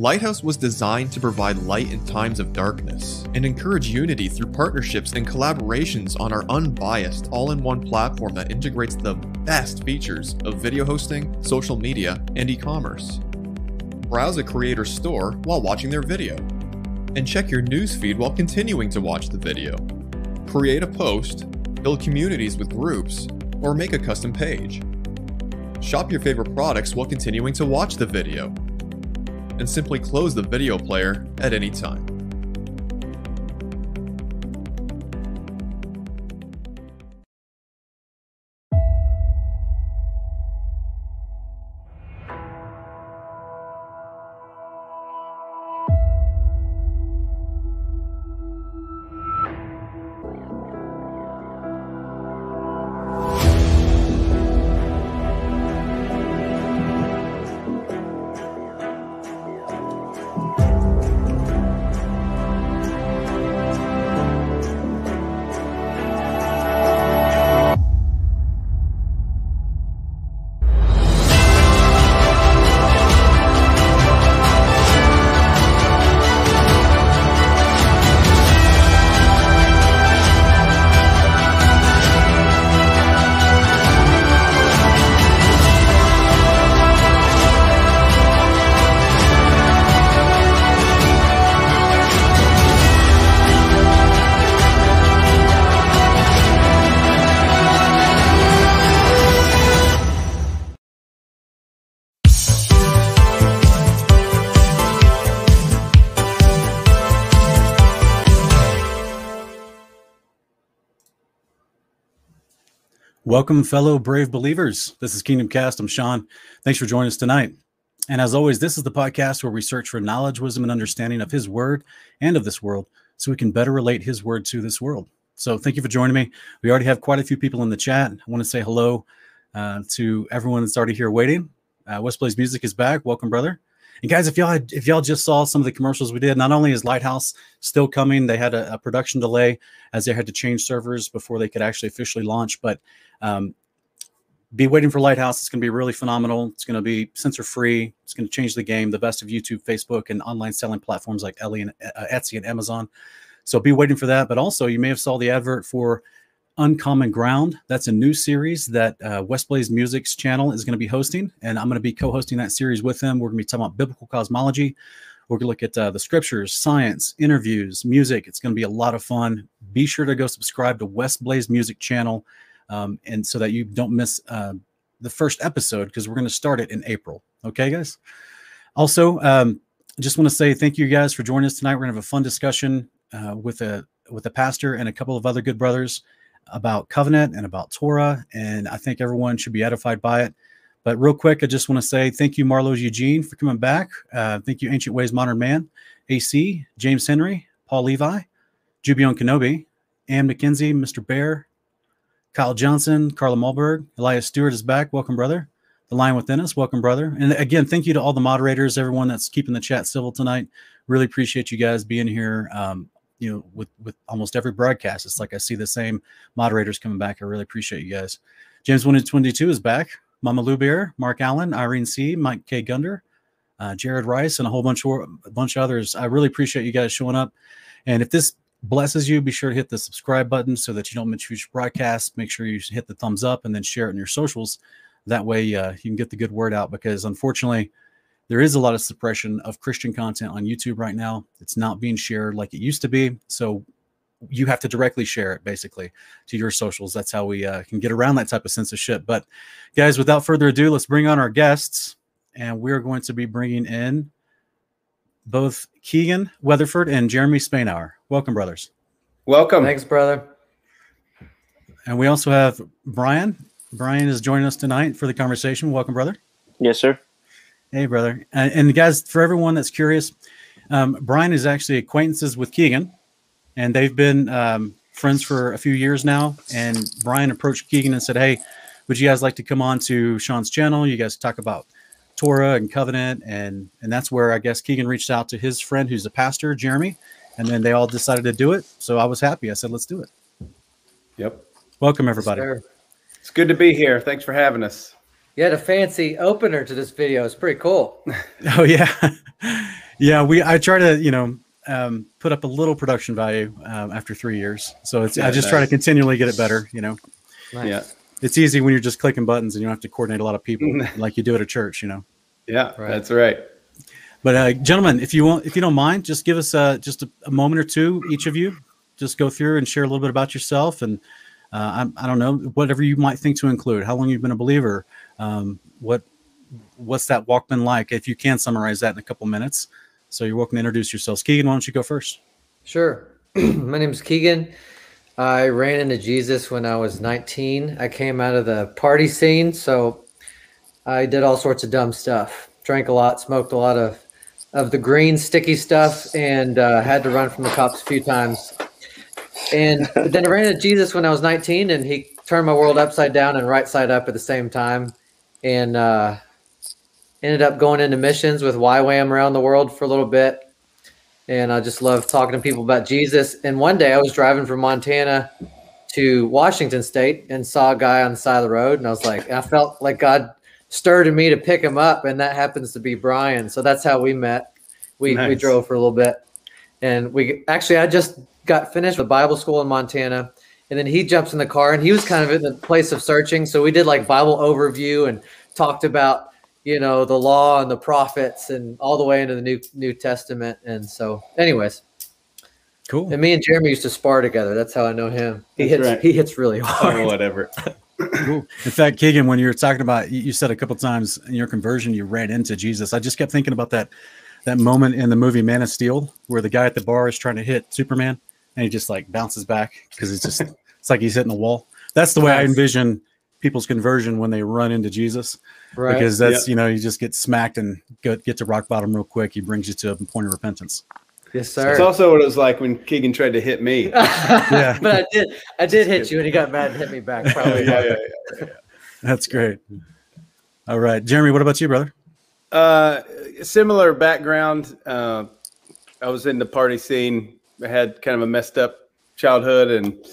Lighthouse was designed to provide light in times of darkness and encourage unity through partnerships and collaborations on our unbiased, all in one platform that integrates the best features of video hosting, social media, and e commerce. Browse a creator's store while watching their video, and check your newsfeed while continuing to watch the video. Create a post, build communities with groups, or make a custom page. Shop your favorite products while continuing to watch the video and simply close the video player at any time. Welcome, fellow brave believers. This is Kingdom Cast. I'm Sean. Thanks for joining us tonight. And as always, this is the podcast where we search for knowledge, wisdom, and understanding of His Word and of this world so we can better relate His Word to this world. So thank you for joining me. We already have quite a few people in the chat. I want to say hello uh, to everyone that's already here waiting. Uh, West Blaze Music is back. Welcome, brother. And guys, if y'all if y'all just saw some of the commercials we did, not only is Lighthouse still coming, they had a, a production delay as they had to change servers before they could actually officially launch. But um, be waiting for Lighthouse. It's going to be really phenomenal. It's going to be censor free. It's going to change the game. The best of YouTube, Facebook, and online selling platforms like Ellie and uh, Etsy and Amazon. So be waiting for that. But also, you may have saw the advert for Uncommon Ground. That's a new series that uh, West Blaze Music's channel is going to be hosting, and I'm going to be co-hosting that series with them. We're going to be talking about biblical cosmology. We're going to look at uh, the scriptures, science, interviews, music. It's going to be a lot of fun. Be sure to go subscribe to West Blaze Music channel um, and so that you don't miss uh, the first episode because we're going to start it in April. Okay, guys. Also, um, just want to say thank you guys for joining us tonight. We're going to have a fun discussion uh, with a with a pastor and a couple of other good brothers about covenant and about Torah, and I think everyone should be edified by it. But real quick, I just want to say thank you, Marlo Eugene, for coming back. Uh, thank you, Ancient Ways Modern Man, AC, James Henry, Paul Levi, Jubion Kenobi, Ann McKenzie, Mr. Bear, Kyle Johnson, Carla Mulberg, Elias Stewart is back. Welcome, brother. The line within us. Welcome, brother. And again, thank you to all the moderators, everyone that's keeping the chat civil tonight. Really appreciate you guys being here. Um, you know, with with almost every broadcast, it's like I see the same moderators coming back. I really appreciate you guys. James 122 is back. Mama Lou Mark Allen, Irene C, Mike K. Gunder, uh, Jared Rice, and a whole bunch of a bunch of others. I really appreciate you guys showing up. And if this blesses you, be sure to hit the subscribe button so that you don't miss future broadcasts. Make sure you hit the thumbs up and then share it in your socials. That way, uh, you can get the good word out because unfortunately, there is a lot of suppression of Christian content on YouTube right now. It's not being shared like it used to be. So you have to directly share it basically to your socials. That's how we uh, can get around that type of censorship. But guys, without further ado, let's bring on our guests. And we're going to be bringing in both Keegan Weatherford and Jeremy Spainhour. Welcome, brothers. Welcome. Thanks, brother. And we also have Brian. Brian is joining us tonight for the conversation. Welcome, brother. Yes, sir. Hey, brother. And, and guys, for everyone that's curious, um, Brian is actually acquaintances with Keegan, and they've been um, friends for a few years now. And Brian approached Keegan and said, Hey, would you guys like to come on to Sean's channel? You guys talk about Torah and covenant, and and that's where I guess Keegan reached out to his friend who's a pastor, Jeremy, and then they all decided to do it. So I was happy. I said, let's do it. Yep. Welcome everybody. It's good to be here. Thanks for having us. You had a fancy opener to this video. It's pretty cool. oh yeah, yeah. We I try to you know um, put up a little production value um, after three years, so it's Yeah, I just nice. try to continually get it better. You know, Nice. Yeah. it's easy when you're just clicking buttons and you don't have to coordinate a lot of people like you do at a church. You know. Yeah, Right. that's right. But uh, gentlemen, if you want, if you don't mind, just give us uh, just a, a moment or two, each of you, just go through and share a little bit about yourself and uh, I, I don't know whatever you might think to include. How long you've been a believer? Um, what what's that walk been like? If you can summarize that in a couple minutes, so you're welcome to introduce yourselves. Keegan, why don't you go first? Sure. My name is Keegan. I ran into Jesus when I was 19. I came out of the party scene, so I did all sorts of dumb stuff. Drank a lot, smoked a lot of of the green sticky stuff, and uh, had to run from the cops a few times. And then I ran into Jesus when I was 19, and he turned my world upside down and right side up at the same time, and uh, ended up going into missions with YWAM around the world for a little bit and I just love talking to people about Jesus. And one day I was driving from Montana to Washington State and saw a guy on the side of the road, and I was like, I felt like God stirred in me to pick him up, and that happens to be Brian. So that's how we met. We we drove for a little bit, and we actually I just got finished with Bible school in Montana. And then he jumps in the car, and he was kind of in the place of searching. So we did like Bible overview and talked about you know the law and the prophets and all the way into the new new testament and so anyways Cool. and me and jeremy used to spar together that's how i know him he That's hits right. he hits really oh, hard Oh, whatever. In fact, Keegan, when you were talking about, you said a couple times in your conversion, you ran into Jesus. I just kept thinking about that that moment in the movie Man of Steel, where the guy at the bar is trying to hit Superman, and he just like bounces back because it's just it's like he's hitting the wall. That's the way I envision people's conversion when they run into Jesus, right because that's you know you just get smacked and get get to rock bottom real quick. He brings you to a point of repentance. Yes sir It's also what it was like when Keegan tried to hit me. Yeah. but i did i did hit you and he got mad and hit me back probably yeah, yeah, yeah. That's great. All right, Jeremy, what about you, brother? Uh, similar background. Uh, I was in the party scene. I had kind of a messed up childhood and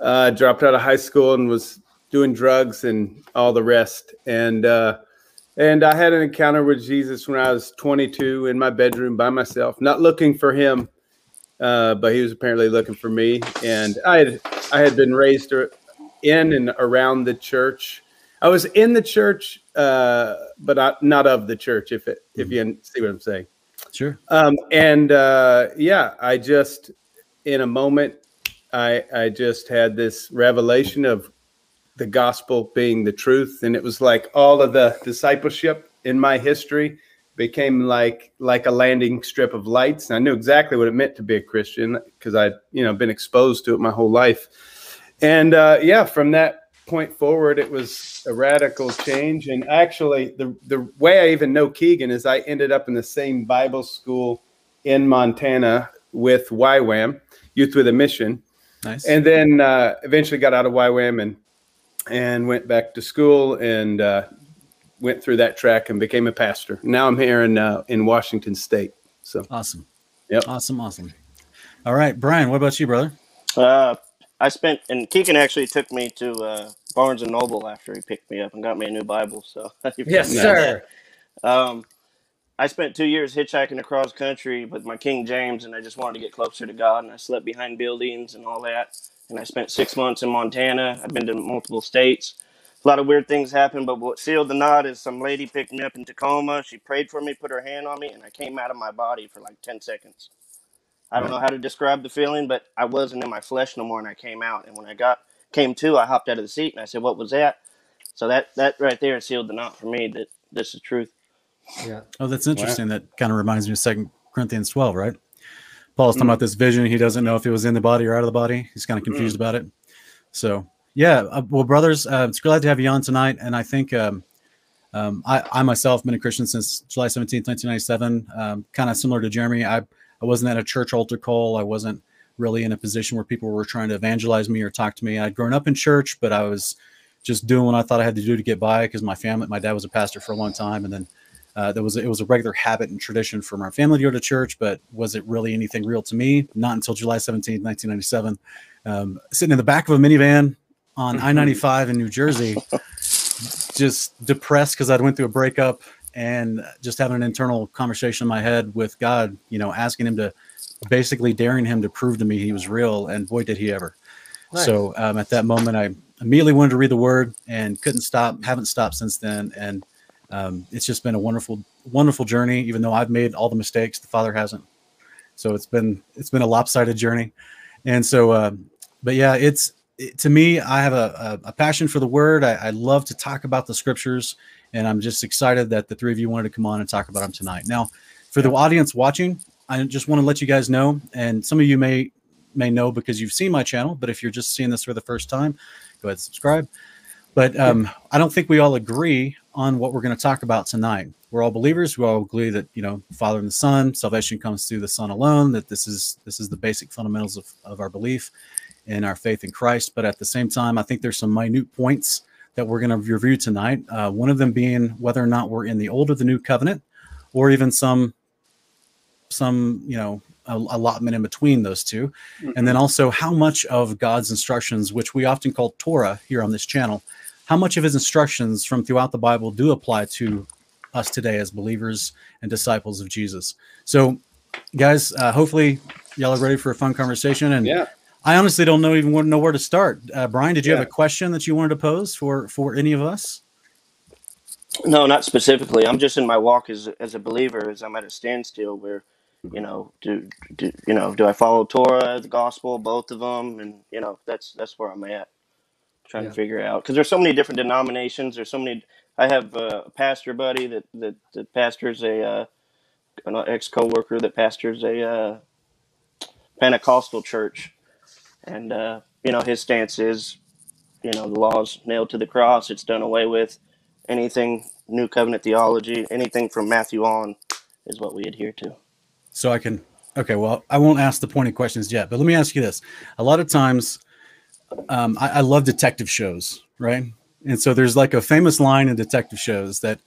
uh, dropped out of high school and was doing drugs and all the rest. And uh, and I had an encounter with Jesus when I was 22 in my bedroom by myself, not looking for him, uh, but he was apparently looking for me. And I had I had been raised in and around the church. I was in the church, uh, but I, not of the church. If it if you see what I'm saying. Sure. Um, and uh, yeah, I just in a moment, I I just had this revelation of the gospel being the truth, and it was like all of the discipleship in my history became like like a landing strip of lights. And I knew exactly what it meant to be a Christian because I'd you know been exposed to it my whole life. And uh, yeah, from that point forward, it was a radical change. And actually, the the way I even know Keegan is I ended up in the same Bible school in Montana with YWAM, Youth with a Mission, Nice. and then uh, eventually got out of YWAM and and went back to school and uh, went through that track and became a pastor. Now I'm here in uh, in Washington State. So Awesome. Yep. Awesome. Awesome. All right, Brian, what about you, brother? Uh, I spent, and Keegan actually took me to uh, Barnes and Noble after he picked me up and got me a new Bible. So yes sir Um, I spent two years hitchhiking across country with my King James, and I just wanted to get closer to God. And I slept behind buildings and all that. And I spent six months in Montana. I've been to multiple states. A lot of weird things happened, but what sealed the knot is some lady picked me up in Tacoma. She prayed for me, put her hand on me, and I came out of my body for like 10 seconds. I don't know how to describe the feeling, but I wasn't in my flesh no more, and I came out. And when I got came to, I hopped out of the seat and I said, "What was that?" So that that right there sealed the knot for me that this is truth. yeah Oh, that's interesting. That kind of reminds me of Second Corinthians 12, right? Paul's talking about this vision. He doesn't know if it was in the body or out of the body. He's kind of confused about it. So, yeah. Uh, well, brothers, uh, it's glad to have you on tonight. And I think um, um, I, I myself been a Christian since July 17th, 1997. Um, kind of similar to Jeremy. I, I wasn't at a church altar call. I wasn't really in a position where people were trying to evangelize me or talk to me. I'd grown up in church, but I was just doing what I thought I had to do to get by because my family, my dad was a pastor for a long time. And then uh, there was it was a regular habit and tradition from our family to go to church, but was it really anything real to me? Not until July 17, 1997, um, sitting in the back of a minivan on I 95 in New Jersey, just depressed because I'd went through a breakup and just having an internal conversation in my head with God, you know, asking him to basically daring him to prove to me he was real. And boy, did he ever. Nice. So um, at that moment, I immediately wanted to read the word and couldn't stop, haven't stopped since then. And um, it's just been a wonderful, wonderful journey, even though I've made all the mistakes, the father hasn't. So it's been, it's been a lopsided journey. And so, uh, but yeah, it's, it, to me, I have a, a, a, passion for the word. I, I love to talk about the scriptures and I'm just excited that the three of you wanted to come on and talk about them tonight. Now, for the audience watching, I just want to let you guys know, and some of you may may know because you've seen my channel, but if you're just seeing this for the first time, go ahead and subscribe. But um, I don't think we all agree on what we're going to talk about tonight. We're all believers. We all agree that you know, Father and the Son, salvation comes through the Son alone. That this is this is the basic fundamentals of, of our belief and our faith in Christ. But at the same time, I think there's some minute points that we're going to review tonight. Uh, one of them being whether or not we're in the old or the new covenant, or even some some you know allotment in between those 2 mm-hmm. and then also how much of God's instructions, which we often call Torah here on this channel, how much of His instructions from throughout the Bible do apply to us today as believers and disciples of Jesus. So, guys, uh, hopefully y'all are ready for a fun conversation. And yeah. I honestly don't know even know where to start. Uh, Brian, did you yeah. have a question that you wanted to pose for for any of us? No, not specifically. I'm just in my walk as as a believer, as I'm at a standstill where, you know, do, do you know, do I follow Torah, the gospel, both of them, and you know, that's that's where I'm at, trying yeah. to figure out because there's so many different denominations. There's so many. I have a pastor buddy that that, that pastors a uh, an ex coworker that pastors a uh, Pentecostal church and uh, you know his stance is, you know, the law's nailed to the cross. It's done away with. Anything new covenant theology, anything from Matthew on, is what we adhere to. So I can okay. Well, I won't ask the pointed questions yet, but let me ask you this: a lot of times, um, I, I love detective shows, right? And so there's like a famous line in detective shows that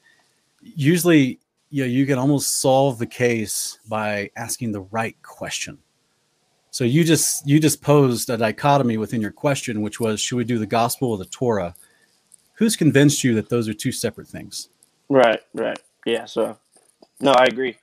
usually you know, you can almost solve the case by asking the right question. So you just you just posed a dichotomy within your question, which was should we do the gospel or the Torah? Who's convinced you that those are two separate things? Right, right. Yeah. So no, I agree.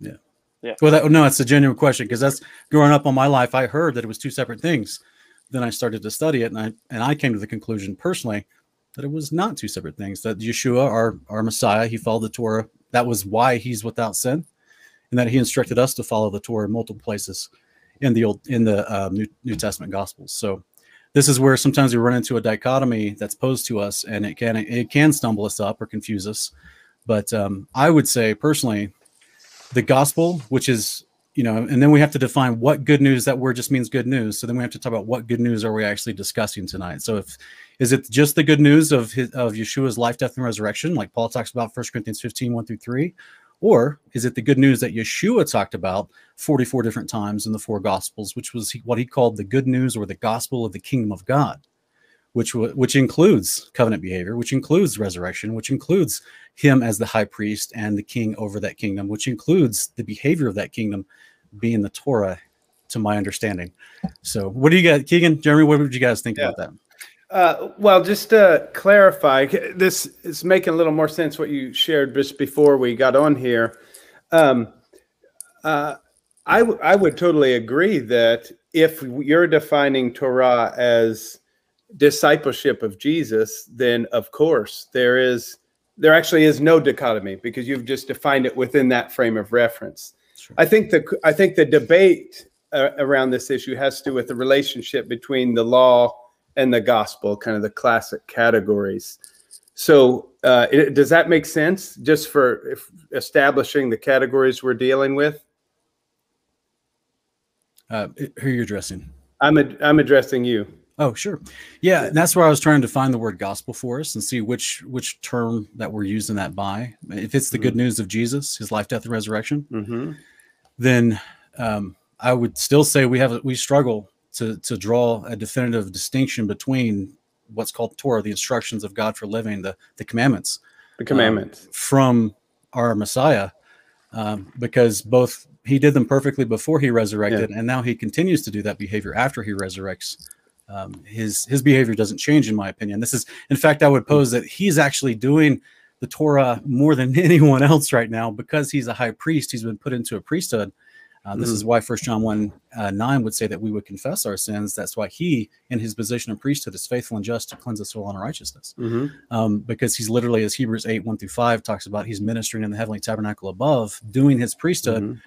Yeah. Yeah. Well, that, no, it's a genuine question because that's growing up on my life. I heard that it was two separate things. Then I started to study it, and I and I came to the conclusion personally that it was not two separate things. That Yeshua, our our Messiah, he followed the Torah. That was why he's without sin, and that he instructed us to follow the Torah in multiple places in the old in the uh, New, New Testament Gospels. So this is where sometimes we run into a dichotomy that's posed to us, and it can it can stumble us up or confuse us. But um, I would say personally, the gospel, which is you know, and then we have to define what good news. That word just means good news. So then we have to talk about what good news are we actually discussing tonight. So if is it just the good news of his, of Yeshua's life, death, and resurrection, like Paul talks about 1 Corinthians 15, 1 through 3? Or is it the good news that Yeshua talked about 44 different times in the four gospels, which was what he called the good news or the gospel of the kingdom of God, which which includes covenant behavior, which includes resurrection, which includes him as the high priest and the king over that kingdom, which includes the behavior of that kingdom being the Torah to my understanding. So, what do you guys, Keegan, Jeremy, what would you guys think yeah. about that? Uh, well, just to clarify, this is making a little more sense what you shared just before we got on here. Um, uh, I, w- I would totally agree that if you're defining Torah as discipleship of Jesus, then of course there is there actually is no dichotomy because you've just defined it within that frame of reference. Sure. I think the I think the debate uh, around this issue has to do with the relationship between the law and the gospel, kind of the classic categories. So, uh, it, does that make sense just for establishing the categories we're dealing with? Uh, who are you addressing? I'm ad- I'm addressing you. Oh, sure. Yeah, that's where I was trying to find the word gospel for us and see which which term that we're using that by. If it's the mm-hmm. good news of Jesus, his life, death, and resurrection, mm-hmm. then um, I would still say we have we struggle to to draw a definitive distinction between what's called Torah, the instructions of God for living, the the commandments, the commandments um, from our Messiah, um, because both he did them perfectly before he resurrected, yeah. and now he continues to do that behavior after he resurrects um, his his behavior doesn't change, in my opinion. This is, in fact, I would pose that he's actually doing the Torah more than anyone else right now because he's a high priest. He's been put into a priesthood. Uh, this Mhm. is why First John one uh, nine would say that we would confess our sins. That's why he, in his position of priesthood, is faithful and just to cleanse us of all unrighteousness Mhm. um, because he's literally, as Hebrews 8, 1 through 5 talks about, he's ministering in the heavenly tabernacle above, doing his priesthood. Mhm.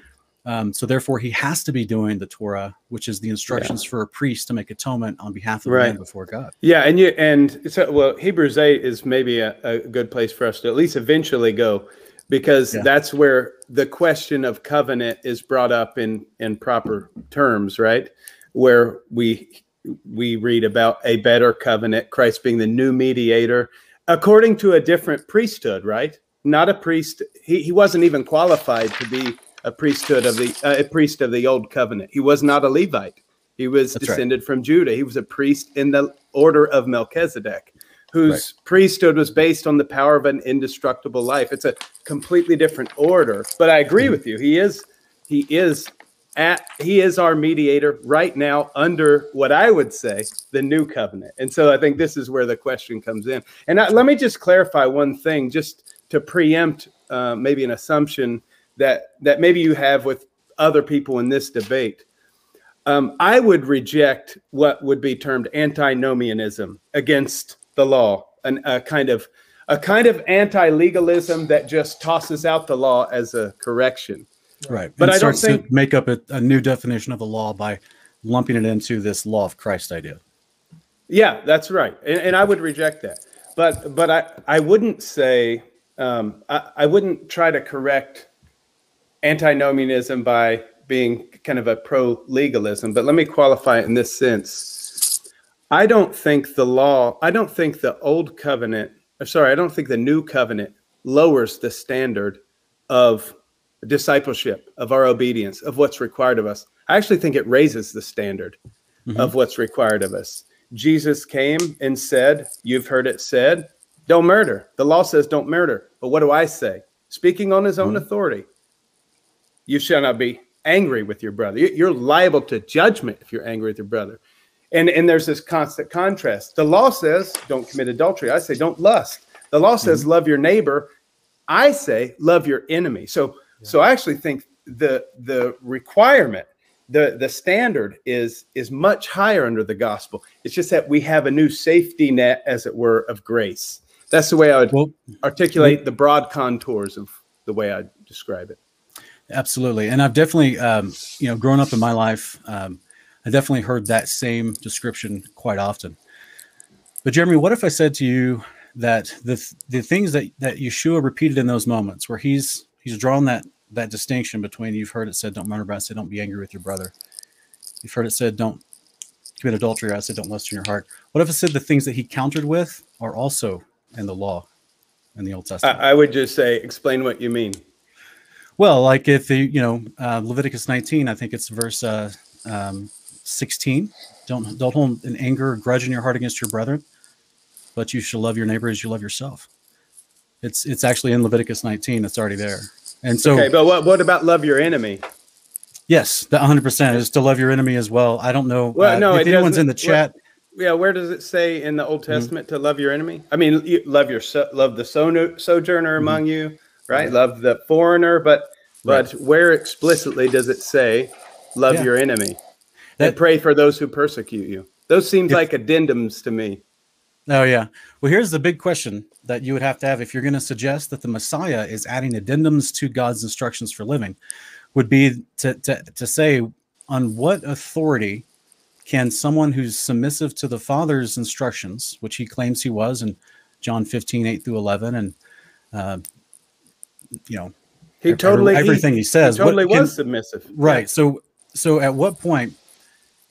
Um, so therefore, he has to be doing the Torah, which is the instructions for a priest to make atonement on behalf of Right. man before God. Yeah, and you and so well, Hebrews eight is maybe a, a good place for us to at least eventually go, because Yeah. that's where the question of covenant is brought up in in proper terms, right? Where we we read about a better covenant, Christ being the new mediator, according to a different priesthood, right? Not a priest. He he wasn't even qualified to be a priesthood of the uh, a priest of the old covenant. He was not a Levite. He was That's right. descended from Judah. He was a priest in the order of Melchizedek, whose priesthood was based on the power of an indestructible life. It's a completely different order. But I agree with you. He is he is at he is our mediator right now under what I would say the new covenant. And so I think this is where the question comes in. And I, let me just clarify one thing, just to preempt uh, maybe an assumption that that maybe you have with other people in this debate. Um, I would reject what would be termed antinomianism against the law, and a kind of a kind of anti-legalism that just tosses out the law as a correction. Right. But and I don't starts think- to make up a, a new definition of the law by lumping it into this law of Christ idea. Yeah, that's right, and, and I would reject that. But but I I wouldn't say um, I, I wouldn't try to correct antinomianism by being kind of a pro legalism. But let me qualify it in this sense. I don't think the law. I don't think the old covenant. Or sorry, I don't think the new covenant lowers the standard of discipleship, of our obedience, of what's required of us. I actually think it raises the standard mm-hmm. of what's required of us. Jesus came and said, You've heard it said, don't murder. The law says don't murder. But what do I say? Speaking on his own mm-hmm. authority, you shall not be angry with your brother. You- You're liable to judgment if you're angry with your brother. And, and there's this constant contrast. The law says don't commit adultery. I say don't lust. The law says mm-hmm. love your neighbor. I say love your enemy. So so I actually think the the requirement the the standard is is much higher under the gospel. It's just that we have a new safety net, as it were, of grace. That's the way I would Well, articulate the broad contours of the way I describe it. Absolutely, and I've definitely, um, you know, growing up in my life, um, I definitely heard that same description quite often. But Jeremy, what if I said to you that the the things that that Yeshua repeated in those moments, where he's he's drawn that that distinction between you've heard it said, "Don't murder," but I said, "Don't be angry with your brother." You've heard it said, "Don't commit adultery," I said, "Don't lust in your heart." What if I said the things that he countered with are also in the law in the Old I, Testament? I would just say, explain what you mean. Well, like if the you know uh, Leviticus 19, I think it's verse uh, um, 16. Don't don't hold an anger or grudge in your heart against your brethren, but you shall love your neighbor as you love yourself. It's it's actually in Leviticus 19. It's already there. And so Okay, but what what about love your enemy? yes, the 100 percent is to love your enemy as well. I don't know Well, uh, no, if anyone's in the chat. Yeah, where does it say in the Old Mm-hmm. Testament to love your enemy? I mean, you love your so, love the so, sojourner Mm-hmm. among you, right? Love the foreigner, but but where explicitly does it say love Yeah. your enemy That- and pray for those who persecute you? Those seems If- like addendums to me. Oh yeah. Well, here's the big question that you would have to have if you're going to suggest that the Messiah is adding addendums to God's instructions for living, would be to to, to say on what authority can someone who's submissive to the Father's instructions, which he claims he was in John 15, 8 through 11, and uh, you know He totally everything he says, He what totally can- was submissive. right so so at what point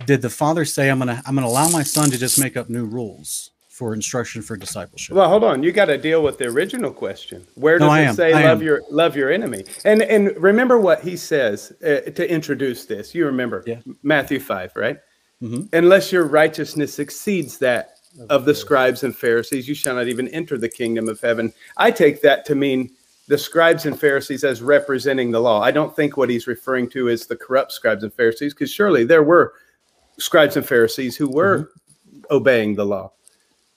did the father say i'm gonna i'm gonna allow my son to just make up new rules for instruction for discipleship Well, hold on. You got to deal with the original question. Where does I it am. say I love am. your love your enemy? And and remember what he says uh, to introduce this. You remember Yeah. Matthew five, right? Mhm. Unless your righteousness exceeds that of the scribes and Pharisees, you shall not even enter the kingdom of heaven. I take that to mean the scribes and Pharisees as representing the law. I don't think what he's referring to is the corrupt scribes and Pharisees, because surely there were scribes and Pharisees who were mm-hmm. obeying the law.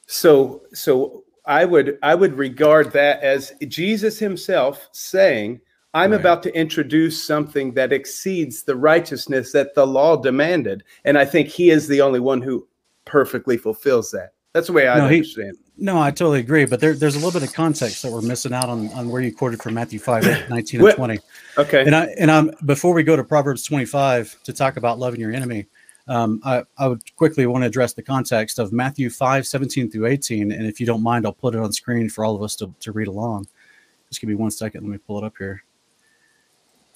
So so I would I would regard that as Jesus himself saying, I'm Right. about to introduce something that exceeds the righteousness that the law demanded. And I think he is the only one who perfectly fulfills that. That's the way I No, he- understand. No, I totally agree, but there, there's a little bit of context that we're missing out on, on where you quoted from Matthew 5, 19 and 20. Okay. And I and um before we go to Proverbs 25 to talk about loving your enemy, um, I, I would quickly want to address the context of Matthew 5, 17 through 18. And if you don't mind, I'll put it on screen for all of us to, to read along. Just give me one second. Let me pull it up here.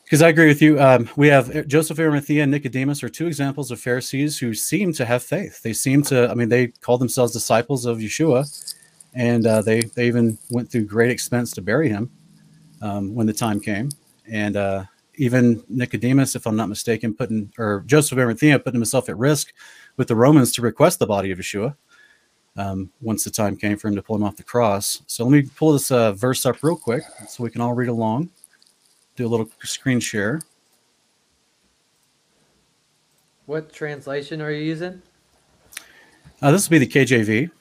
Because I agree with you. Um, we have Joseph Arimathea and Nicodemus are two examples of Pharisees who seem to have faith. They seem to, I mean, they call themselves disciples of Yeshua, and uh, they they even went through great expense to bury him um, when the time came. And uh, even Nicodemus, if I'm not mistaken, putting or Joseph of Arimathea putting himself at risk with the Romans to request the body of Yeshua um, once the time came for him to pull him off the cross. So let me pull this uh, verse up real quick so we can all read along. Do a little screen share. What translation are you using? Uh, this will be the KJV.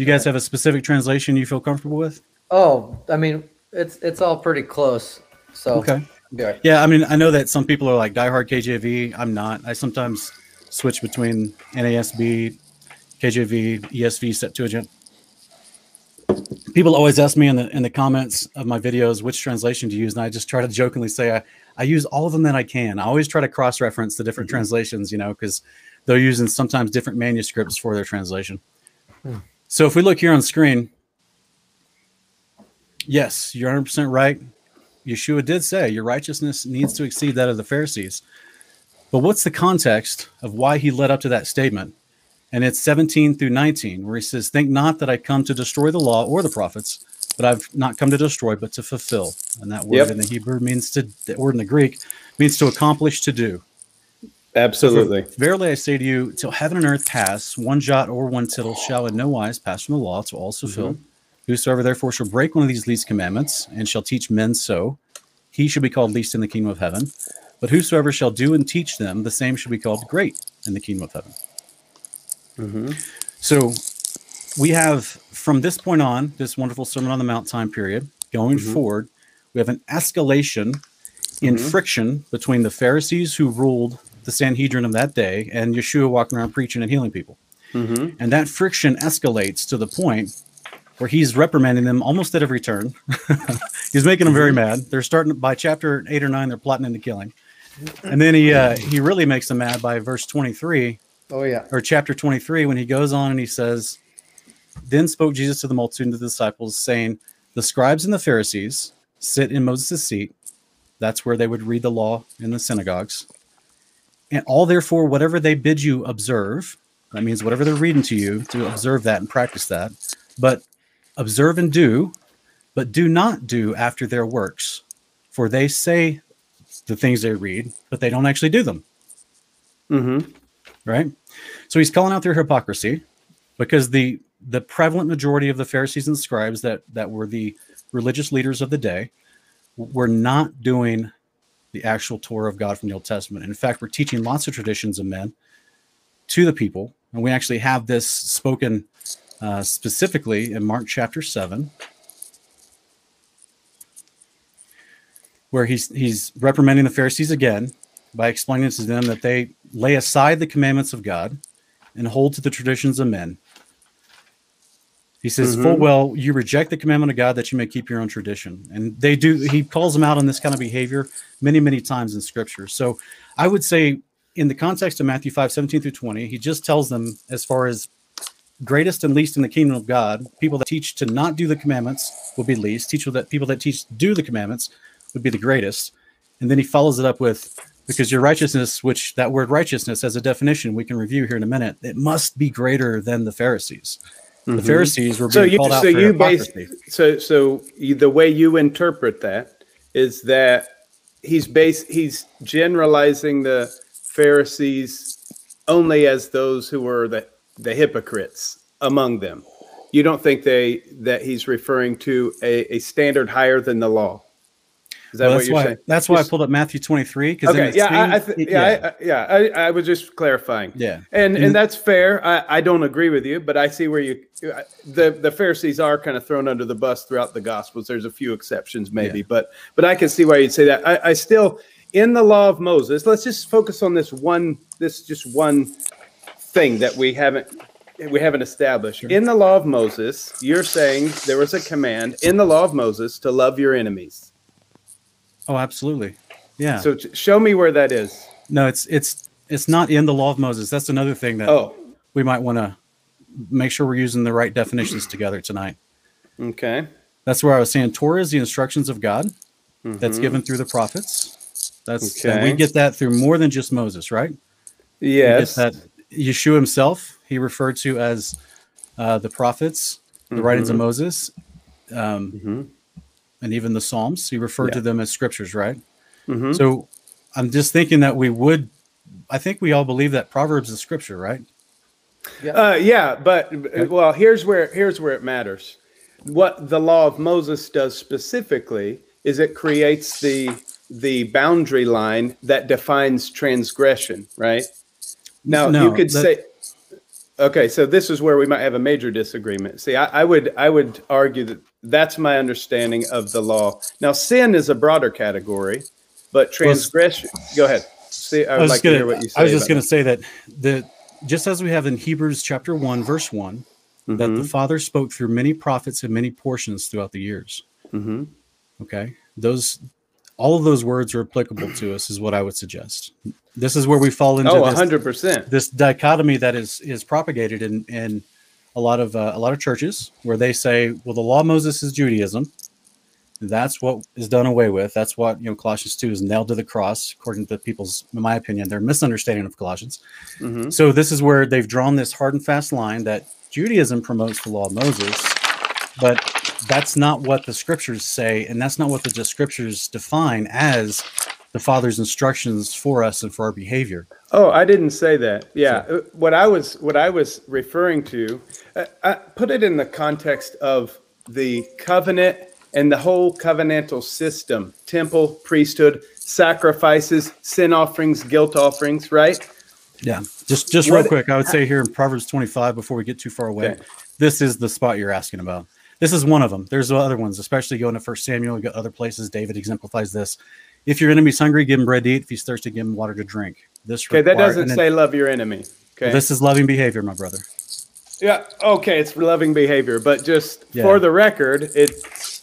Do you guys have a specific translation you feel comfortable with? Oh, I mean, it's it's all pretty close. So Okay. Yeah, I mean, I know that some people are like diehard KJV. I'm not. I sometimes switch between NASB, KJV, ESV, Septuagint. People always ask me in the in the comments of my videos which translation to use, and I just try to jokingly say I, I use all of them that I can. I always try to cross reference the different mm-hmm. translations, you know, because they're using sometimes different manuscripts for their translation. Hmm. So if we look here on screen, yes, you're 100 percent right. Yeshua did say your righteousness needs to exceed that of the Pharisees. But what's the context of why he led up to that statement? And it's 17 through 19, where he says, Think not that I come to destroy the law or the prophets, but I've not come to destroy, but to fulfill. And that word Yep. in the Hebrew means to, that word in the Greek means to accomplish, to do. Absolutely. Verily I say to you, till heaven and earth pass, one jot or one tittle shall in no wise pass from the law to all mm-hmm. fulfill. Whosoever therefore shall break one of these least commandments and shall teach men so, he shall be called least in the kingdom of heaven. But whosoever shall do and teach them, the same shall be called great in the kingdom of heaven. Mm-hmm. So we have from this point on, this wonderful Sermon on the Mount time period, going mm-hmm. forward, we have an escalation in friction between the Pharisees who ruled the Sanhedrin of that day and Yeshua walking around preaching and healing people. And that friction escalates to the point where he's reprimanding them almost at every turn. he's making them very mad. They're starting by chapter eight or nine, they're plotting into killing. And then he uh, he really makes them mad by verse 23 Oh yeah. or chapter 23 when he goes on and he says then spoke jesus to the multitude and the disciples saying the scribes and the pharisees sit in moses' seat that's where they would read the law in the synagogues and all therefore whatever they bid you observe that means whatever they're reading to you to observe that and practice that but observe and do but do not do after their works for they say the things they read but they don't actually do them Mm-hmm. right? So he's calling out their hypocrisy because the the prevalent majority of the Pharisees and scribes that that were the religious leaders of the day were not doing the actual Torah of God from the Old Testament. In fact, we're teaching lots of traditions of men to the people, and we actually have this spoken uh, specifically in Mark chapter seven. Where he's he's reprimanding the Pharisees again by explaining to them that they lay aside the commandments of God and hold to the traditions of men. He says, Mhm. full well, you reject the commandment of God that you may keep your own tradition. And they do, he calls them out on this kind of behavior many, many times in scripture. So I would say, in the context of Matthew 5 17 through 20, he just tells them, as far as greatest and least in the kingdom of God, people that teach to not do the commandments will be least. Teach that people that teach to do the commandments would be the greatest. And then he follows it up with, because your righteousness, which that word righteousness as a definition we can review here in a minute, it must be greater than the Pharisees. The mm-hmm. Pharisees were being So you called out so for you hypocrisy. so so you, the way you interpret that is that he's base he's generalizing the Pharisees only as those who were the the hypocrites among them. You don't think they that he's referring to a, a standard higher than the law. That Well, that's why saying? that's why I pulled up Matthew 23 because Okay, yeah, I, I th- yeah, I, I, yeah, I, I was just clarifying. yeah. And And- and that's fair. I, I don't agree with you, but I see where you the the Pharisees are kind of thrown under the bus throughout the Gospels. There's a few exceptions, maybe, Yeah. but but I can see why you'd say that. I, I still in the law of Moses. Let's just focus on this one. This just one thing that we haven't we haven't established in the law of Moses. You're saying there was a command in the law of Moses to love your enemies. Oh, absolutely. Yeah. So t- show me where that is. no, it's it's it's not in the law of Moses. That's another thing that Oh, we might want to make sure we're using the right definitions together tonight. okay. That's where I was saying Torah is the instructions of God that's Mhm. given through the prophets. That's and we get that through more than just Moses, right? Yes. that Yeshua himself, he referred to as uh, the prophets, the writings of Moses, um, Mhm. And even the Psalms. He referred to them as scriptures, right? Mhm. So I'm just thinking that we would, I think we all believe that Proverbs is scripture, right? Uh, yeah, but well, here's where here's where it matters. What the law of Moses does specifically is it creates the the boundary line that defines transgression, right? Now No, you could that- say, okay, so this is where we might have a major disagreement. See, I, I would I would argue that that's my understanding of the law. Now, sin is a broader category, but transgression. Go ahead. See, I I would was like gonna, to hear what you say. I was just going to say that the just as we have in Hebrews chapter one, verse one, that. that the Mhm, Father spoke through many prophets in many portions throughout the years. mhm. Okay, those all of those words are applicable to us, is what I would suggest. This is where we fall into Oh, this, hundred percent. this dichotomy that is is propagated in in a lot of uh, a lot of churches where they say, well, the law of Moses is Judaism. That's what is done away with. That's what you know. Colossians two is nailed to the cross, according to people's, in my opinion, their misunderstanding of Colossians. Mhm. So this is where they've drawn this hard and fast line that Judaism promotes the law of Moses, but that's not what the scriptures say, and that's not what the scriptures define as the Father's instructions for us and for our behavior. Oh, I didn't say that. Yeah, uh, what I was what I was referring to, uh, I put it in the context of the covenant and the whole covenantal system: temple, priesthood, sacrifices, sin offerings, guilt offerings. Right? Yeah, just just real quick, I would say here in Proverbs 25, before we get too far away, Okay. this is the spot you're asking about. This is one of them. There's other ones, especially going to First Samuel. Got other places. David exemplifies this. If your enemy's hungry, give him bread to eat. If he's thirsty, give him water to drink. This Okay, that doesn't say love your enemy. Okay. This is loving behavior, my brother. Yeah, okay, it's loving behavior, but just Yeah. for the record, it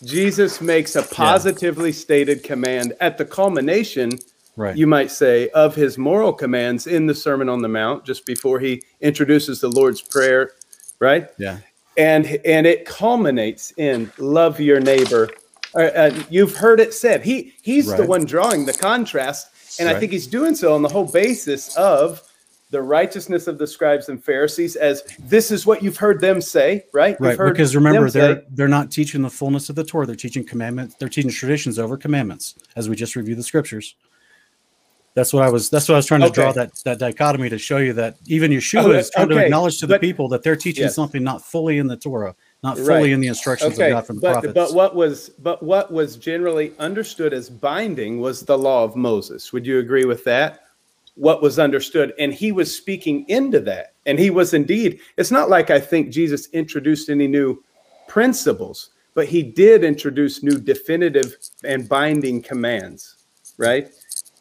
Jesus makes a positively stated command at the culmination, Right. you might say, of his moral commands in the Sermon on the Mount, just before he introduces the Lord's Prayer, right? yeah. And and it culminates in love your neighbor. Uh, you've heard it said. He he's the one drawing the contrast, and I think he's doing so on the whole basis of the righteousness of the scribes and Pharisees as this is what you've heard them say, right? Right. Because remember, they're say- they're not teaching the fullness of the Torah. They're teaching commandments. They're teaching traditions over commandments, as we just reviewed the scriptures. That's what I was. That's what I was trying to draw that that dichotomy to show you that even Yeshua Oh, is trying to acknowledge to the but- people that they're teaching Yes. something not fully in the Torah, not fully Right. in the instructions okay, of God from the but prophets. but what was but what was generally understood as binding was the law of Moses. Would you agree with that? What was understood, and he was speaking into that, and he was indeed. It's not like I think Jesus introduced any new principles, but he did introduce new definitive and binding commands, right?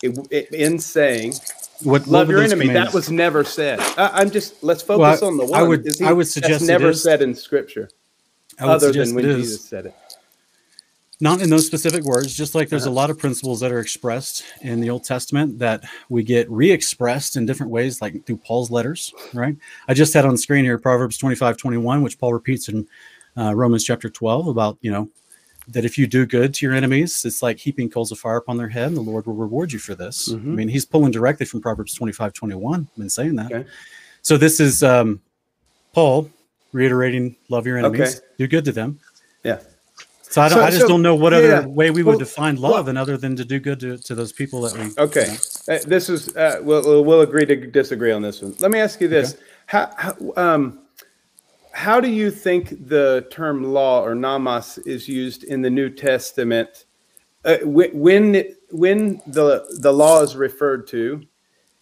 It- it- in saying what, love your enemy, that was never said. I, I'm just let's focus Well, on the I one. would- Is I would suggest that's never is. said in Scripture, I other suggest than when. Jesus said it. not in those specific words just like there's Uh-huh. a lot of principles that are expressed in the old testament that we get re-expressed in different ways like through paul's letters right i just had on screen here proverbs 25 21 which paul repeats in uh, romans chapter 12 about you know that if you do good to your enemies it's like heaping coals of fire upon their head and the lord will reward you for this Mhm. i mean he's pulling directly from proverbs 25 21 been saying that Okay. so this is um, paul reiterating love your enemies Okay. do good to them Yeah. so I, don't, So- I just so- don't know what other yeah. way we Well, would define love and other than to do good to, to those people that we. Okay, Uh, this is uh, we'll we'll- we'll agree to disagree on this one. Let me ask you this: how, how um how do you think the term law or nomos is used in the New Testament uh, when when when the the law is referred to,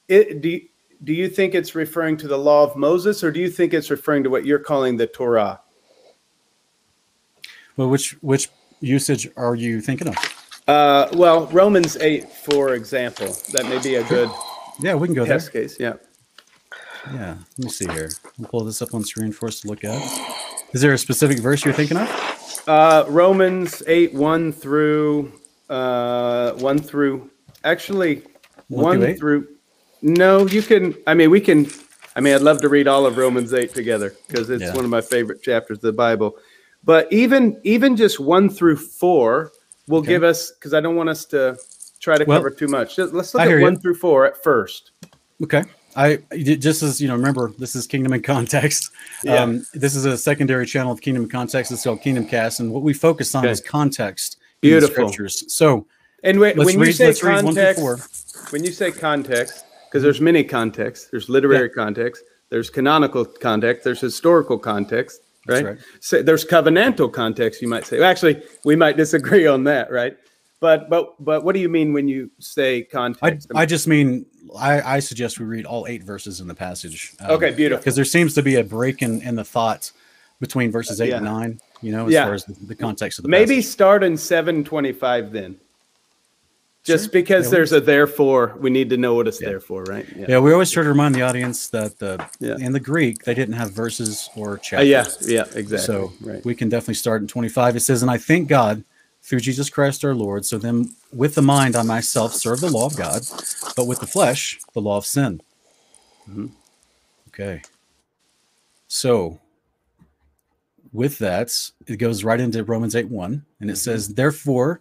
it do you, do you think it's referring to the law of Moses, or do you think it's referring to what you're calling the Torah? Well, which which usage are you thinking of? Uh, well, Romans eight, for example, that may be a good Yeah, we can go there. case. Yeah. Yeah, let me see here. I'll pull this up on screen for us to look at. Is there a specific verse you're thinking of? Uh, Romans eight one through uh, one through actually One one, through eight? through. No, you can. I mean, we can. I mean, I'd love to read all of Romans eight together because it's Yeah. one of my favorite chapters of the Bible. But even even just one through four will Okay. give us because I don't want us to try to Well, cover too much. Let's look I at hear you. one through four at first. Okay. I just as you know, remember this is Kingdom in Context. Yeah. Um, this is a secondary channel of Kingdom in Context. It's called Kingdom Cast, and what we focus on Okay. is context. Beautiful. scriptures. So And when, let's when you read. say one through context, when you say context, because there's many contexts, there's literary context, there's canonical context, there's historical context, That's right? right. So there's covenantal context, you might say. Well, actually, we might disagree on that, right? But but but what do you mean when you say context? I just mean I, I suggest we read all eight verses in the passage. um, okay, beautiful. Because there seems to be a break in, in the thoughts between verses eight and nine. You know, as Yeah. far as the, the context of the Maybe passage. start in 725 then. Just Sure. because Yeah, there's a therefore, we need to know what it's Yeah. there for, right? Yeah. Yeah, we always try to remind the audience that the in the Greek they didn't have verses or Uh, chapters. yeah, yeah, exactly. So right. we can definitely start in 25. It says, And I thank God through Jesus Christ our Lord. So then with the mind I myself serve the law of God, but with the flesh, the law of sin. Mhm. Okay. So with that, it goes right into Romans 8 1. And it says, Therefore,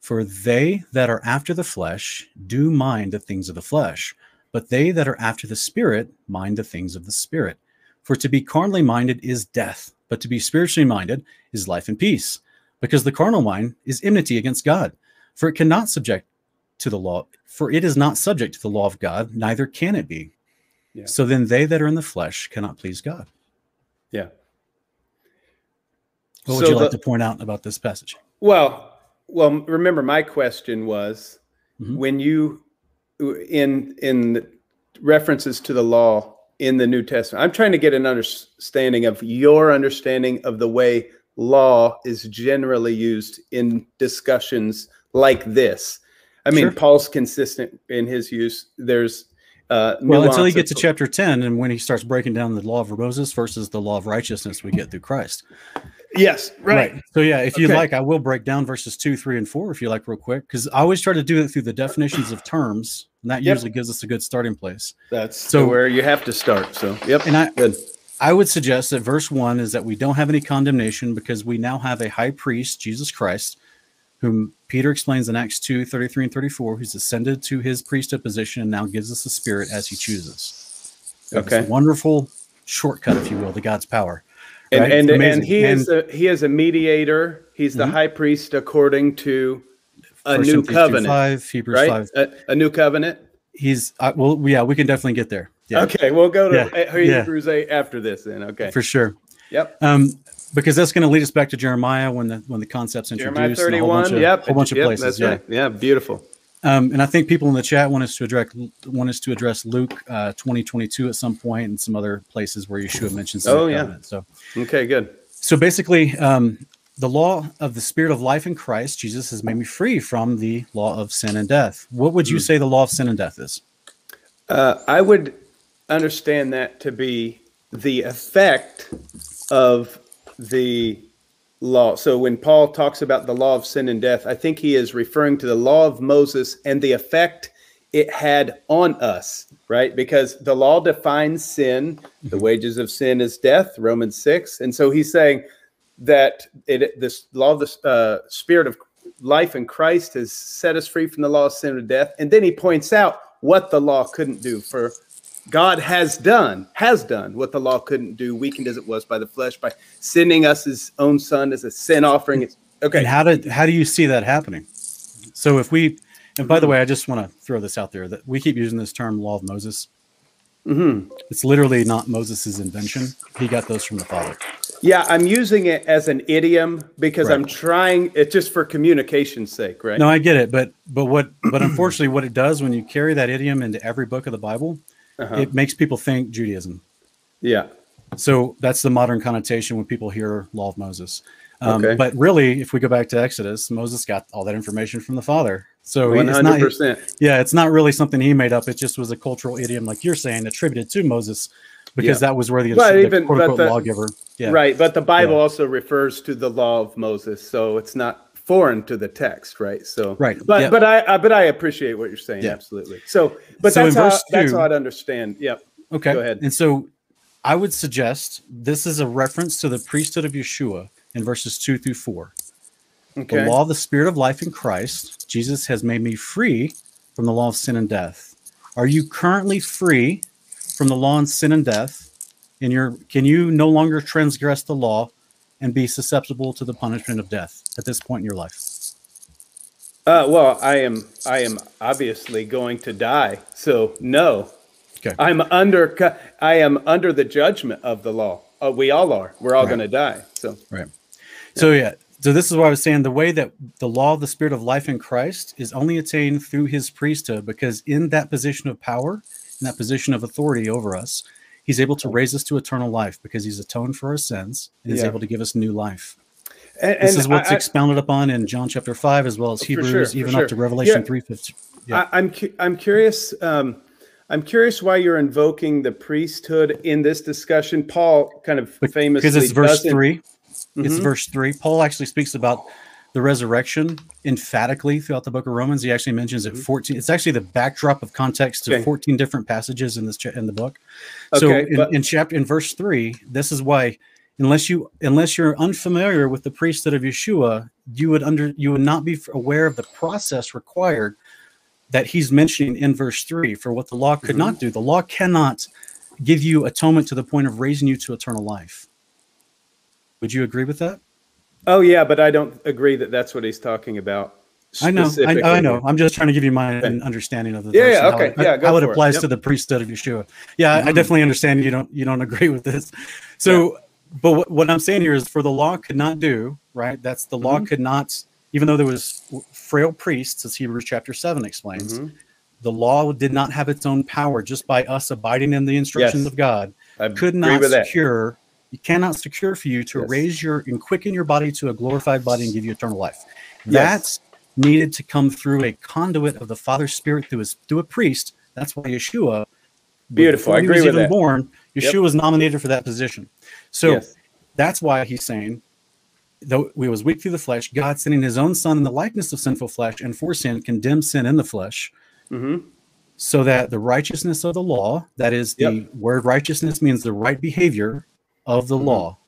For they that are after the flesh do mind the things of the flesh, but they that are after the Spirit mind the things of the Spirit. For to be carnally minded is death, but to be spiritually minded is life and peace. Because the carnal mind is enmity against God, for it cannot subject to the law, for it is not subject to the law of God, neither can it be. Yeah. So then they that are in the flesh cannot please God. Yeah. What would So you like the- to point out about this passage? Well, well, remember my question was Mhm. when you in in references to the law in the New Testament. I'm trying to get an understanding of your understanding of the way law is generally used in discussions like this. I mean, Sure. Paul's consistent in his use. There's uh, Well, until he gets to chapter 10, and when he starts breaking down the law of Moses versus the law of righteousness we get through Christ. Yes, right. So, yeah, if you Okay. like, I will break down verses two, three, and four if you like, real quick, because I always try to do it through the definitions of terms, and that Yep. usually gives us a good starting place. That's So- where you have to start. So, yep, And I, good. I would suggest that verse one is that we don't have any condemnation because we now have a high priest, Jesus Christ, whom Peter explains in Acts 2 33 and 34, who's ascended to his priesthood position and now gives us the Spirit as he chooses. So it's a Okay. wonderful shortcut, if you will, to God's power. And right? and, and he is a, he is a mediator. He's the Mhm. high priest according to a First new covenant, 5, Hebrews right? 5. A, a new covenant. He's, uh, well, yeah, we can definitely get there. Yeah, Okay, we'll go to Yeah, uh, yeah. Hebrews eight after this. Then, okay. for sure. Yep. Um, because that's going to lead us back to Jeremiah when the when the concept's introduced. Jeremiah and a whole bunch of, Yep. whole bunch of yep, places. That's yeah. right. Yeah, beautiful. Um, and I think people in the chat want us to address want us to address Luke uh, twenty twenty two at some point and some other places where Yeshua mentions. the Oh, yeah. covenant. So Okay, good. so basically, um, the law of the Spirit of life in Christ Jesus has made me free from the law of sin and death. What would you Hmm. say the law of sin and death is? Uh, I would understand that to be the effect of the law. So when Paul talks about the law of sin and death, I think he is referring to the law of Moses and the effect it had on us, right? Because the law defines sin. The wages of sin is death, Romans 6. And so he's saying that it this law of the uh, spirit of life in Christ has set us free from the law of sin and death. And then he points out what the law couldn't do. For God has done, has done what the law couldn't do, weakened as it was by the flesh, by sending us his own son as a sin offering. It's okay. And how did how do you see that happening? So if we and by the way, I just want to throw this out there that we keep using this term law of Moses. Mhm. It's literally not Moses's invention. He got those from the Father. Yeah, I'm using it as an idiom because Right. I'm trying it just for communication's sake, right? No, I get it, but but what but unfortunately, what it does when you carry that idiom into every book of the Bible, Uh-huh. it makes people think Judaism. Yeah. So that's the modern connotation when people hear law of Moses. Um, Okay. But really, if we go back to Exodus, Moses got all that information from the Father. So he- One it's hundred not, yeah, it's not really something he made up. It just was a cultural idiom, like you're saying, attributed to Moses, because Yeah. that was where the, But the even- quote unquote the- lawgiver. Yeah. Right, but the Bible Yeah. also refers to the law of Moses, so it's not foreign to the text, right? So Right, but yeah. but I, I but I appreciate what you're saying, Yeah. absolutely. So, but So that's how verse that's how I'd understand. Yep. Okay. Go ahead. And so I would suggest this is a reference to the priesthood of Yeshua in verses two through four. Okay. The law of the spirit of life in Christ, Jesus has made me free from the law of sin and death. Are you currently free from the law of sin and death? And you're can you no longer transgress the law and be susceptible to the punishment of death at this point in your life? Uh, well, I am I am obviously going to die, so no. Okay. I'm under I am under the judgment of the law. Uh, we all are. We're all Right. going to die. So Right. So yeah, so this is what I was saying. The way that the law of the spirit of life in Christ is only attained through his priesthood, because in that position of power, in that position of authority over us, he's able to raise us to eternal life because he's atoned for our sins and is Yeah. able to give us new life. and, This is what's I- expounded upon in John chapter five, as well as Hebrews, sure, even sure. up to Revelation Yeah. three fifty. Yeah. I, I'm cu- I'm curious. Um, I'm curious why you're invoking the priesthood in this discussion. Paul kind of famously because it's verse doesn't- 3 It's Mhm. verse three. Paul actually speaks about the resurrection emphatically throughout the book of Romans. He actually mentions it 14. It's actually the backdrop of context to Mm-hmm. Okay. 14 different passages in this in the book. So Okay, in, but- in chapter in verse three, this is why unless you unless you're unfamiliar with the priesthood of Yeshua, you would under you would not be aware of the process required that he's mentioning in verse three for what the law could Mm-hmm. not do. The law cannot give you atonement to the point of raising you to eternal life. Would you agree with that? Oh yeah, but I don't agree that that's what he's talking about. I know, I. I know. I'm just trying to give you my Okay. understanding of the Yeah, yeah, how okay. it, Yeah, go how it for it. applies Yep. to the priesthood of Yeshua. Yeah, I- I definitely understand you don't you don't agree with this. So, but what, what I'm saying here is, for the law could not do right. That's the law Mhm. could not, even though there was frail priests, as Hebrews chapter seven explains. Mhm. The law did not have its own power just by us abiding in the instructions Yes. of God. I Could not secure. You cannot secure for you to Yes. raise your and quicken your body to a glorified body and give you eternal life. Yes. That's needed to come through a conduit of the Father's Spirit through his through a priest. That's why Yeshua, Beautiful. I agree was with even that. born, Yep. Yeshua was nominated for that position. So Yes. that's why he's saying, though we was weak through the flesh, God sending His own Son in the likeness of sinful flesh and for sin condemned sin in the flesh, Mhm. so that the righteousness of the law, that is the Yep. word righteousness means the right behavior of the law,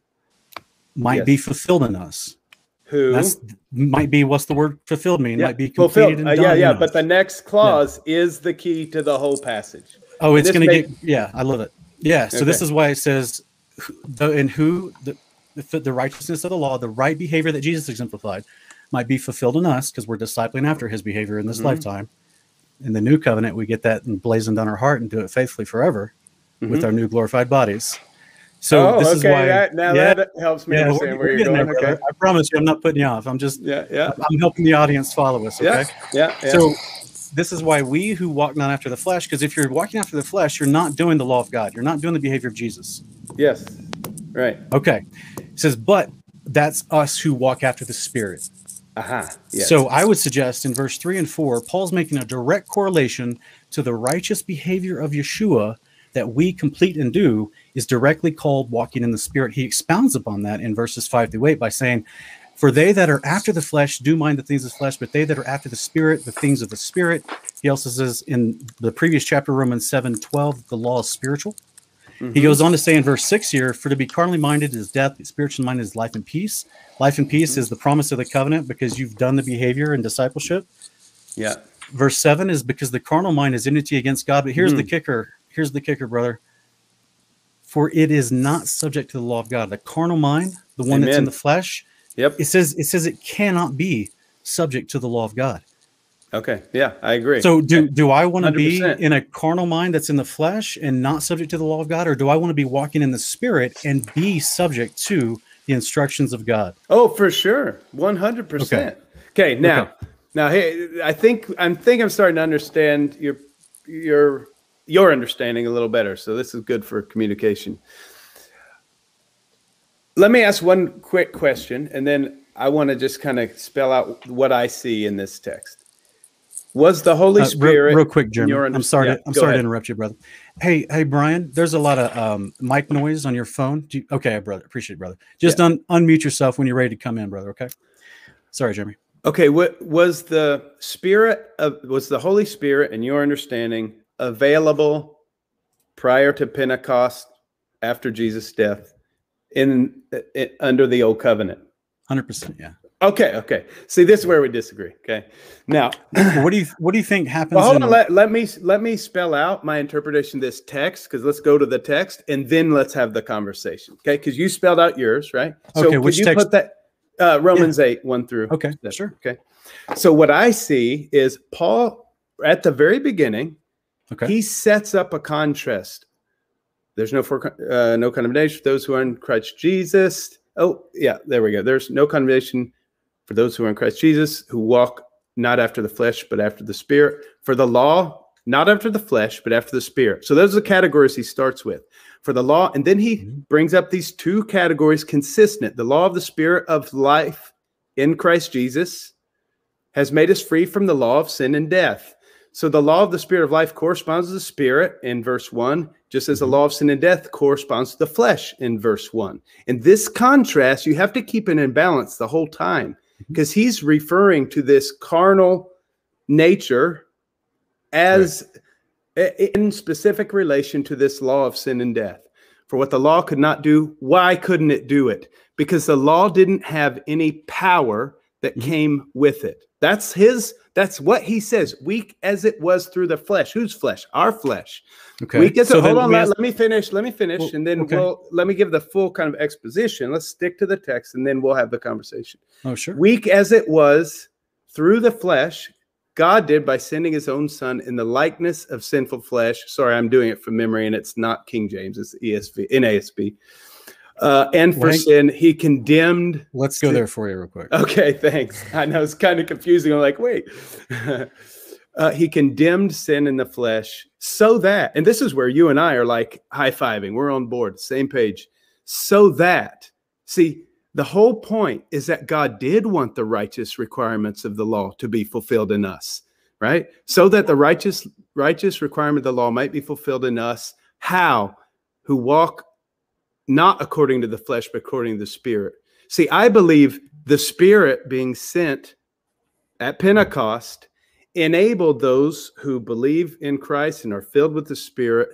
might Yes. be fulfilled in us. Who? That's might be what's the word fulfilled mean? yeah, Might be fulfilled. completed and Uh, yeah, yeah. But the next clause is the key to the whole passage. Oh, it's going to get yeah, I love it. Yeah, so this is why it says the in who the the, the righteousness of the law, the right behavior that Jesus exemplified, might be fulfilled in us because we're discipling after His behavior in this Mhm. lifetime. In the new covenant, we get that emblazoned on our heart and do it faithfully forever with Mhm. our new glorified bodies. So oh, this okay. is why. that, now yeah, that helps me yeah, understand where you're going. there, okay. brother. I promise you, I'm not putting you off. I'm just Yeah, yeah, I'm helping the audience follow us. Okay. yeah, yeah. So this is why we who walk not after the flesh, because if you're walking after the flesh, you're not doing the law of God. You're not doing the behavior of Jesus. yes, right. Okay. It says, but that's us who walk after the spirit. Aha. Yes. So I would suggest in verse three and four, Paul's making a direct correlation to the righteous behavior of Yeshua that we complete and do is directly called walking in the spirit. He expounds upon that in verses five through eight by saying, For they that are after the flesh do mind the things of the flesh, but they that are after the spirit, the things of the spirit. He also says in the previous chapter, Romans 7 12, the law is spiritual. He Mhm. goes on to say in verse 6 here, for to be carnally minded is death, the spiritual minded is life and peace. Life and peace is the promise of the covenant because you've done the behavior and discipleship. yeah. verse 7 is because the carnal mind is enmity against God. But here's the Mhm. kicker. Here's the kicker, brother. For it is not subject to the law of God. The carnal mind, the one that's in the flesh, Yep. it says it says it cannot be subject to the law of God. Okay. Yeah, I agree. So do do I want to be in a carnal mind that's in the flesh and not subject to the law of God, or do I want to be walking in the spirit and be subject to the instructions of God? Oh, for sure, one hundred percent. Okay, now, Okay. now, hey, I think I'm think I'm starting to understand your your your understanding a little better. So this is good for communication. Let me ask one quick question, and then I want to just kind of spell out what I see in this text. Was the Holy Uh, Spirit real, quick, Jeremy. I'm sorry. Yeah, to, I'm sorry to interrupt you, brother. Hey, hey, Brian. There's a lot of um, mic noise on your phone. Do you, okay, brother. Appreciate it, brother. Just un, unmute yourself when you're ready to come in, brother. Okay. Sorry, Jeremy. Okay, what was the spirit of was the Holy Spirit in your understanding available prior to Pentecost after Jesus' death in, i under the old covenant? Hundred percent. Yeah. Okay, okay. See, this is where we disagree. Okay. Now, what do you What do you think happens? well, hold in- on. Let, let me let me spell out my interpretation of this text because let's go to the text and then let's have the conversation. Okay, because you spelled out yours, right? So Okay, could which you text- put that uh, Romans eight one through? okay. That- Sure. Okay. So what I see is Paul at the very beginning, Okay. he sets up a contrast. There's no for, uh, no condemnation for those who are in Christ Jesus. Oh, yeah, there we go. There's no condemnation for those who are in Christ Jesus, who walk not after the flesh, but after the spirit. For the law, not after the flesh, but after the spirit. So those are the categories he starts with. For the law, and then he Mhm. brings up these two categories consistent. The law of the spirit of life in Christ Jesus has made us free from the law of sin and death. So the law of the spirit of life corresponds to the spirit in verse 1, just as the Mhm. law of sin and death corresponds to the flesh in verse 1. And this contrast, you have to keep it in balance the whole time because he's referring to this carnal nature as in specific relation to this law of sin and death. For what the law could not do, why couldn't it do it? Because the law didn't have any power that Mhm. came with it. That's his, that's what he says, weak as it was through the flesh. Whose flesh? Our flesh. Okay. We get to So hold on. Let, ask- let me finish. Let me finish, Well, and then okay. we'll let me give the full kind of exposition. Let's stick to the text, and then we'll have the conversation. oh, sure. Weak as it was through the flesh, God did by sending His own Son in the likeness of sinful flesh. Sorry, I'm doing it from memory, and it's not King James; it's ESV, NASB. Uh, and for sin, He condemned Let's go there for you real quick. Okay, thanks. I know it's kind of confusing. I'm like, wait. uh, he condemned sin in the flesh so that, and this is where you and I are like high fiving. We're on board, same page. So that, see, the whole point is that God did want the righteous requirements of the law to be fulfilled in us, right? So that the righteous righteous requirement of the law might be fulfilled in us. How? Who walk not according to the flesh, but according to the spirit. See, I believe the Spirit being sent at Pentecost enabled those who believe in Christ and are filled with the Spirit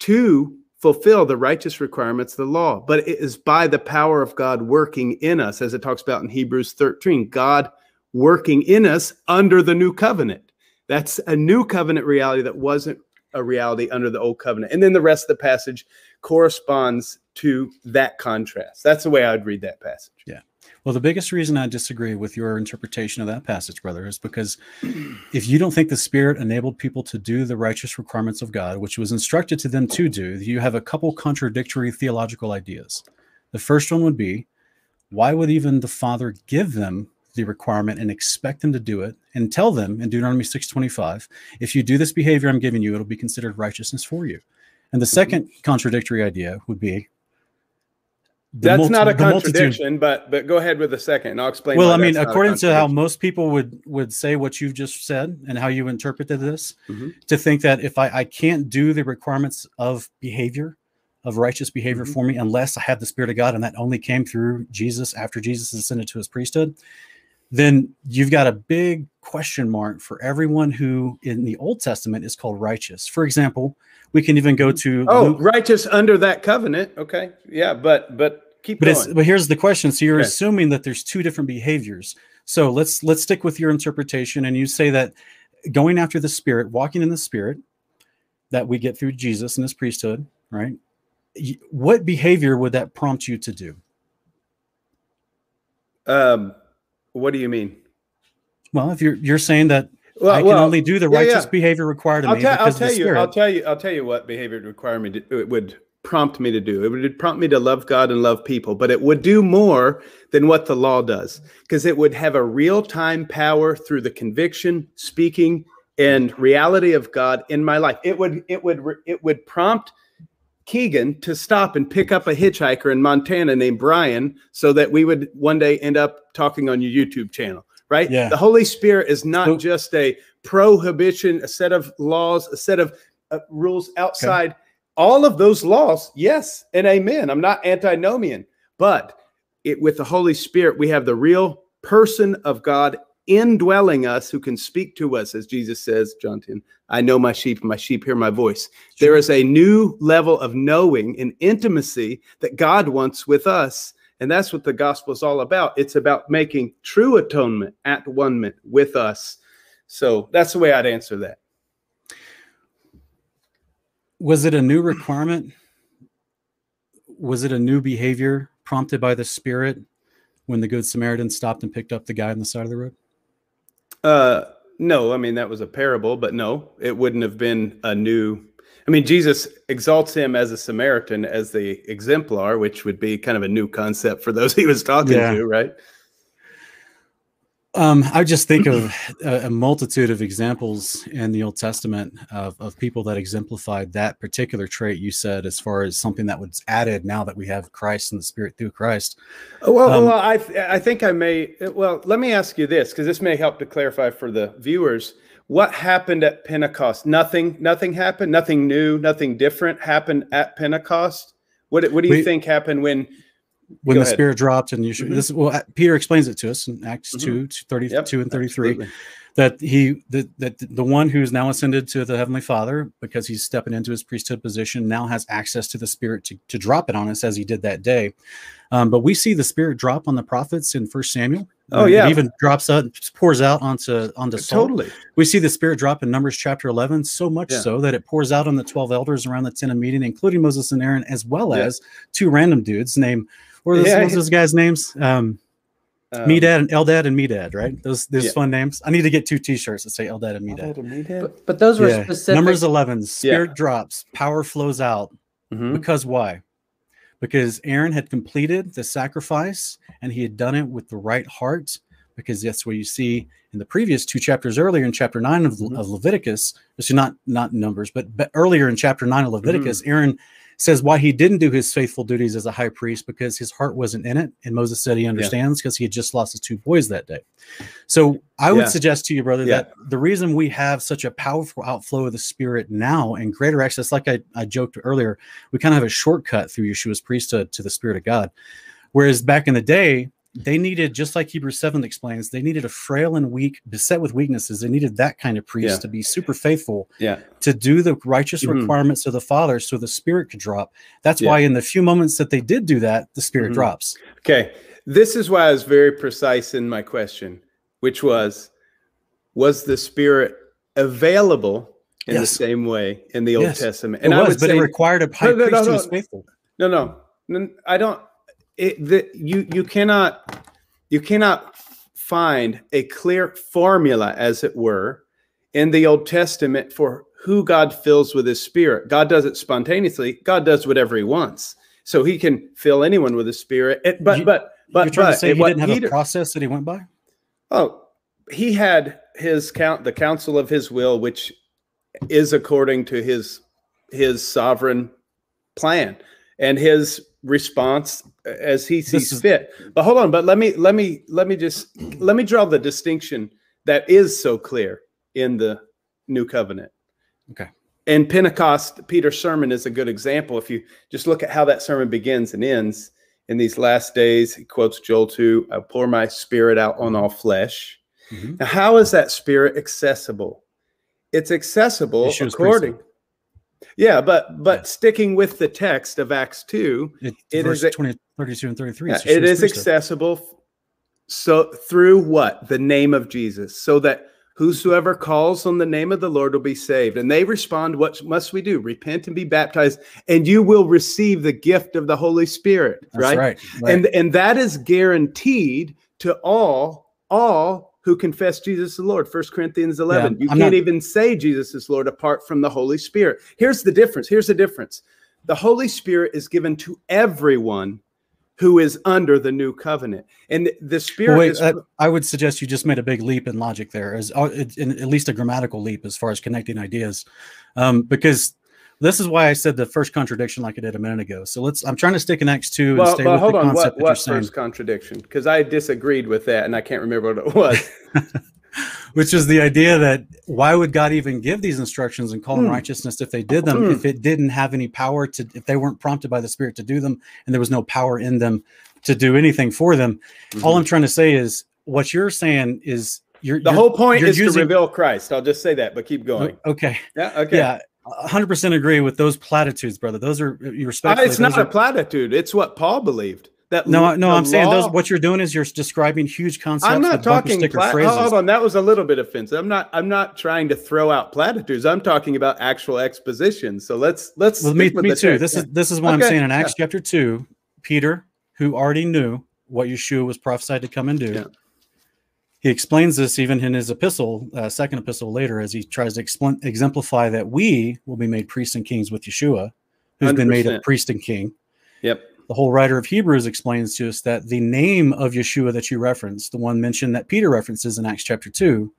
to fulfill the righteous requirements of the law. But it is by the power of God working in us, as it talks about in Hebrews 13, God working in us under the new covenant. That's a new covenant reality that wasn't a reality under the old covenant. And then the rest of the passage corresponds to that contrast. That's the way I would read that passage. Yeah. Well, the biggest reason I disagree with your interpretation of that passage, brother, is because if you don't think the Spirit enabled people to do the righteous requirements of God, which was instructed to them to do, you have a couple contradictory theological ideas. The first one would be why would even the Father give them the requirement and expect them to do it and tell them in Deuteronomy 6:25, if you do this behavior I'm giving you, it'll be considered righteousness for you. And the second contradictory idea would be that's multi- not a the multitude- contradiction, but but go ahead with the second, and I'll explain. well, I mean, that's not a according to how most people would would say what you've just said and how you interpreted this, Mhm. to think that if I, I can't do the requirements of behavior, of righteous behavior Mhm. for me, unless I have the Spirit of God, and that only came through Jesus after Jesus ascended to his priesthood, then you've got a big question mark for everyone who in the Old Testament is called righteous. For example, we can even go to oh, Luke- righteous under that covenant. Okay, yeah, but but keep but going. but here's the question so you're Okay. assuming that there's two different behaviors so let's let's stick with your interpretation and you say that going after the spirit, walking in the spirit that we get through Jesus and his priesthood, right? What behavior would that prompt you to do? Um, what do you mean? Well, if you're you're saying that Well, I can well, only do the righteous yeah. behavior required of I'll, me tell. I'll because of the tell you. spirit. I'll tell you. I'll tell you what behavior would require me. It would prompt me to do. It would prompt me to love God and love people, but it would do more than what the law does because it would have a real time power through the conviction, speaking, and reality of God in my life. It would. It would. It would prompt. Keegan to stop and pick up a hitchhiker in Montana named Brian so that we would one day end up talking on your YouTube channel, right? Yeah. The Holy Spirit is not just a prohibition, a set of laws, a set of uh, rules outside. All of those laws, yes and amen. I'm not antinomian, but it with the Holy Spirit, we have the real person of God indwelling us who can speak to us, as Jesus says, John 10, I know my sheep, and my sheep hear my voice. There is a new level of knowing and intimacy that God wants with us. And that's what the gospel is all about. It's about making true atonement at one with us. So that's the way I'd answer that. was it a new requirement? Was it a new behavior prompted by the Spirit when the Good Samaritan stopped and picked up the guy on the side of the road? Uh, no, I mean, that was a parable, but no, it wouldn't have been a new. I mean, Jesus exalts him as a Samaritan, as the exemplar, which would be kind of a new concept for those he was talking Yeah. to, right? Um, I just think of a, a multitude of examples in the Old Testament of, of people that exemplified that particular trait you said, as far as something that was added now that we have Christ and the Spirit through Christ. Well, Um, well, I I think I may. Well, let me ask you this because this may help to clarify for the viewers. What happened at Pentecost? Nothing. Nothing happened. Nothing new. Nothing different happened at Pentecost. What What do you We- think happened when? When the ahead. Spirit dropped, and you should, Mhm. this well, uh, Peter explains it to us in Acts Mhm. 2, 32 Yep, and 33. absolutely. that he that, that the one who's now ascended to the heavenly father because he's stepping into his priesthood position now has access to the spirit to, to drop it on us as he did that day um, but we see the spirit drop on the prophets in first samuel Oh, yeah. it even drops out and pours out onto onto Saul. Totally. we see the spirit drop in numbers chapter 11 so much Yeah. so that it pours out on the 12 elders around the tent of meeting including moses and aaron as well Yeah. as two random dudes named what are those, Yeah. those guys names um, Um, Medad and Eldad and Medad, right? Those those Yeah. fun names. I need to get two T-shirts that say Eldad and Medad. But, but those were Yeah. specific. Numbers eleven. Spirit drops. Power flows out. mhm. Because why? Because Aaron had completed the sacrifice and he had done it with the right heart. Because that's what you see in the previous two chapters earlier in chapter nine of, Mhm. of Leviticus. So not not numbers, but, but earlier in chapter nine of Leviticus, Aaron says why he didn't do his faithful duties as a high priest because his heart wasn't in it. And Moses said he understands because he had just lost his two boys that day. So I would Yeah. suggest to you, brother, Yeah. that the reason we have such a powerful outflow of the spirit now and greater access, like I, I joked earlier, we kind of have a shortcut through Yeshua's priesthood to the Spirit of God. Whereas back in the day, they needed, just like Hebrews 7 explains, they needed a frail and weak, beset with weaknesses. They needed that kind of priest Yeah. to be super faithful Yeah. to do the righteous Mhm. requirements of the Father so the Spirit could drop. That's Yeah. why in the few moments that they did do that, the Spirit Mhm. drops. Okay. This is why I was very precise in my question, which was Was the Spirit available in Yes. the same way in the Old Yes. Testament? it I was, would but say, it required a high No, no, no, priest who was faithful. no, no, no, I don't. It, the, you you cannot you cannot find a clear formula, as it were, in the Old Testament for who God fills with His Spirit. God does it spontaneously. God does whatever He wants, so He can fill anyone with His Spirit. It, but You- but but You're trying but to say it- he didn't have Peter- a process that he went by? Oh, he had his count, the counsel of his will, which is according to his his sovereign plan and his response as he sees is- fit. But hold on, but let me let me let me just let me draw the distinction that is so clear in the new covenant. Okay. And Pentecost, Peter's sermon is a good example. If you just look at how that sermon begins and ends in these last days, he quotes Joel 2, I pour my spirit out on all flesh. Mhm. Now, how is that spirit accessible? It's accessible according. Yeah, but but sticking with the text of Acts 2, It, It verse is a- 20, 32 and 33. yeah, it is accessible so through what? The name of Jesus. So that Whosoever calls on the name of the Lord will be saved. And they respond, What must we do? Repent and be baptized, and you will receive the gift of the Holy Spirit. Right? right. right. And and that is guaranteed to all, all who confess Jesus the Lord. First Corinthians 11. Yeah, you I'm can't not- even say Jesus is Lord apart from the Holy Spirit. Here's the difference. Here's the difference. The Holy Spirit is given to everyone who is under the new covenant. And the- Spirit Well, wait, is I, I would suggest you just made a big leap in logic there, as uh, it- in, at least a grammatical leap as far as connecting ideas, um, because this is why I said the first contradiction like I did a minute ago. So let's. I'm trying to stick in Acts two and well, stay but with the on. concept What, that you're what saying, first contradiction? Because I disagreed with that and I can't remember what it was. which is the idea that why would God even give these instructions and call them Hmm. righteousness if they did them Hmm. if it didn't have any power to if they weren't prompted by the Spirit to do them and there was no power in them to do anything for them. All I'm trying to say is what you're saying is you're the you're- whole point is to reveal Christ. I'll just say that, but keep going. Okay. Yeah. Okay. Yeah, hundred percent agree with those platitudes, brother. Those are you Uh, respect. it's not a platitude. It's what Paul believed. That no, no. I'm saying those. What you're doing is you're describing huge concepts. I'm not talking. sticker Pla- phrases. hold on, that was a little bit offensive. I'm not. I'm not trying to throw out platitudes. I'm talking about actual exposition. So let's let's. Well, me, me too. text. This Yeah. is this is what Okay, I'm saying in yeah. Acts chapter two. Peter, who already knew what Yeshua was prophesied to come and do, Yeah. he explains this even in his epistle, uh, second epistle later, as he tries to exemplify that we will be made priests and kings with Yeshua, who's been made a priest and king. Yep. The whole writer of Hebrews explains to us that the name of Yeshua that you referenced, the one mentioned that Peter references in Acts chapter 2,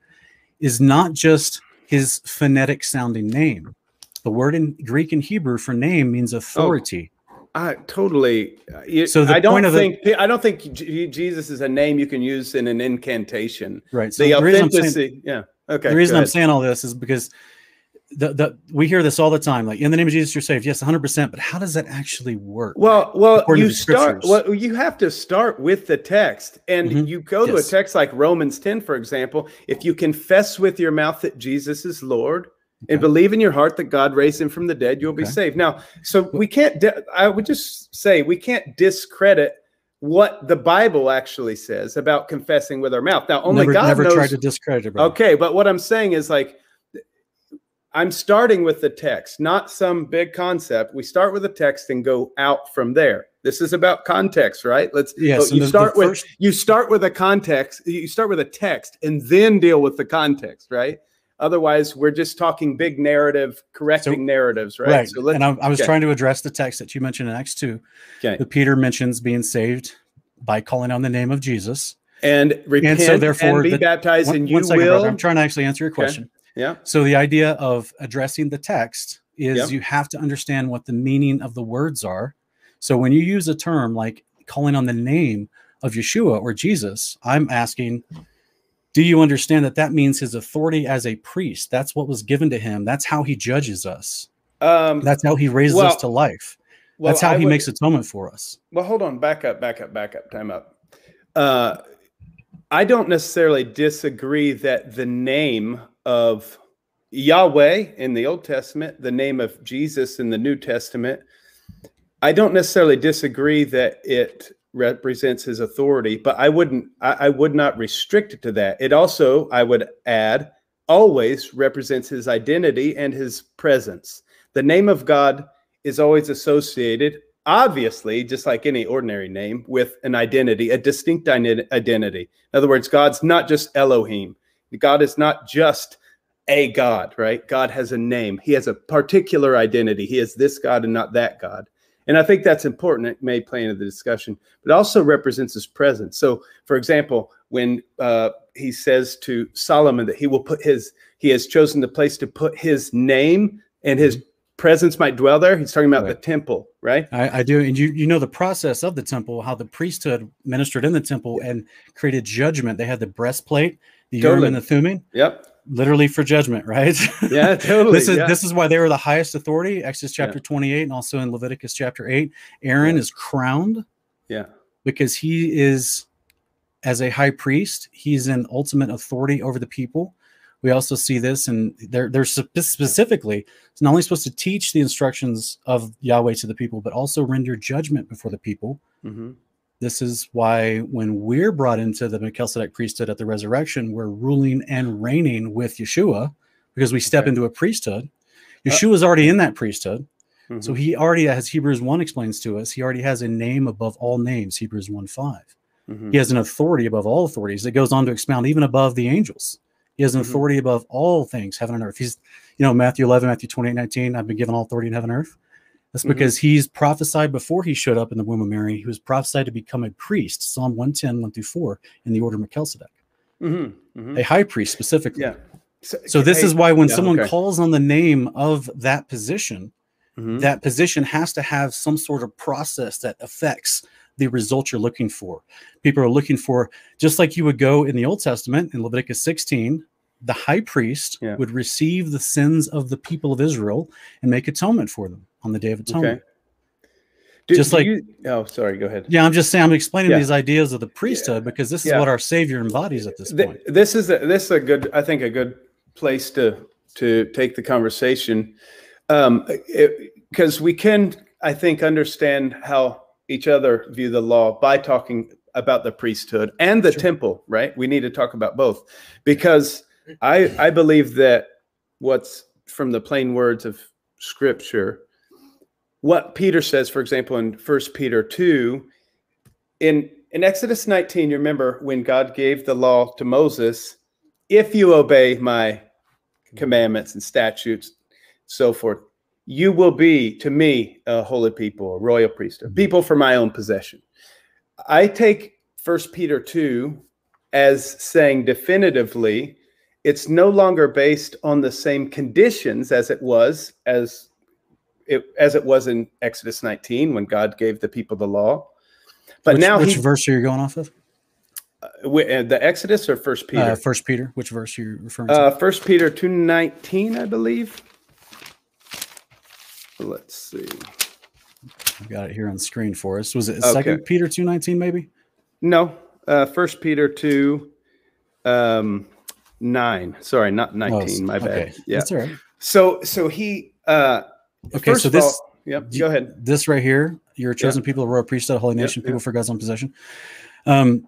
is not just his phonetic sounding name. The word in Greek and Hebrew for name means authority. I totally. uh, you- So the I don't point of the- think. I don't think Jesus is a name you can use in an incantation. Right. So the the I'm saying, authenticity. yeah. Okay. the reason I'm saying all this is because the, the we hear this all the time like in the name of Jesus you're saved. Yes, 100%, but how does that actually work? Well, well, you start. Well, you have to start with the text, and Mhm. you go to a text like Romans ten, for example. If you confess with your mouth that Jesus is Lord and believe in your heart that God raised him from the dead, you'll be saved. Now, so we can't. di- I would just say we can't discredit what the Bible actually says about confessing with our mouth. Now, only never God never knows. tried to discredit it. Okay, but what I'm saying is like I'm starting with the text, not some big concept. We start with the text and go out from there. This is about context, right? Let's Yes, so you start with first- you start with a context, you start with a text and then deal with the context, right? Otherwise, we're just talking big narrative, correcting narratives, right? Right. So let's and I, I was okay. trying to address the text that you mentioned in Acts 2. Okay. That Peter mentions being saved by calling on the name of Jesus. and repent so therefore and be the- baptized, One- and you one second, will. brother. I'm trying to actually answer your question. Yeah. So the idea of addressing the text is Yep. you have to understand what the meaning of the words are. So when you use a term like calling on the name of Yeshua or Jesus, I'm asking, do you understand that that means his authority as a priest? That's what was given to him. That's how he judges us. Um, That's how he raises Well, us to life. well, That's how I he would- makes atonement for us. Well, hold on. Back up, back up, back up. Time up. Uh, I don't necessarily disagree that the name of Yahweh in the Old Testament, the name of Jesus in the New Testament, I don't necessarily disagree that it represents his authority, but I wouldn't, I, I would not restrict it to that. It also, I would add, always represents his identity and his presence. The name of God is always associated obviously, just like any ordinary name, with an identity, a distinct identity. In other words, God's not just Elohim. God is not just a God, right? God has a name. He has a particular identity. He is this God and not that God. And I think that's important. It may play into the discussion, but also represents his presence. So, for example, when uh, he says to Solomon that he will put his, he has chosen the place to put his name and his presence might dwell there. He's talking about Right. the temple, right? I, I do, and you you know the process of the temple, how the priesthood ministered in the temple and created judgment. They had the breastplate, the urim and the thummim, Yep. literally for judgment, right? Yeah, totally. this is yeah. this is why they were the highest authority. Exodus Yeah. chapter twenty eight, and also in Leviticus chapter eight, Aaron Yeah. is crowned yeah. because he is as a high priest. He's in ultimate authority over the people. We also see this, and they're they're spe- specifically it's not only supposed to teach the instructions of Yahweh to the people, but also render judgment before the people. hmm This is why when we're brought into the Melchizedek priesthood at the resurrection, we're ruling and reigning with Yeshua because we step Okay. into a priesthood. Uh, Yeshua's already in that priesthood. Mhm. So he already, as Hebrews 1 explains to us, he already has a name above all names, Hebrews 1 5. Mhm. He has an authority above all authorities that goes on to expound even above the angels. He has an Mhm. authority above all things, heaven and earth. He's, you know, Matthew 11, Matthew 28, 19, I've been given all authority in heaven and earth. That's Mhm. because he's prophesied before he showed up in the womb of Mary. He was prophesied to become a priest, Psalm 110, 1 through 4, in the order of Melchizedek, Mhm. Mhm. a high priest specifically. Yeah. So this hey, is why when yeah, someone okay. calls on the name of that position, Mhm. that position has to have some sort of process that affects the result you're looking for. People are looking for, just like you would go in the Old Testament in Leviticus 16, the high priest Yeah. would receive the sins of the people of Israel and make atonement for them on the Day of Atonement. Okay. Do- Just do like- you- oh, sorry. Go ahead. Yeah, I'm just saying, I'm explaining Yeah. these ideas of the priesthood because this is Yeah. what our Savior embodies at this Th- point. this is a, this is a good i think a good place to to take the conversation um because we can i think understand how each other view the law by talking about the priesthood and the Sure. temple right? We need to talk about both. Because mm-hmm. i i believe that what's from the plain words of scripture what peter says for example in first peter 2 in in Exodus 19, you remember when God gave the law to Moses, if you obey my commandments and statutes, so forth, you will be to me a holy people, a royal priesthood, people for my own possession. I take First Peter 2 as saying definitively it's no longer based on the same conditions as it was as it as it was in Exodus 19 when God gave the people the law. But which, now which he verse are you going off of? Wi- uh, the Exodus or First Peter? Uh, First Peter. Which verse are you referring to? Uh, First Peter two nineteen, I believe. Let's see. I've got it here on screen for us. Was it Okay. Second Peter two nineteen? Maybe. No, uh, First Peter two um, nine. Sorry, not Oh, nineteen. my bad. okay. Yeah. That's all right. So so he. Uh, Okay, so this- all- yep. Go ahead. This right here, you're a chosen people, a royal priesthood, a holy Yep, nation, people yep. for God's own possession. Um,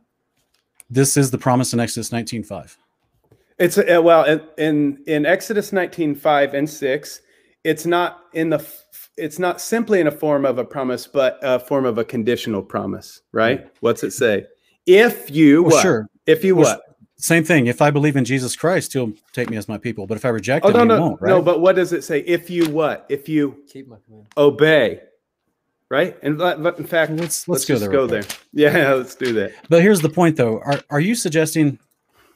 this is the promise in Exodus 19:5. It's uh, well in in, in Exodus nineteen five and six. It's not in the. It's not simply in a form of a promise, but a form of a conditional promise, right? What's it say? If you Well, what? sure. If you Well, what? Same thing. If I believe in Jesus Christ, He'll take me as my people. But if I reject Oh Him, no He no won't. Right? no! But what does it say? If you what? If you Keep my command. obey, right? And let- let- in fact, let's, let's- let's go just there go real there. Yeah, let's do that. But here's the point, though. Are are you suggesting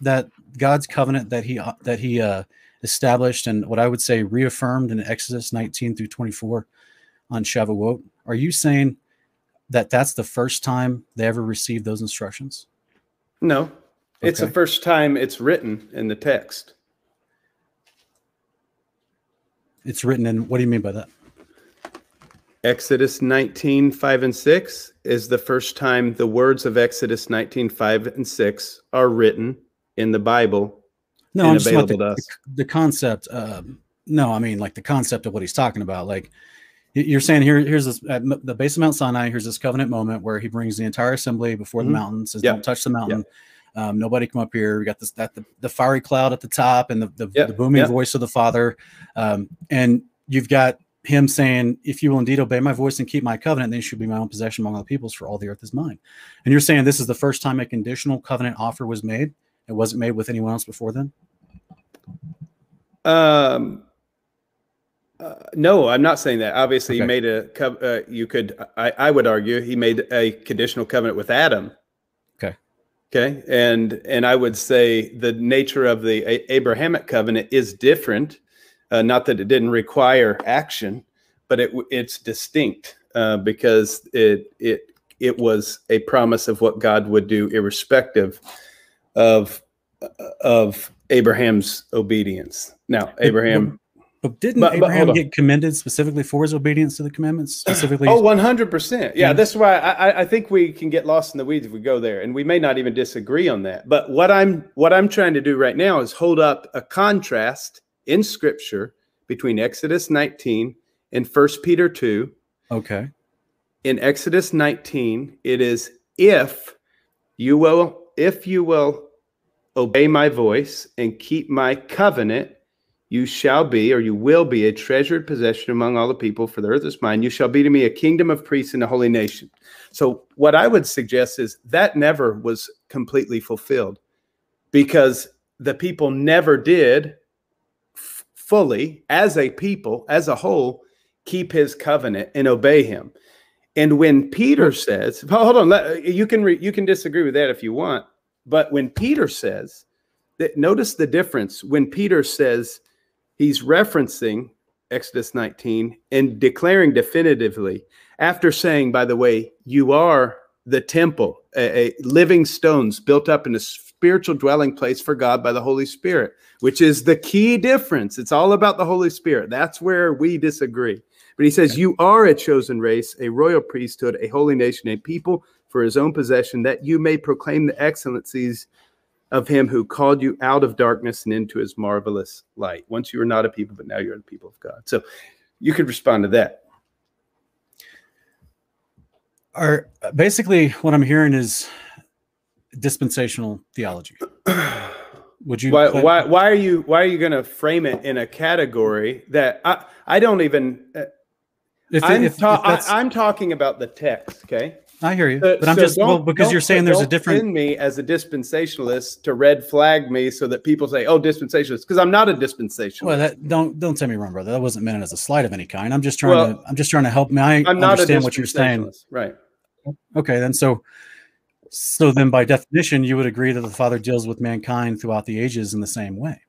that God's covenant that He uh, that He uh, established and what I would say reaffirmed in Exodus 19 through 24 on Shavuot? Are you saying that that's the first time they ever received those instructions? No, it's the first time it's written in the text. It's written in. What do you mean by that? Exodus 19, 5 and 6 is the first time the words of Exodus 19, 5 and 6 are written in the Bible. No, I'm just available the, the concept. Um, no, I mean like the concept of what he's talking about. Like you're saying here, here's this at the base of Mount Sinai. Here's this covenant moment where he brings the entire assembly before Mhm. the mountain, says. "Don't touch the mountain." Um, nobody come up here. We got this that the, the fiery cloud at the top and the the, the booming voice of the Father, um, and you've got him saying, "If you will indeed obey my voice and keep my covenant, then you should be my own possession among all the peoples, for all the earth is mine." And you're saying this is the first time a conditional covenant offer was made. It wasn't made with anyone else before then. Um, uh, no, I'm not saying that. Obviously, he made a. co- Uh, you could. I, I would argue he made a conditional covenant with Adam. Okay. Okay, and and I would say the nature of the A- Abrahamic covenant is different. Uh, not that it didn't require action, but it it's distinct uh, because it it it was a promise of what God would do, irrespective of of Abraham's obedience. Now, Abraham. But didn't But- Abraham get commended specifically for his obedience to the commandments? Specifically, Oh, 100%. Yeah, Yeah. that's why I, I- I think we can get lost in the weeds if we go there, and we may not even disagree on that. But what I'm what I'm trying to do right now is hold up a contrast in Scripture between Exodus 19 and 1 Peter 2. okay. In Exodus 19, it is if you will, if you will obey my voice and keep my covenant, you shall be, or you will be, a treasured possession among all the people, for the earth is mine. You shall be to me a kingdom of priests and a holy nation. So, what I would suggest is that never was completely fulfilled because the people never did f- fully, as a people, as a whole, keep his covenant and obey him. And when Peter says, hold on, let, you can re, you can disagree with that if you want, but when Peter says that, notice the difference. When Peter says he's referencing Exodus 19 and declaring definitively, after saying, by the way, you are the temple, a, a living stones built up in a spiritual dwelling place for God by the Holy Spirit, which is the key difference. It's all about the Holy Spirit. That's where we disagree. But he says, You are a chosen race, a royal priesthood, a holy nation, a people for his own possession, that you may proclaim the excellencies of him who called you out of darkness and into his marvelous light. Once you were not a people, but now you're the people of God. So you could respond to that. Are basically what I'm hearing is dispensational theology. Would you why, why, why are you why are you going to frame it in a category that I I don't even uh, if, I'm, if, ta- if I, am talking about the text, okay? I hear you, but I'm just well because you're saying there's a different. In me as a dispensationalist to red flag me so that people say, "Oh, dispensationalist," because I'm not a dispensationalist. Well, that, don't don't tell me wrong, brother. That wasn't meant as a slight of any kind. I'm just trying well, to I'm just trying to help me. I I'm understand what you're saying. Right. Okay, then so so then by definition, you would agree that the Father deals with mankind throughout the ages in the same way.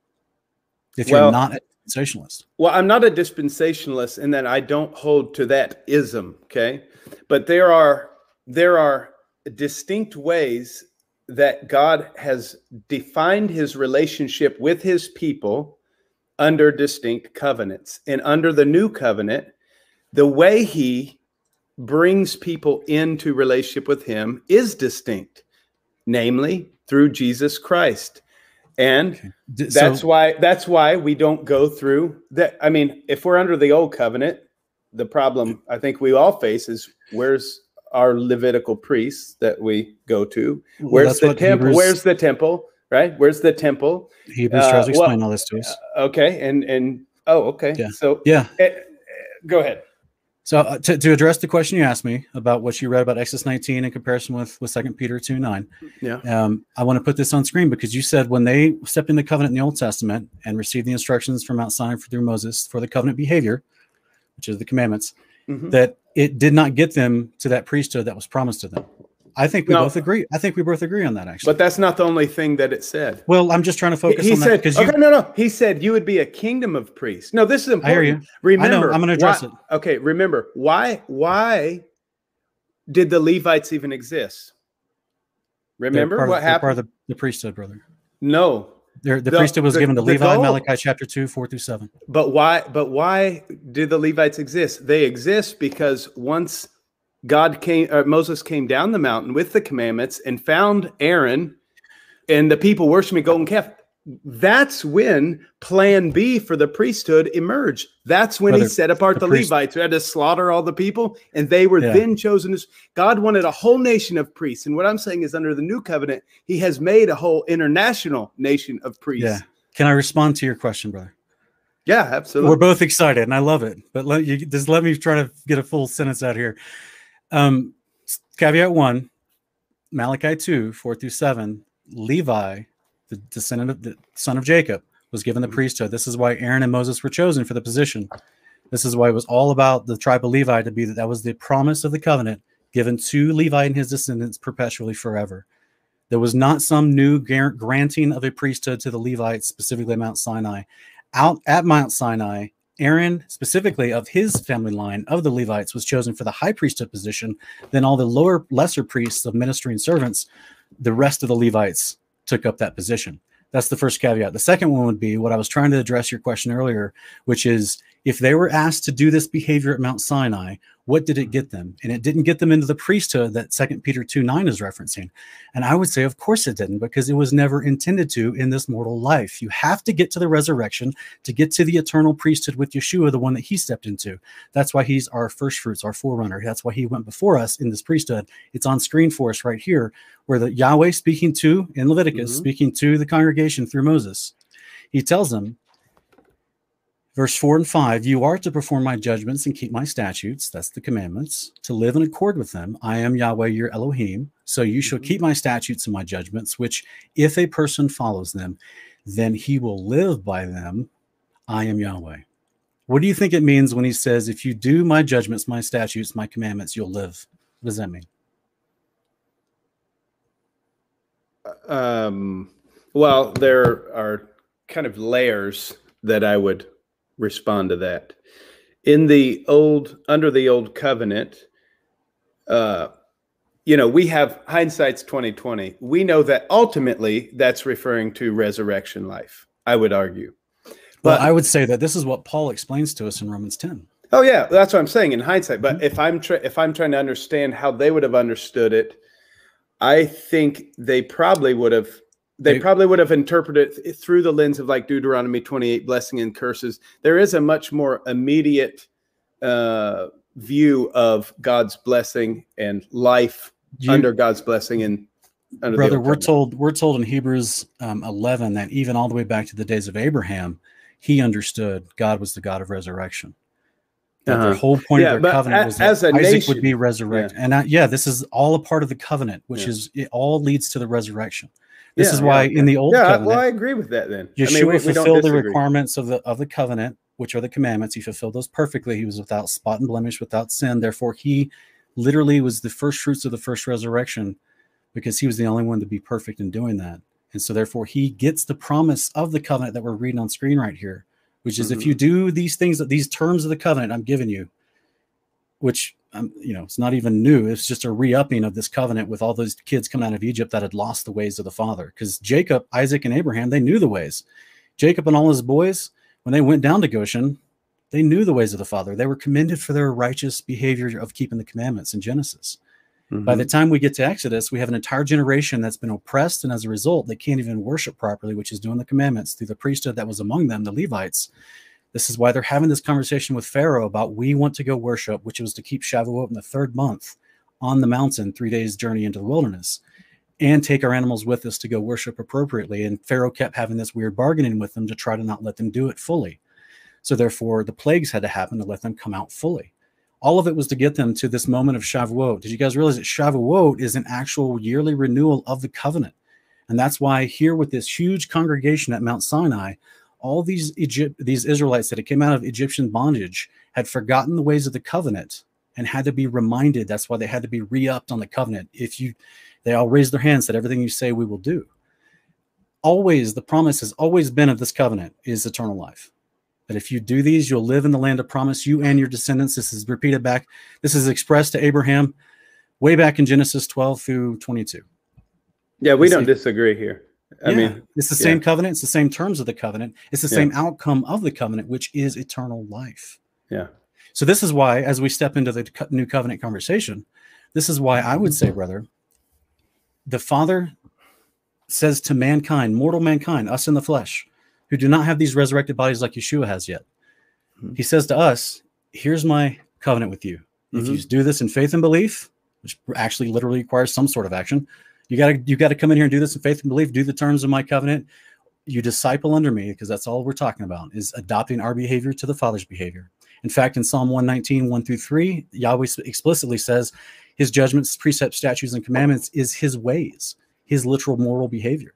If you're well, not dispensationalist. Well, I'm not a dispensationalist in that I don't hold to that ism, okay? But there are there are distinct ways that God has defined his relationship with his people under distinct covenants. And under the new covenant, the way he brings people into relationship with him is distinct, namely through Jesus Christ and that's so, why that's why we don't go through that i mean if we're under the old covenant the problem i think we all face is where's our levitical priests that we go to. Where's well, the temple Hebrews, where's the temple right? Where's the temple? Hebrews tries to uh, explain well, all this to us. uh, okay and and oh okay. Yeah. so yeah. uh, go ahead. So uh, to, to address the question you asked me about what you read about Exodus 19 in comparison with with Second Peter 2 9, yeah, um, I want to put this on screen because you said when they stepped in the covenant in the Old Testament and received the instructions from Mount Sinai through Moses for the covenant behavior, which is the commandments, mm-hmm. that it did not get them to that priesthood that was promised to them. I think we no, both agree. I think we both agree on that, actually. But that's not the only thing that it said. Well, I'm just trying to focus he on said, that because okay, no, no. He said you would be a kingdom of priests. No, this is important. I hear you. Remember, I am going to address why, it. Okay, remember why? Why did the Levites even exist? Remember what of, happened? Part of the, the priesthood, brother. No, the, the, priesthood was the, given to Levi, goal, Malachi chapter two, four through seven. But why? But why did the Levites exist? They exist because once God came, uh, Moses came down the mountain with the commandments and found Aaron and the people worshiping golden calf. That's when plan B for the priesthood emerged. That's when Brother, he set apart the, the Levites who had to slaughter all the people, and they were yeah. then chosen as God wanted a whole nation of priests. And what I'm saying is, under the new covenant, he has made a whole international nation of priests. Yeah. Can I respond to your question, brother? Yeah, absolutely. We're both excited, and I love it. But let you just let me try to get a full sentence out here. Um, caveat one, Malachi 2, 4 through 7, Levi, the descendant of the son of Jacob, was given the mm-hmm. priesthood. This is why Aaron and Moses were chosen for the position. This is why it was all about the tribe of Levi to be that that was the promise of the covenant given to Levi and his descendants perpetually forever. There was not some new granting of a priesthood to the Levites, specifically Mount Sinai. Out at Mount Sinai, Aaron, specifically of his family line of the Levites, was chosen for the high priesthood position. Then all the lower, lesser priests of ministering servants, the rest of the Levites took up that position. That's the first caveat. The second one would be what I was trying to address your question earlier, which is if they were asked to do this behavior at Mount Sinai, what did it get them? And it didn't get them into the priesthood that Second Peter 2 9 is referencing. And I would say, of course it didn't, because it was never intended to in this mortal life. You have to get to the resurrection to get to the eternal priesthood with Yeshua, the one that he stepped into. That's why he's our first fruits, our forerunner. That's why he went before us in this priesthood. It's on screen for us right here, where the Yahweh speaking to in Leviticus, Mhm. speaking to the congregation through Moses. He tells them, Verse 4 and 5 You are to perform my judgments and keep my statutes, that's the commandments, to live in accord with them. I am Yahweh your Elohim. So you shall Mhm. keep my statutes and my judgments, which if a person follows them, then he will live by them. I am Yahweh. What do you think it means when he says, If you do my judgments, my statutes, my commandments, you'll live? What does that mean? Um, well, there are kind of layers that I would respond to that. In the old, under the old covenant, uh, you know, we have hindsight's twenty twenty. We know that ultimately that's referring to resurrection life. I would argue. Well, But- I would say that this is what Paul explains to us in Romans 10. Oh yeah, that's what I'm saying in hindsight. But if I'm try- if I'm trying to understand how they would have understood it, I think they probably would have they They- probably would have interpreted it through the lens of like Deuteronomy 28, blessing and curses. There is a much more immediate uh, view of God's blessing and life You- under God's blessing and under brother we're told we're told in hebrews um, 11 that even all the way back to the days of abraham he understood god was the god of resurrection that Uh-huh. the whole point Yeah, of their covenant was that as isaac nation- would be resurrected and uh, yeah this is all a part of the covenant which Yeah. is it all leads to the resurrection this Yeah, is why okay. in the old yeah, covenant well, I agree with that. Then Yeshua I mean, we, we fulfilled the requirements of the of the covenant, which are the commandments. He fulfilled those perfectly. He was without spot and blemish, without sin. Therefore, he literally was the first fruits of the first resurrection, because he was the only one to be perfect in doing that. And so, therefore, he gets the promise of the covenant that we're reading on screen right here, which is if Mhm. you do these things, these terms of the covenant I'm giving you, which um, you know, it's not even new. It's just a re-upping of this covenant with all those kids coming out of Egypt that had lost the ways of the father. Because Jacob, Isaac, and Abraham, they knew the ways. Jacob and all his boys, when they went down to Goshen, they knew the ways of the father. They were commended for their righteous behavior of keeping the commandments in Genesis. By Mhm. the time we get to Exodus, we have an entire generation that's been oppressed, and as a result, they can't even worship properly, which is doing the commandments through the priesthood that was among them, the Levites. This is why they're having this conversation with Pharaoh about we want to go worship, which was to keep Shavuot in the third month on the mountain, three days' journey into the wilderness, and take our animals with us to go worship appropriately. And Pharaoh kept having this weird bargaining with them to try to not let them do it fully. So therefore, the plagues had to happen to let them come out fully. All of it was to get them to this moment of Shavuot. Did you guys realize that Shavuot is an actual yearly renewal of the covenant? And that's why here with this huge congregation at Mount Sinai, all these Egypt, these Israelites that had came out of Egyptian bondage had forgotten the ways of the covenant and had to be reminded. That's why they had to be re-upped on the covenant. If you, they all raised their hands, said everything you say we will do. Always, the promise has always been of this covenant is eternal life. That if you do these, you'll live in the land of promise, you and your descendants. This is repeated back. This is expressed to Abraham way back in Genesis 12 through 22. yeah, we don't disagree here. I Yeah, mean, it's the yeah. same covenant, it's the same terms of the covenant, it's the Yeah. same outcome of the covenant, which is eternal life. yeah. So this is why, as we step into the co- new covenant conversation, this is why I would say, brother, the Father says to mankind, mortal mankind, us in the flesh, who do not have these resurrected bodies like Yeshua has yet. Mhm. He says to us, "Here's my covenant with you. If you do this in faith and belief, which actually literally requires some sort of action, you got to you got to come in here and do this in faith and belief. Do the terms of my covenant. You disciple under me, because that's all we're talking about is adopting our behavior to the Father's behavior. In fact, in Psalm 119, 1 through 3, Yahweh explicitly says his judgments, precepts, statutes, and commandments is his ways, his literal moral behavior.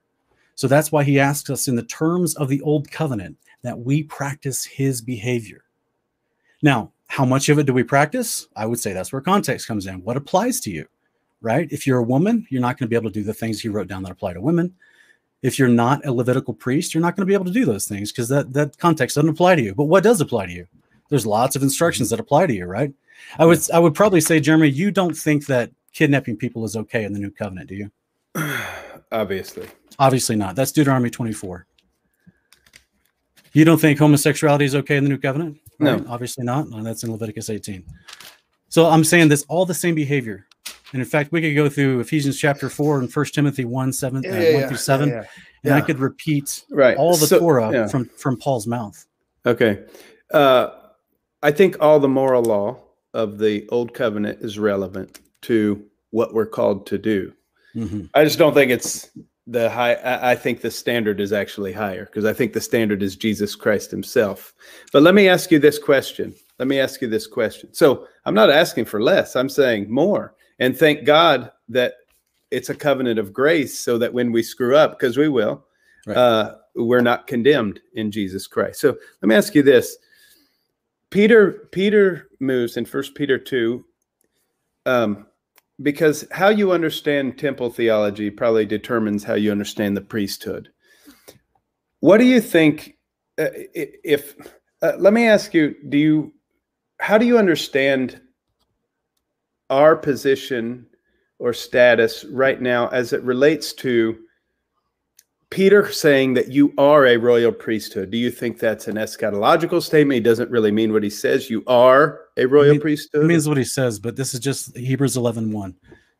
So that's why he asks us in the terms of the old covenant that we practice his behavior. Now, how much of it do we practice? I would say that's where context comes in. What applies to you, right? If you're a woman, you're not going to be able to do the things he wrote down that apply to women. If you're not a Levitical priest, you're not going to be able to do those things because that, that context doesn't apply to you. But what does apply to you? There's lots of instructions that apply to you, right? I would I would probably say, Jeremy, you don't think that kidnapping people is okay in the new covenant, do you? Obviously. Obviously not. That's Deuteronomy 24. You don't think homosexuality is okay in the new covenant? Right? No. Obviously not. No, that's in Leviticus 18. So I'm saying this all the same behavior. And in fact, we could go through Ephesians chapter 4 and 1 Timothy 1, 7, uh, 1 through 7, yeah, and I could repeat Right. all the So- Torah yeah. from, from Paul's mouth. Okay. Uh, I think all the moral law of the old covenant is relevant to what we're called to do. Mhm. I just don't think it's the high. I, I think the standard is actually higher because I think the standard is Jesus Christ Himself. But let me ask you this question. Let me ask you this question. So I'm not asking for less. I'm saying more. And thank God that it's a covenant of grace, so that when we screw up, because we will, Right. uh, we're not condemned in Jesus Christ. So let me ask you this: Peter Peter moves in First Peter two. Um, because how you understand temple theology probably determines how you understand the priesthood. What do you think? Uh, if uh, let me ask you, do you how do you understand our position or status right now as it relates to Peter saying that you are a royal priesthood? Do you think that's an eschatological statement? He doesn't really mean what he says. You are a royal mean- priesthood. It means what he says, but this is just Hebrews 11 1.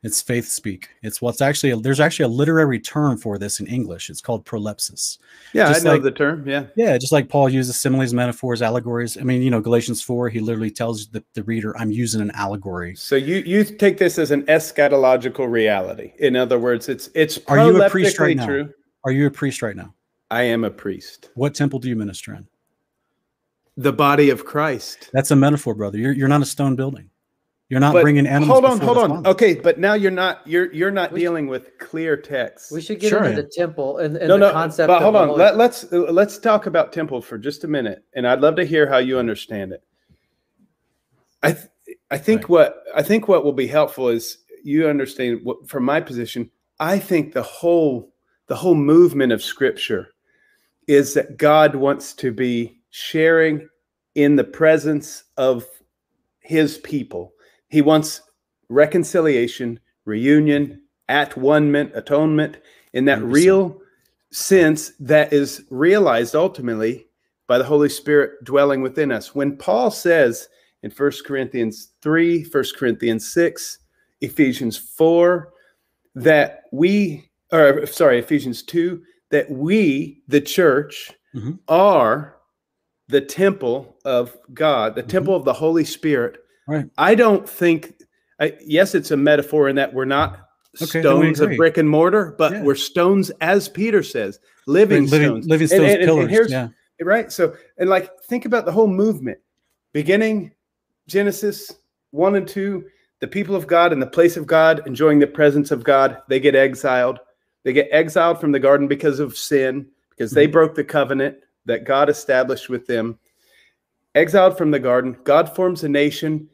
It's faith speak. It's what's actually, there's actually a literary term for this in English. It's called prolepsis. yeah, I just know like- the term. Yeah. Yeah, just like Paul uses similes, metaphors, allegories. I mean, you know, Galatians 4, he literally tells the, the reader, I'm using an allegory. So you you take this as an eschatological reality. In other words, it's it's Are you a priest right now? true. Are you a priest right now? I am a priest. What temple do you minister in? The body of Christ. That's a metaphor, brother. You're, you're not a stone building. You're not But bringing animals. hold on, hold on. Father. Okay, but now you're not you're you're not We- dealing with clear text. We should get Sure, into the temple and, and no, the no, concept. but hold the on. Holy- Let, let's let's talk about temple for just a minute, and I'd love to hear how you understand it. I th- I think Right. what I think what will be helpful is you understand what from my position. I think the whole the whole movement of Scripture is that God wants to be sharing in the presence of His people. He wants reconciliation, reunion, at one ment, atonement in that 100%. real sense that is realized ultimately by the Holy Spirit dwelling within us. When Paul says in 1 Corinthians 3, 1 Corinthians 6, Ephesians 4, that we, or sorry, Ephesians 2, that we, the church, Mhm. are the temple of God, the Mhm. temple of the Holy Spirit. Right. I don't think, I, yes, it's a metaphor in that we're not Okay, stones of brick and mortar, but Yeah. we're stones, as Peter says, living, living, stones. living And- stones, and- and pillars. here's- yeah. right so and like think about the whole movement beginning genesis 1 and 2 the people of god in the place of god enjoying the presence of god they get exiled they get exiled from the garden because of sin because they Mhm. broke the covenant that god established with them exiled from the garden god forms a nation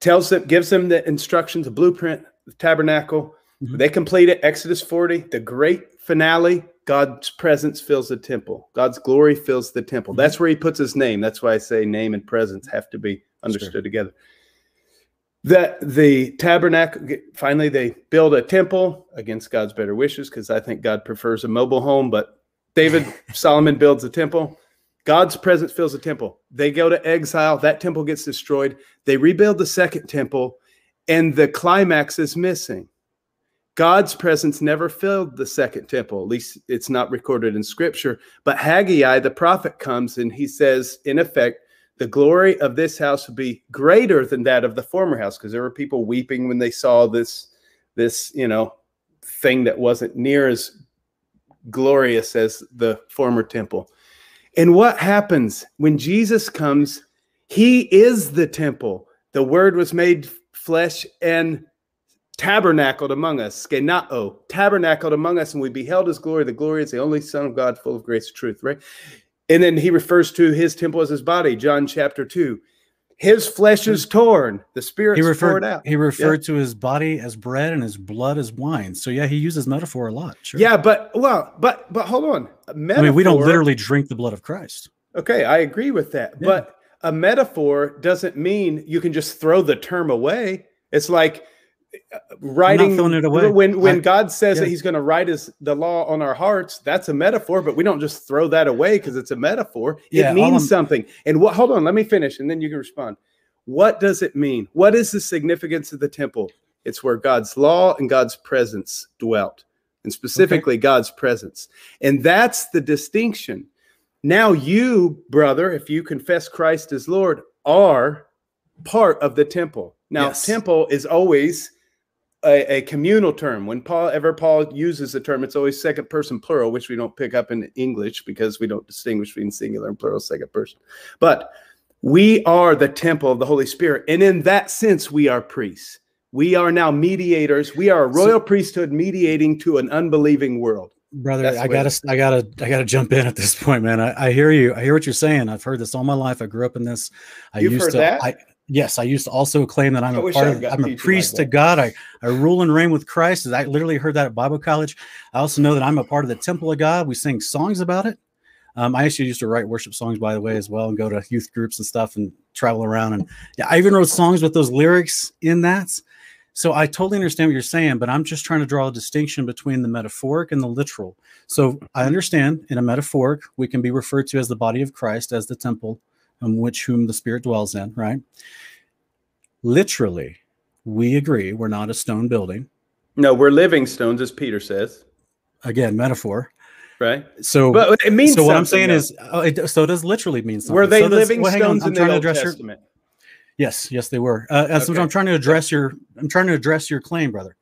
tells them gives them the instructions the blueprint the tabernacle. Mhm. they complete it. Exodus 40 the great finale god's presence fills the temple. God's glory fills the temple. Mhm. that's where he puts his name. That's why i say name and presence have to be understood together. That the tabernacle finally they build a temple against god's better wishes because i think god prefers a mobile home but david solomon builds a temple god's presence fills the temple. They go to exile. That temple gets destroyed. They rebuild the second temple and the climax is missing. God's presence never filled the second temple. At least it's not recorded in scripture. But haggai the prophet comes and he says in effect the glory of this house will be greater than that of the former house because there were people weeping when they saw this this you know thing that wasn't near as glorious as the former temple and what happens when jesus comes? He is the temple. The word was made flesh and tabernacled among us. Skenao tabernacled among us and we beheld his glory. The glory is the only son of god full of grace and truth right? And then he refers to his temple as his body, John chapter 2. His flesh is torn, the spirit He poured referred, out. he referred to his body as bread and his blood as wine. So yeah, he uses metaphor a lot. Sure. Yeah, but well, but but hold on. I mean, we don't literally drink the blood of Christ. Okay, I agree with that. Yeah. But a metaphor doesn't mean you can just throw the term away. It's like writing throwing it away. when when I- God says that. He's going to write His the law on our hearts. That's a metaphor, but we don't just throw that away because it's a metaphor. Yeah, it means something. And what? Hold on, let me finish, and then you can respond. What does it mean? What is the significance of the temple? It's where God's law and God's presence dwelt, and specifically God's presence. And that's the distinction. Now, you, brother, if you confess Christ as Lord, are part of the temple. Now, Yes. temple is always a, a communal term. When Paul ever Paul uses the term, it's always second person plural, which we don't pick up in English because we don't distinguish between singular and plural second person. But we are the temple of the Holy Spirit, and in that sense, we are priests. We are now mediators. We are a royal priesthood mediating to an unbelieving world. brother That's i gotta i gotta i gotta jump in at this point man I, I hear you i hear what you're saying i've heard this all my life i grew up in this i You've used heard to that? I, yes i used to also claim that i'm I a part of i'm a priest like to god. I, I rule and reign with christ. I literally heard that at bible college. I also know that i'm a part of the temple of god. We sing songs about it. Um, I actually used to write worship songs, by the way, as well, and go to youth groups and stuff and travel around. And yeah, I even wrote songs with those lyrics in that. So I totally understand what you're saying, but I'm just trying to draw a distinction between the metaphoric and the literal. So I understand in a metaphoric, we can be referred to as the body of Christ, as the temple in which whom the Spirit dwells in, right? Literally, we agree we're not a stone building. No, we're living stones, as Peter says, Again, metaphor. right? So, But it means so what I'm saying though. is, oh, it, so it does literally mean something. were they So living well, hang on, stones in the Old address your- Testament? Yes, yes, they were. Uh, that's what Okay. I'm trying to address your. I'm trying to address your claim, brother.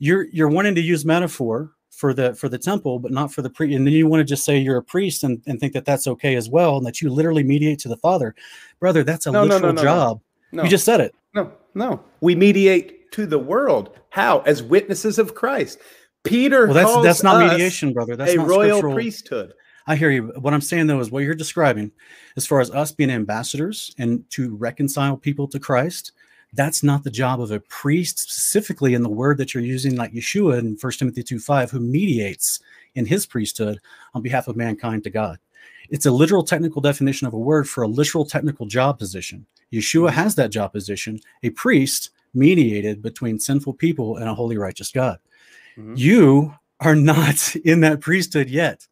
You're you're wanting to use metaphor for the for the temple, but not for the priest. And then you want to just say you're a priest and, and think that that's okay as well, and that you literally mediate to the Father, brother. That's a No, literal no, no. job. You just said it. no, no. We mediate to the world. How? As witnesses of Christ. Peter Well, that's that's not mediation, brother. That's a royal scriptural. priesthood. I hear you. What I'm saying though is what you're describing, as far as us being ambassadors and to reconcile people to Christ, that's not the job of a priest, specifically in the word that you're using, like Yeshua in 1 Timothy 2 5, who mediates in his priesthood on behalf of mankind to God. It's a literal technical definition of a word for a literal technical job position. Yeshua has that job position, a priest mediated between sinful people and a holy, righteous God. Mhm. You are not in that priesthood yet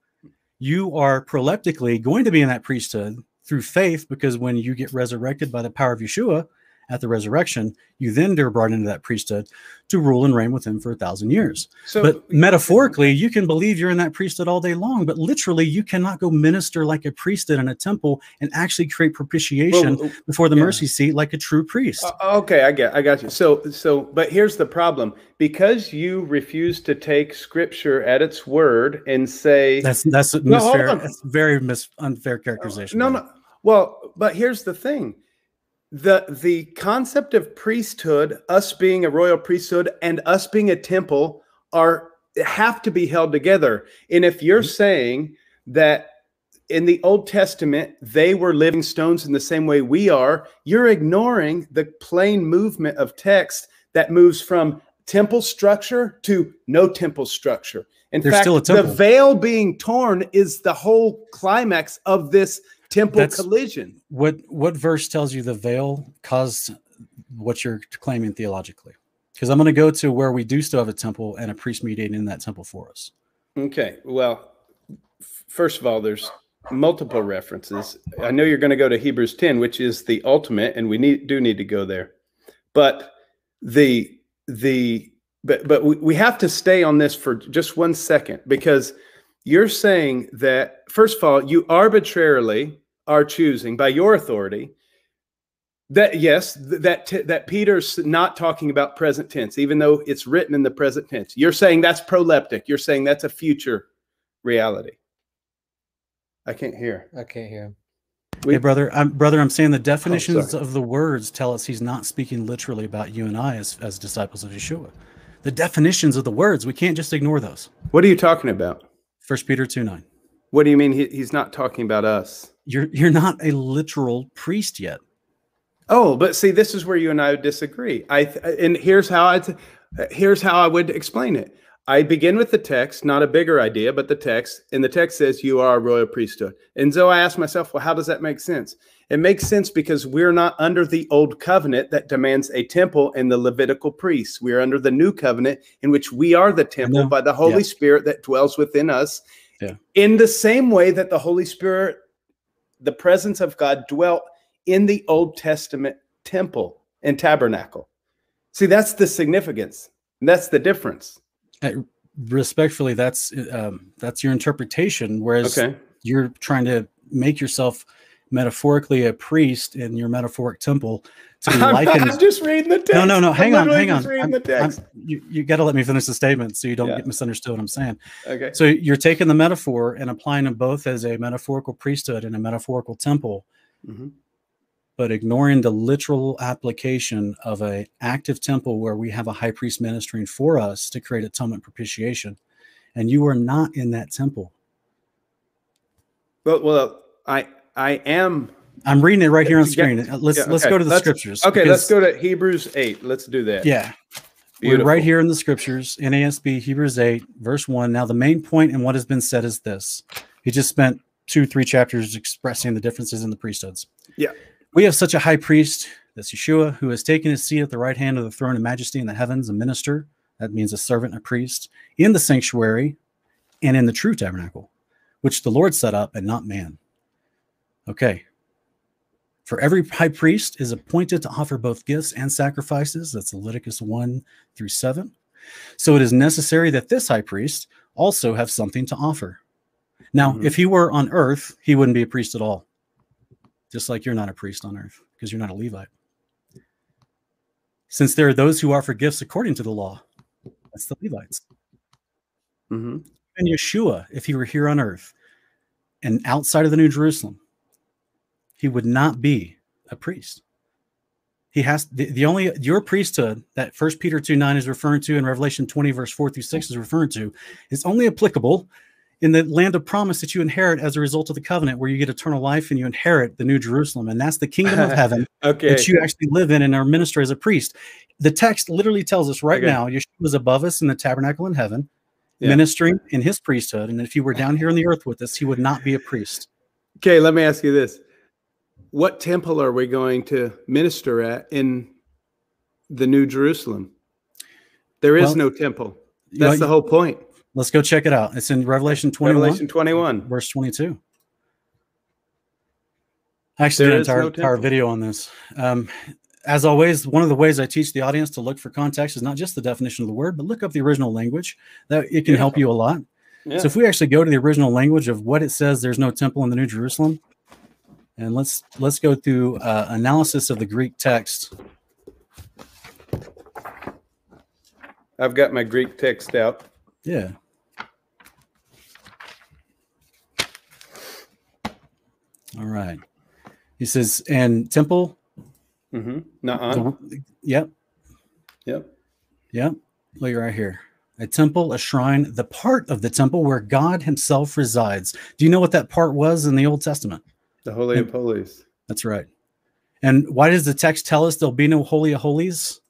you are proleptically going to be in that priesthood through faith because when you get resurrected by the power of Yeshua at the resurrection, you then are brought into that priesthood to rule and reign with him for a thousand years. So, but metaphorically, you can believe you're in that priesthood all day long, but literally, you cannot go minister like a priest did in a temple and actually create propitiation well, before the yeah. mercy seat like a true priest. Uh, okay, I get, I got you. So, so, but here's the problem: because you refuse to take Scripture at its word and say, that's that's No, misfair. That's very mis- unfair characterization. no, brother. no. Well, but here's the thing: the the concept of priesthood, us being a royal priesthood, and us being a temple, are have to be held together. And if you're Mhm. saying that in the Old Testament they were living stones in the same way we are, you're ignoring the plain movement of text that moves from temple structure to no temple structure. In There's fact, the veil being torn is the whole climax of this temple That's- collision. what what verse tells you the veil caused what you're claiming theologically because i'm going to go to where we do still have a temple and a priest mediating in that temple for us Okay. Well, first of all, there's multiple references. I know you're going to go to Hebrews 10, which is the ultimate, and we need do need to go there. But the the but but we, we have to stay on this for just one second because you're saying that first of all, you arbitrarily are choosing by your authority that yes that t- that peter's not talking about present tense even though it's written in the present tense. You're saying that's proleptic. You're saying that's a future reality. I can't hear. I can't hear. We- hey brother i'm brother i'm saying the oh, definitions sorry. of the words tell us he's not speaking literally about you and i as, as disciples of yeshua. The definitions of the words we can't just ignore those. What are you talking about? First peter 2 9 what do you mean he, he's not talking about us you're you're not a literal priest yet oh but see this is where you and i would disagree i th- and here's how i th- here's how i would explain it I begin with the text, not a bigger idea, but the text. And the text says you are a royal priesthood. And so I ask myself, well, how does that make sense? It makes sense because we're not under the old covenant that demands a temple and the Levitical priests. We are under the new covenant in which we are the temple by the Holy Yeah. Spirit that dwells within us. Yeah. In the same way that the Holy Spirit, the presence of God, dwelt in the Old Testament temple and tabernacle. See, that's the significance. And that's the difference. Respectfully, that's um, that's your interpretation. Whereas Okay. you're trying to make yourself metaphorically a priest in your metaphoric temple to be I'm, likened. I'm just reading the text. no, no, no. I'm Hang on, literally hang on. I'm- I'm- you you got to let me finish the statement so you don't Yeah. get misunderstood what I'm saying. okay. So you're taking the metaphor and applying them both as a metaphorical priesthood and a metaphorical temple, Mhm. but ignoring the literal application of a active temple where we have a high priest ministering for us to create atonement propitiation, and you are not in that temple. Well, well, I I am I'm reading it right here on screen. Let's yeah, let's go to the Let's- scriptures. okay. Let's go to Hebrews eight. Let's do that. Yeah, Beautiful. We're right here in the scriptures, NASB, Hebrews 8, verse 1. Now, the main point in what has been said is this. He just spent two, three chapters expressing the differences in the priesthoods. Yeah. We have such a high priest, that's Yeshua, who has taken his seat at the right hand of the throne of majesty in the heavens, a minister, that means a servant, a priest, in the sanctuary and in the true tabernacle, which the Lord set up and not man. Okay. For every high priest is appointed to offer both gifts and sacrifices. That's Leviticus 1 through 7. So it is necessary that this high priest also have something to offer. Now, Mhm. if he were on earth, he wouldn't be a priest at all. Just like you're not a priest on earth because you're not a Levite. Since there are those who offer gifts according to the law, that's the Levites. Mhm. And Yeshua, if he were here on earth and outside of the New Jerusalem, he would not be a priest. He has the, the only your priesthood that First Peter 2 9 is referring to and Revelation 20, verse 4 through 6 is referring to, is only applicable in the land of promise that you inherit as a result of the covenant, where you get eternal life and you inherit the New Jerusalem. And that's the kingdom of heaven Okay. that you actually live in and are minister as a priest. The text literally tells us right Okay. now, Yeshua was above us in the tabernacle in heaven, Yeah. ministering in his priesthood. And if he were down here on the earth with us, he would not be a priest. Okay, let me ask you this. What temple are we going to minister at in the New Jerusalem? There is Well, no temple. That's the whole point. Let's go check it out. It's in Revelation 21, Revelation 21. verse 22. I actually There did an entire, no entire video on this. Um, as always, one of the ways I teach the audience to look for context is not just the definition of the word, but look up the original language. That it can help you a lot. Yeah. So if we actually go to the original language of what it says, there's no temple in the New Jerusalem, and let's let's go through uh, analysis of the Greek text. I've got my Greek text out. Yeah. All right. He says, and temple. Mm-hmm. Nuh-uh. Yep. Yep. Yep. Look right here. A temple, a shrine, the part of the temple where God Himself resides. Do you know what that part was in the Old Testament? The Holy of Holies. That's right. And why does the text tell us there'll be no holy of holies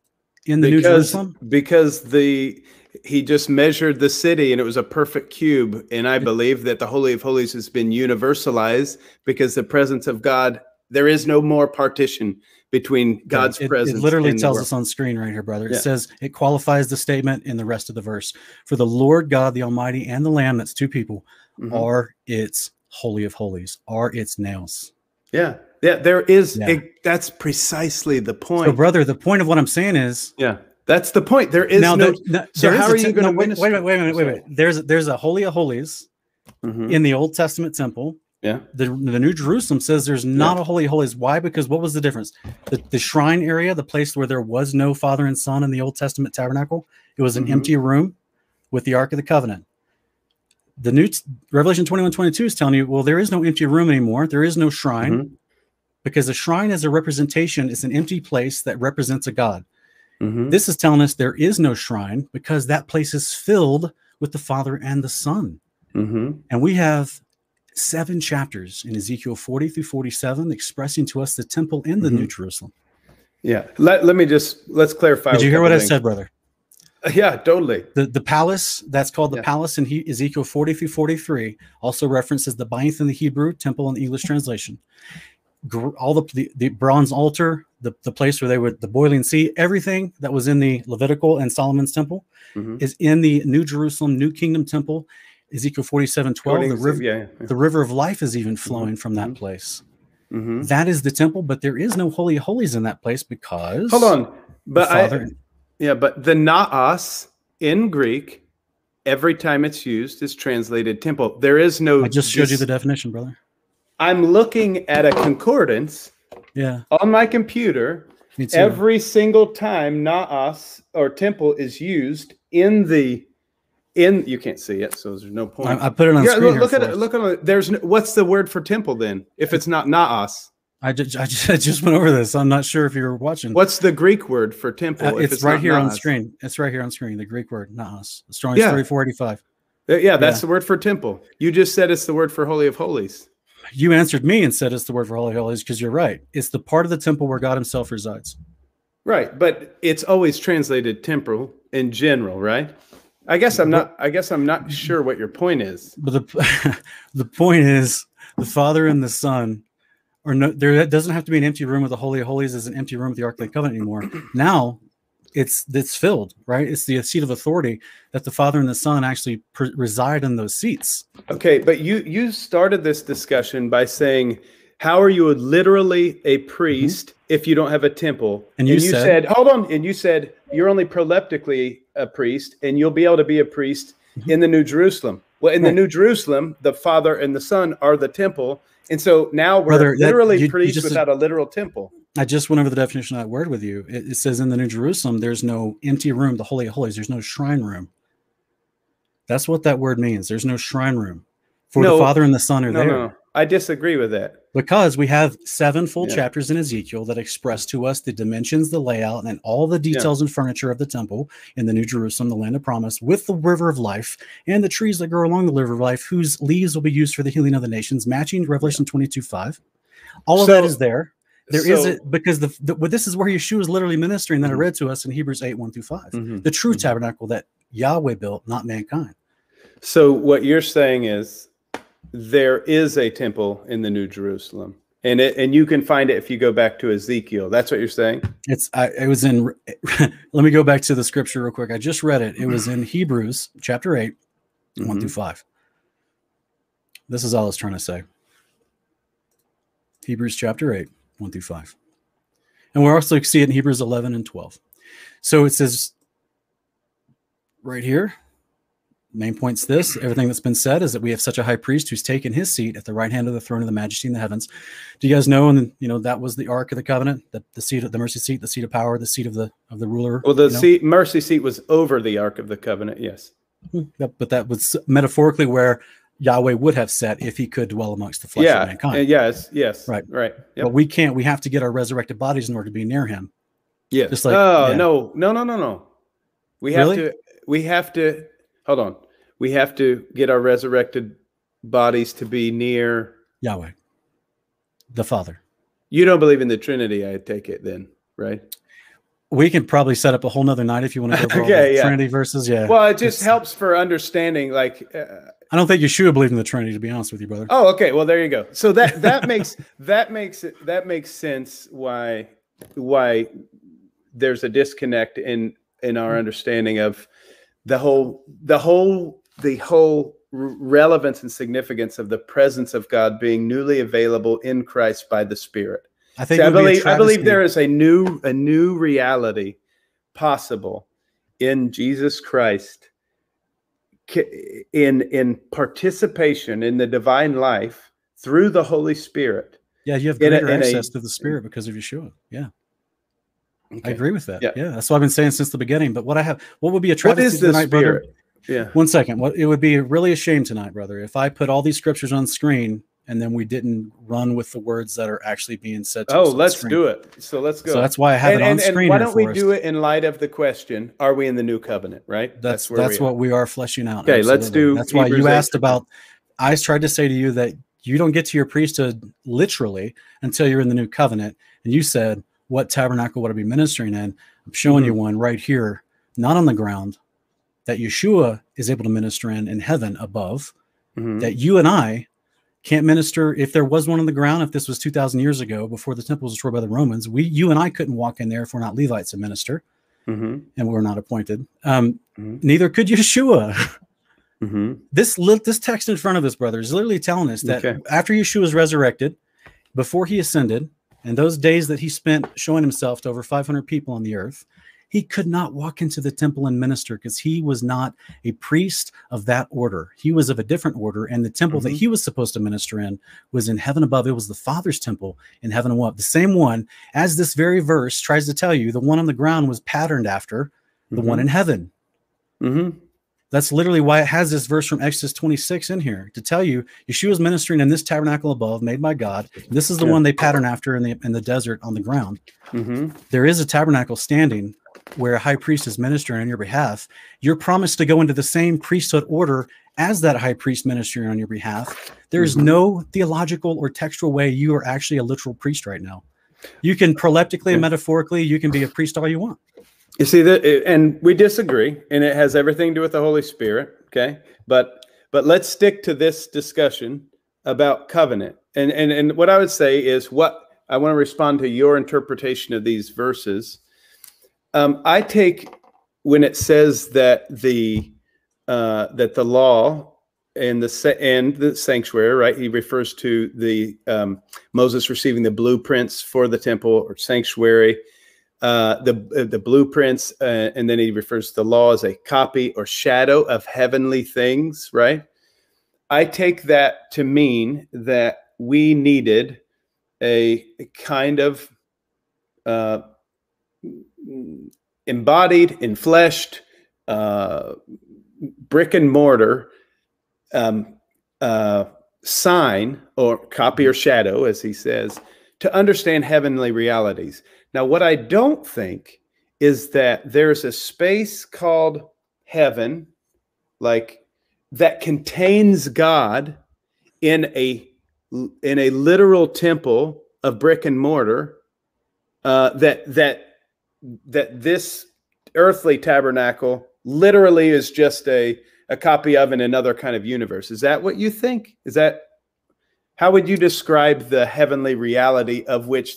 in the New because, Jerusalem? because the he just measured the city and it was a perfect cube. And I believe that the Holy of Holies has been universalized because the presence of God, there is no more partition between God's it, presence. It literally tells us on screen right here, brother. It Yeah. says it qualifies the statement in the rest of the verse. For the Lord God, the Almighty, and the Lamb, that's two people, Mhm. are its holy of holies, are its naos. Yeah. Yeah. There is, Yeah. it- that's precisely the point. So, brother, the point of what I'm saying is yeah. That's the point. There is now no. the- no, so how are you gonna no, wait, minister? wait, wait, wait, wait, wait. There's there's a holy of holies Mhm. in the Old Testament temple. Yeah. The, the New Jerusalem says there's not a holy of holies. Why? Because what was the difference? The, the shrine area, the place where there was no father and son in the Old Testament tabernacle, it was an Mhm. empty room with the Ark of the Covenant. The new t- Revelation 21 22 is telling you, well, there is no empty room anymore. There is no shrine Mhm. because a shrine is a representation, it's an empty place that represents a God. Mhm. This is telling us there is no shrine because that place is filled with the Father and the Son. Mhm. And we have seven chapters in Ezekiel 40 through 47 expressing to us the temple in the Mm-hmm. New Jerusalem. Yeah. Let, let me just, let's clarify. Did you hear what I said, brother? Yeah, totally. The, the palace, that's called the Yeah. palace in he, Ezekiel 40 through 43, also references the Baith in the Hebrew, temple in the English translation. gr- all the, the the bronze altar, the the place where they would the boiling sea, everything that was in the Levitical and Solomon's temple Mhm. is in the New Jerusalem, New Kingdom temple. Ezekiel 47, 12, the river, yeah. yeah. the river of life is even flowing from that mhm. place. Mhm. That is the temple, but there is no holy holies in that place because Hold on, but I, yeah, but the naos in Greek, every time it's used, is translated temple. There is no. I just showed you the definition, brother. I'm looking at a concordance Yeah, on my computer. Every single time naos or temple is used in the in you can't see it, so there's no point. I, I put it on look, look at it. us. Look at it. There's no, what's the word for temple then? If it's not naos, I just, I just I just went over this. I'm not sure if you were watching. what's the Greek word for temple? Uh, if it's, right here on screen. It's right here on screen. The Greek word, naos. Strong's Yeah. 3485. Uh, Yeah, that's Yeah. the word for temple. You just said it's the word for holy of holies. You answered me and said it's the word for holy of holies because you're right. It's the part of the temple where God Himself resides. Right, but it's always translated temporal in general, right? I guess I'm not. I guess I'm not sure what your point is. But the the point is, the Father and the Son are no. There doesn't have to be an empty room with the Holy of Holies as an empty room with the Ark of the Covenant anymore. Now, it's it's filled, right? It's the seat of authority that the Father and the Son actually pre- reside in those seats. Okay, but you you started this discussion by saying, "How are you literally a priest if you don't have a temple?" Mm-hmm. And you said- "Hold on," and you said you're only proleptically a priest, and you'll be able to be a priest in the New Jerusalem. Well, in the Mm-hmm. New Jerusalem, the Father and the Son are the temple, and so now we're Brother, that- literally you- you priests just- without a literal temple. I just went over the definition of that word with you. It, it says in the New Jerusalem, there's no empty room, the Holy of Holies. There's no shrine room. That's what that word means. There's no shrine room. For No. the Father and the Son are No, there. no, I disagree with that. Because we have seven full Yeah. chapters in Ezekiel that express to us the dimensions, the layout, and all the details and furniture of the temple in the New Jerusalem, the land of promise, with the river of life and the trees that grow along the river of life, whose leaves will be used for the healing of the nations, matching Revelation 22 5. All of that So- is there. There is so- it because the, the well, this is where Yeshua is literally ministering that I Mhm. read to us in Hebrews 8 1 through 5. Mhm. The true Mhm. tabernacle that Yahweh built, not mankind. So what you're saying is there is a temple in the New Jerusalem, and it and you can find it if you go back to Ezekiel. That's what you're saying. It's I it was in let me go back to the scripture real quick. I just read it. It was in Hebrews chapter 8, 1 Mhm. through 5. This is all I was trying to say. Hebrews chapter 8, 1 through 5. And we also see it in Hebrews 11 and 12. So it says right here, main point's this everything that's been said is that we have such a high priest who's taken his seat at the right hand of the throne of the majesty in the heavens. Do you guys know? And you know, that was the ark of the covenant, the, the seat of the mercy seat, the seat of power, the seat of the of the ruler. Well, the you know? seat, mercy seat was over the Ark of the Covenant. Yes. Hmm, yep, but that was metaphorically where Yahweh would have sat if he could dwell amongst the flesh yeah. of mankind. yes. Yes. Right. Right. Yep. But we can't. We have to get our resurrected bodies in order to be near him. Yeah. just like- oh yeah. no no no no no. We have Really? to. We have to. Hold on. We have to get our resurrected bodies to be near. Yahweh, the Father. You don't believe in the Trinity, I take it then, right? We can probably set up a whole nother night if you want to go over Okay, yeah. Trinity verses. Yeah. Well, it just helps for understanding, like. Uh, I don't think Yeshua believed in the Trinity, to be honest with you, brother. Oh, okay. Well, there you go. So that that makes that makes it that makes sense why why there's a disconnect in in our understanding of the whole the whole the whole relevance and significance of the presence of God being newly available in Christ by the Spirit. I think I would be believe I believe there is a new a new reality possible in Jesus Christ in in participation in the divine life through the Holy Spirit. Yeah, you have a- greater a- access to the Spirit because of Yeshua. Yeah, I agree with that. Yeah. Yeah. that's what I've been saying since the beginning. But what I have, what would be a What travesty is the tonight, brother? Yeah. One second. What it would be really a shame tonight, brother, if I put all these scriptures on screen and then we didn't run with the words that are actually being said. To Oh, let's do it. So let's go. So that's why I have and, it on and, and screen. why don't we do it in light of the question: Are we in the new covenant? Right. That's where that's we what we are fleshing out. Okay, let's do That's why Hebrews you 8. asked about. I tried to say to you that you don't get to your priesthood literally until you're in the new covenant, and you said, "What tabernacle would I be ministering in?" I'm showing you Mm-hmm. one right here, not on the ground, that Yeshua is able to minister in in heaven above. Mhm. That you and I can't minister if there was one on the ground if this was 2000 years ago before the temple was destroyed by the romans we you and i couldn't walk in there if we're not levites and minister Mm-hmm. and we're not appointed um, Mhm. neither could yeshua Mm-hmm. this li- this text in front of us brother is literally telling us that Okay. after yeshua was resurrected before he ascended and those days that he spent showing himself to over 500 people on the earth he could not walk into the temple and minister because he was not a priest of that order. He was of a different order, and the temple that Mhm. he was supposed to minister in was in heaven above. It was the Father's temple in heaven above. The same one, as this very verse tries to tell you, the one on the ground was patterned after the one in heaven. Mm-hmm. That's literally why it has this verse from Exodus 26 in here to tell you Yeshua's ministering in this tabernacle above, made by God. This is the Yeah. one they pattern after in the in the desert on the ground Mm-hmm. there is a tabernacle standing where a high priest is ministering on your behalf, you're promised to go into the same priesthood order as that high priest ministering on your behalf. There's Mhm. no theological or textual way you are actually a literal priest right now. You can proleptically and metaphorically, you can be a priest all you want. You see that, and we disagree, and it has everything to do with the Holy Spirit. Okay, but but let's stick to this discussion about covenant. And and and what I would say is what I want to respond to your interpretation of these verses. Um, I take when it says that the uh, that the law and the and the sanctuary, right? He refers to the um, Moses receiving the blueprints for the temple or sanctuary uh, the the blueprints, uh, and then he refers to the law as a copy or shadow of heavenly things. Right. I take that to mean that we needed a, a kind of uh, embodied, enfleshed, uh, brick and mortar um, uh, sign or copy or shadow, as he says, to understand heavenly realities. Now, what I don't think is that there's a space called heaven, like that contains God in a in a literal temple of brick and mortar. Uh, that that that this earthly tabernacle literally is just a a copy of in another kind of universe. Is that what you think? Is that how would you describe the heavenly reality of which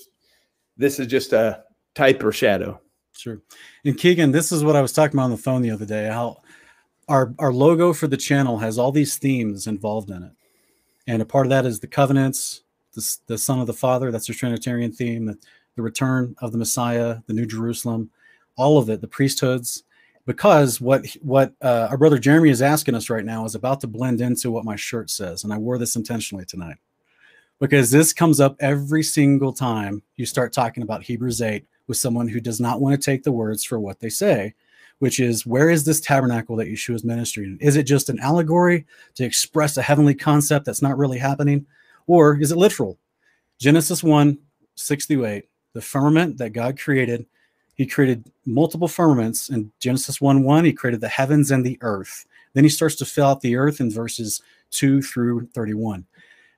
this is just a type or shadow? Sure. And Keegan, this is what I was talking about on the phone the other day. How our our logo for the channel has all these themes involved in it, and a part of that is the covenants, the, the Son of the Father. That's a Trinitarian theme. The, the return of the Messiah, the New Jerusalem, all of it, the priesthoods. Because what what uh, our brother Jeremy is asking us right now is about to blend into what my shirt says, and I wore this intentionally tonight because this comes up every single time you start talking about Hebrews 8 with someone who does not want to take the words for what they say, which is where is this tabernacle that Yeshua is ministering? Is it just an allegory to express a heavenly concept that's not really happening? Or is it literal? Genesis 1 6 through 8, the firmament that God created, he created multiple firmaments. In Genesis 1 1, he created the heavens and the earth. Then he starts to fill out the earth in verses 2 through 31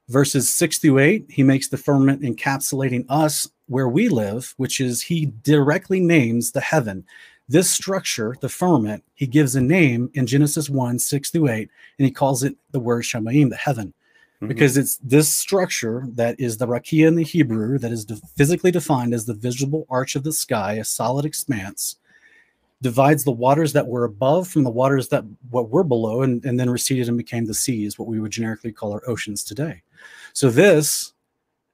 verses 6 through 8 he makes the firmament encapsulating us where we live which is he directly names the heaven this structure the firmament he gives a name in genesis 1 6 through 8 and he calls it the word shemaim the heaven Mhm. because it's this structure that is the rakia in the hebrew that is de- physically defined as the visible arch of the sky a solid expanse divides the waters that were above from the waters that what were below and, and then receded and became the seas what we would generically call our oceans today so this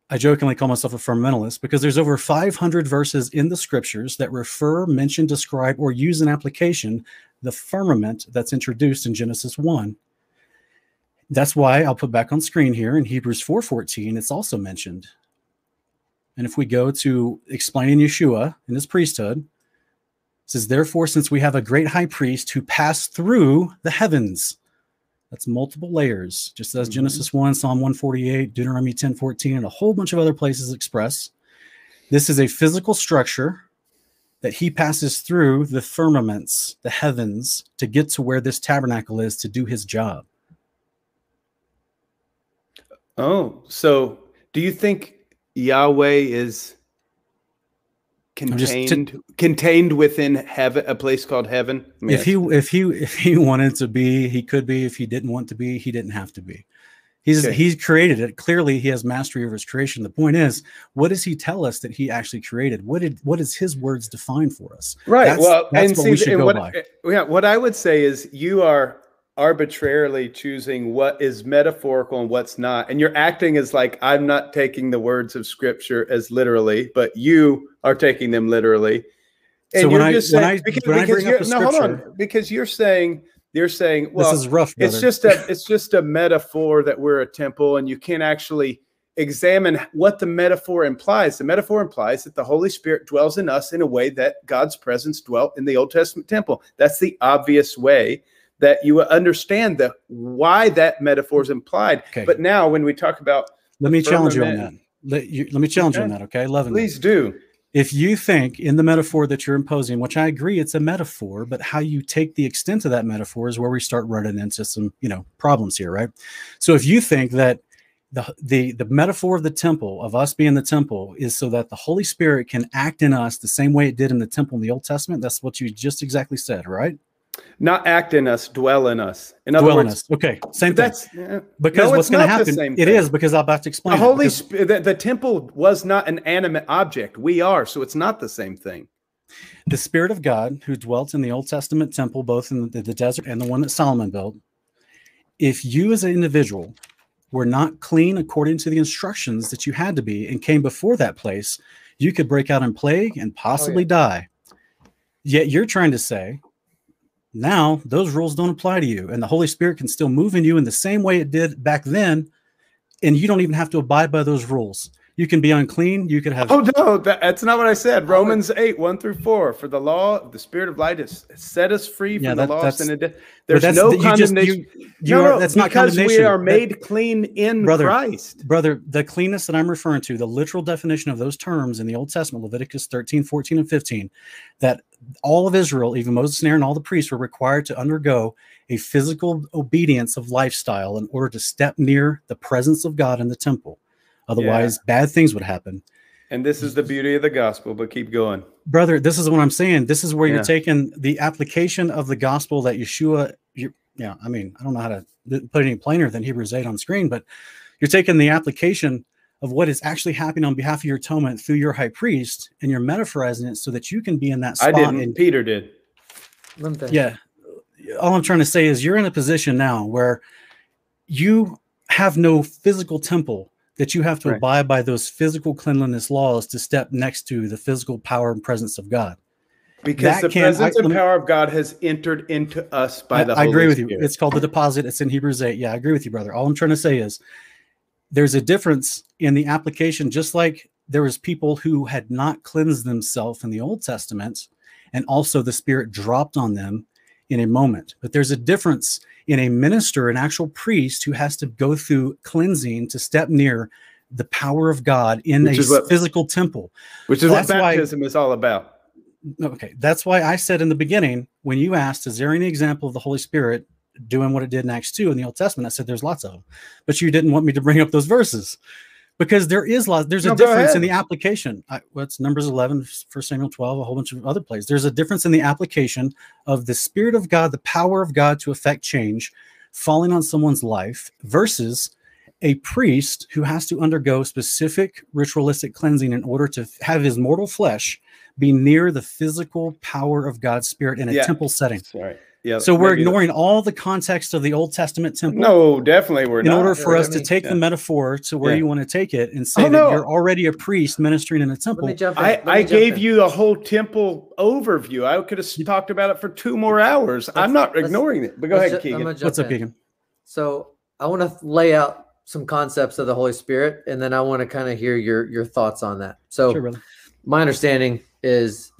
i jokingly call myself a firmamentalist because there's over 500 verses in the scriptures that refer mention describe or use an application the firmament that's introduced in genesis 1 that's why i'll put back on screen here in hebrews 4.14 it's also mentioned and if we go to explaining yeshua and his priesthood it says, therefore, since we have a great high priest who passed through the heavens, that's multiple layers, just as Mhm. Genesis 1, Psalm 148, Deuteronomy 10:14 and a whole bunch of other places express. This is a physical structure that he passes through the firmaments, the heavens, to get to where this tabernacle is to do his job. Oh, so do you think Yahweh is contained contained within heaven, a place called heaven? If he if he if he wanted to be, he could be. If he didn't want to be, he didn't have to be. He's Okay. he's created it. Clearly, he has mastery over his creation. The point is, what does he tell us that he actually created? What did what does his words define for us? Right. That's- well, that's and what see, we should go what, by. Yeah, what I would say is you are arbitrarily choosing what is metaphorical and what's not, and you're acting as like I'm not taking the words of Scripture as literally, but you are taking them literally. And So when you're I- just when I- because, when I bring up you're, the no, hold on, because you're saying you're saying well, this is rough. Brother. it's just a it's just a metaphor that we're a temple and you can't actually examine what the metaphor implies the metaphor implies that the holy spirit dwells in us in a way that god's presence dwelt in the old testament temple that's the obvious way that you understand the why that metaphor is implied Okay. but now when we talk about let me challenge you on that. Let, you, let me challenge you on that. Okay, Levin. please do if you think in the metaphor that you're imposing, which I agree it's a metaphor, but how you take the extent of that metaphor is where we start running into some, you know, problems here, right? So if you think that the the the metaphor of the temple of us being the temple is so that the Holy Spirit can act in us the same way it did in the temple in the Old Testament, that's what you just exactly said, right? Not act in us dwell in us in other Dwell in words us. Okay, same thing. that's eh, Because no, what's going to happen? It is because I'm about to explain. The holy Spirit, the, the temple was not an animate object we are so it's not the same thing the spirit of god who dwelt in the old testament temple both in the, the desert and the one that solomon built if you as an individual were not clean according to the instructions that you had to be and came before that place you could break out in plague and possibly die yet you're trying to say now those rules don't apply to you and the holy spirit can still move in you in the same way it did back then and you don't even have to abide by those rules you can be unclean you could have Oh no, that, that's not what I said. Oh. Romans eight one through four. For the law of the Spirit of light has set us free from Yeah, the law and death. but There's no you just- you- condemnation. you no, are- that's not because we condemnation. are That- made clean in Brother, Christ. Brother, the cleanness that I'm referring to, the literal definition of those terms in the Old Testament, Leviticus 13, 14, and 15, that all of Israel, even Moses and Aaron, all the priests were required to undergo a physical obedience of lifestyle in order to step near the presence of God in the temple. Otherwise, bad things would happen. And this is the beauty of the gospel. But keep going. Brother, this is what I'm saying. This is where Yeah. you're taking the application of the gospel that Yeshua, you, yeah, I mean, I don't know how to put it any plainer than Hebrews 8 on screen, but you're taking the application of what is actually happening on behalf of your atonement through your high priest and you're metaphorizing it so that you can be in that spot. I didn't. and Peter did. Let me finish. yeah. All I'm trying to say is you're in a position now where you have no physical temple that you have to Right. abide by those physical cleanliness laws to step next to the physical power and presence of God. Because That the can- presence let and me- power of God has entered into us by I, the I agree with you. It's called the deposit. It's in Hebrews 8. Yeah, I agree with you, brother. All I'm trying to say is there's a difference in the application, just like there was people who had not cleansed themselves in the Old Testament, and also the Spirit dropped on them in a moment. But there's a difference in a minister, an actual priest who has to go through cleansing to step near the power of God in Which a what- physical temple. Which is what That's why- baptism is all about. Okay, that's why I said in the beginning when you asked, "Is there any example of the Holy Spirit doing what it did in Acts two in the Old Testament?" I said, "There's lots of them," but you didn't want me to bring up those verses because there is lots. There's No, a difference in the application. I, what's Numbers 11, 1 Samuel 12, a whole bunch of other places. There's a difference in the application of the Spirit of God, the power of God to affect change, falling on someone's life versus a priest who has to undergo specific ritualistic cleansing in order to have his mortal flesh be near the physical power of God's Spirit in a Yeah. temple setting. Sorry. Yeah. So we're maybe- ignoring all the context of the Old Testament temple No, definitely we're in not. order for Let us to me- take yeah. the metaphor to where Yeah. you want to take it and say Oh, that no. you're already a priest ministering in a Let temple. me jump in. I, me I gave in. you a whole temple overview. I could have talked about it for two more hours. I'm not ignoring it. But go ahead, ju- Keegan. What's up, in. Keegan? So I want to lay out some concepts of the Holy Spirit, and then I want to kind of hear your your thoughts on that. So Sure, my understanding is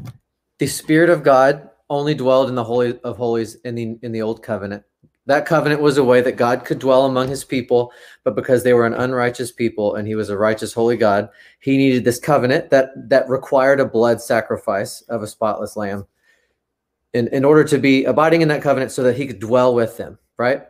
the Spirit of God only dwelled in the Holy of Holies in the in the Old Covenant. That covenant was a way that God could dwell among His people, but because they were an unrighteous people and He was a righteous, holy God, He needed this covenant that that required a blood sacrifice of a spotless lamb, in in order to be abiding in that covenant, so that He could dwell with them. Right,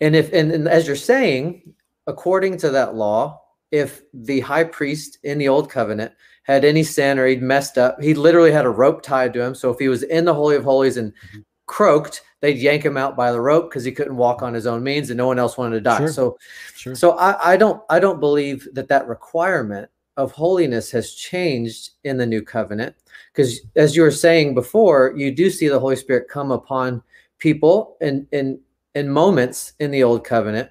and if and, and as you're saying, according to that law, if the high priest in the Old Covenant had any sin or he'd messed up, he literally had a rope tied to him. So if he was in the Holy of Holies and Mhm. croaked, they'd yank him out by the rope because he couldn't walk on his own means and no one else wanted to die. Sure. So Sure. so I, I don't I don't believe that that requirement of holiness has changed in the new covenant because as you were saying before, you do see the Holy Spirit come upon people in in in moments in the old covenant,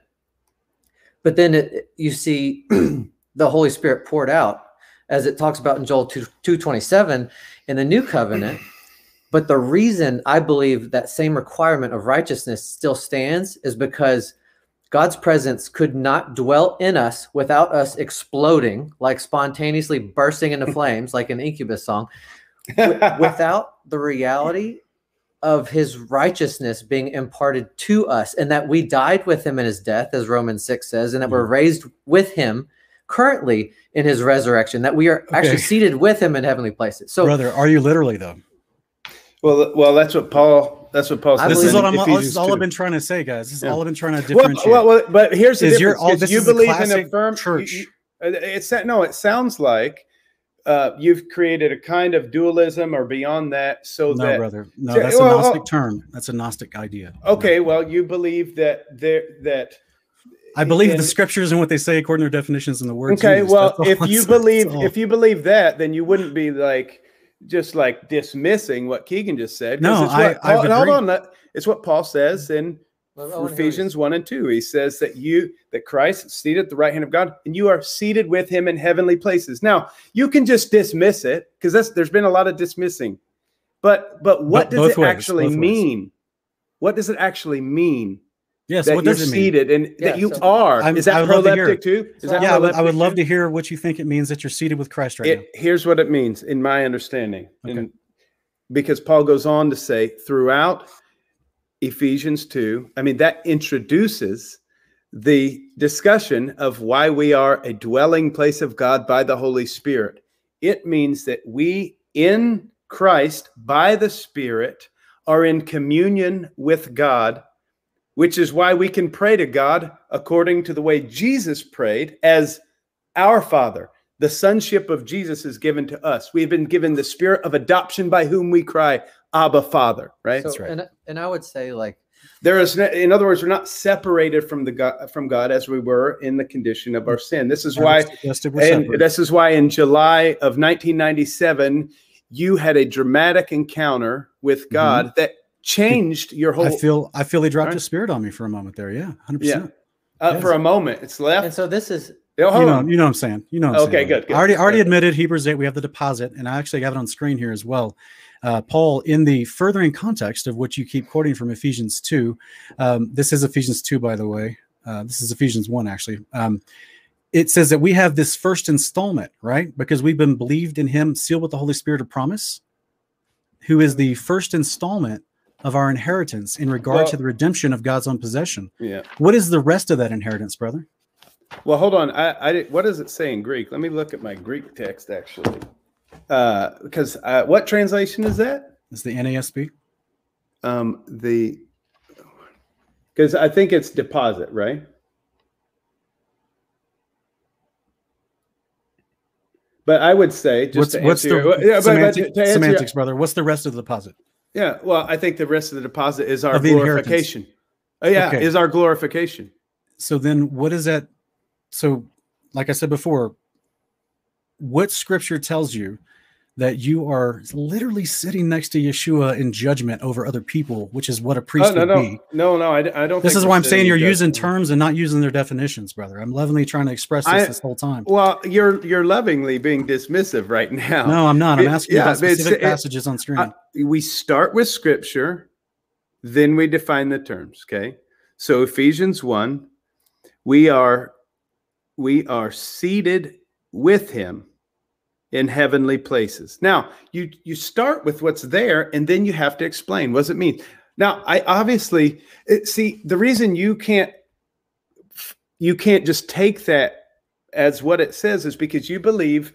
but then it, you see the Holy Spirit poured out as it talks about in Joel 2, 227 in the new covenant. But the reason I believe that same requirement of righteousness still stands is because God's presence could not dwell in us without us exploding, like spontaneously bursting into flames, like an Incubus song, wi- without the reality of his righteousness being imparted to us, and that we died with him in his death, as Romans 6 says, and that we're mm. raised with him currently in his resurrection, that we are actually seated with him in heavenly places. So Brother, are you literally though? well, well, that's what Paul. That's what Paul I says. This is what I'm. This is all 2. I've been trying to say, guys. This is Yeah. all I've been trying to differentiate. well, well, but here's the Is your- difference. all- this you is a believe in a firm church. you- you- It's that no. It sounds like uh, you've created a kind of dualism or beyond that, so no, that brother. No, Yeah, that's a Gnostic well- term. That's a Gnostic idea. okay. Well, you believe that there that I believe the scriptures and what they say according to their definitions and the words. Okay, used. well, if you believe if you believe that, then you wouldn't be like just like dismissing what Keegan just said. No, it's I- what I Paul, hold on, it's what Paul says in I wanna hear what he Ephesians one and two. He says that you that Christ is seated at the right hand of God, and you are seated with Him in heavenly places. Now you can just dismiss it because that's there's been a lot of dismissing, but but what Bo- does it ways, actually both ways. mean? What does it actually mean yes, that what you're does it mean? seated and Yeah, that you so- are? I'm- is that would to proleptic too? Is that Yeah, I would, I would love too? to hear what you think it means that you're seated with Christ right it, here's what it means in my understanding Okay. and because paul goes on to say throughout ephesians 2 i mean that introduces the discussion of why we are a dwelling place of god by the holy spirit it means that we in christ by the spirit are in communion with god which is why we can pray to god according to the way jesus prayed as our father the sonship of Jesus is given to us. We've been given the spirit of adoption by whom we cry, Abba, Father, right? So, right. and and I would say like There is, in other words, we're not separated from the God, from God as we were in the condition of our sin. This is why, I suggested and this is why in July of 1997, you had a dramatic encounter with God that changed your whole. I feel I feel he dropped Right. his spirit on me for a moment there. Yeah, hundred yeah, percent. uh, for a moment, it's left. and so this is You know, you know what I'm saying. You know. What I'm Okay, saying, good, good. I already already Good. admitted Hebrews eight. We have the deposit, and I actually have it on screen here as well. Uh, Paul, in the furthering context of what you keep quoting from Ephesians two, um, this is Ephesians two, by the way. Uh, this is Ephesians one, actually. Um, it says that we have this first installment, right? Because we've been believed in Him, sealed with the Holy Spirit of promise, who is the first installment of our inheritance in regard Well- to the redemption of God's own possession. Yeah. What is the rest of that inheritance, brother? Well, hold on. I, I what does it say in Greek? Let me look at my Greek text actually. Uh, because uh, what translation is that? It's the NASB. Um, the because I think it's deposit, right? But I would say just what's to what's answer the your- yeah, but- but semantic, to answer your- semantics, brother? What's the rest of the deposit? Yeah. Well, I think the rest of the deposit is our Of the inheritance. glorification. Oh yeah, Okay. is our glorification. So then, what is that? So, like I said before, what scripture tells you that you are literally sitting next to Yeshua in judgment over other people, which is what a priest Oh no, would no, be? no, no. I, I don't. This is why I'm saying you're in using terms and not using their definitions, brother. I'm lovingly trying to express this I- this whole time. Well, you're you're lovingly being dismissive right now. No, I'm not. I'm It- asking you yeah, about specific it- passages on screen. I- we start with scripture, then we define the terms. Okay, so Ephesians one, we are we are seated with Him in heavenly places. Now you you start with what's there, and then you have to explain what does it mean. Now, I obviously it, see the reason you can't you can't just take that as what it says is because you believe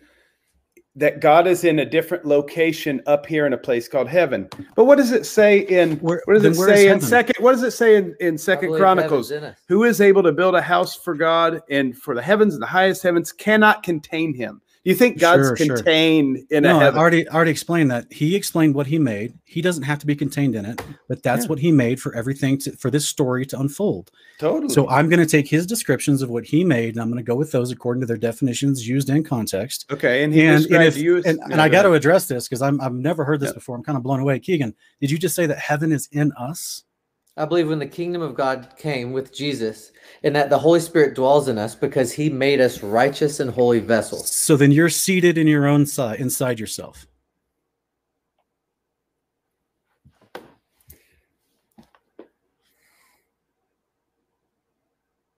that God is in a different location up here in a place called heaven. But what does it say in Where- what does it say in second what does it say in, in second chronicles heaven's in us. who is able to build a house for God and for the heavens and the highest heavens cannot contain him You think God's Sure, sure. contained in it? no, a I heaven? already already explained that. He explained what he made. He doesn't have to be contained in it, but that's Yeah. what he made for everything to, for this story to unfold. totally. So I'm going to take his descriptions of what he made, and I'm going to go with those according to their definitions used in context. okay, and he And, and, if, you as, and, and I got to address this because I'm I've never heard this Yeah. before. I'm kind of blown away. Keegan, did you just say that heaven is in us? I believe when the kingdom of God came with Jesus, and that the Holy Spirit dwells in us because He made us righteous and holy vessels. So then you're seated in your own side inside yourself.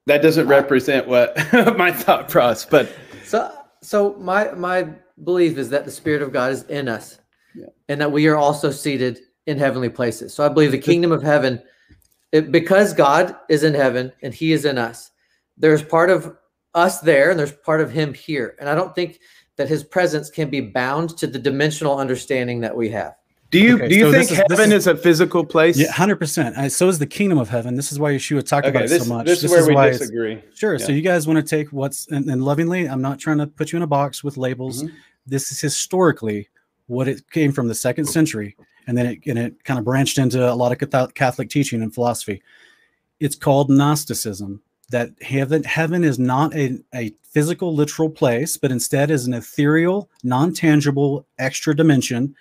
that doesn't represent what my thought process, but So, so my my belief is that the Spirit of God is in us, Yeah. and that we are also seated in heavenly places. So I believe the kingdom of heaven, it, because God is in heaven and He is in us. There's part of us there, and there's part of Him here, and I don't think that His presence can be bound to the dimensional understanding that we have. do you Okay, do you so think is- heaven is- is, a physical place? Yeah, hundred percent. So is the kingdom of heaven. This is why Yeshua talked about Okay, it this, so much. this is where we why disagree. Sure. So you guys want to take what's and, and lovingly, I'm not trying to put you in a box with labels. Mhm. This is historically what it came from the second century, and then it and it kind of branched into a lot of Catholic teaching and philosophy. It's called Gnosticism. That heaven heaven is not a, a physical, literal place, but instead is an ethereal, non-tangible extra dimension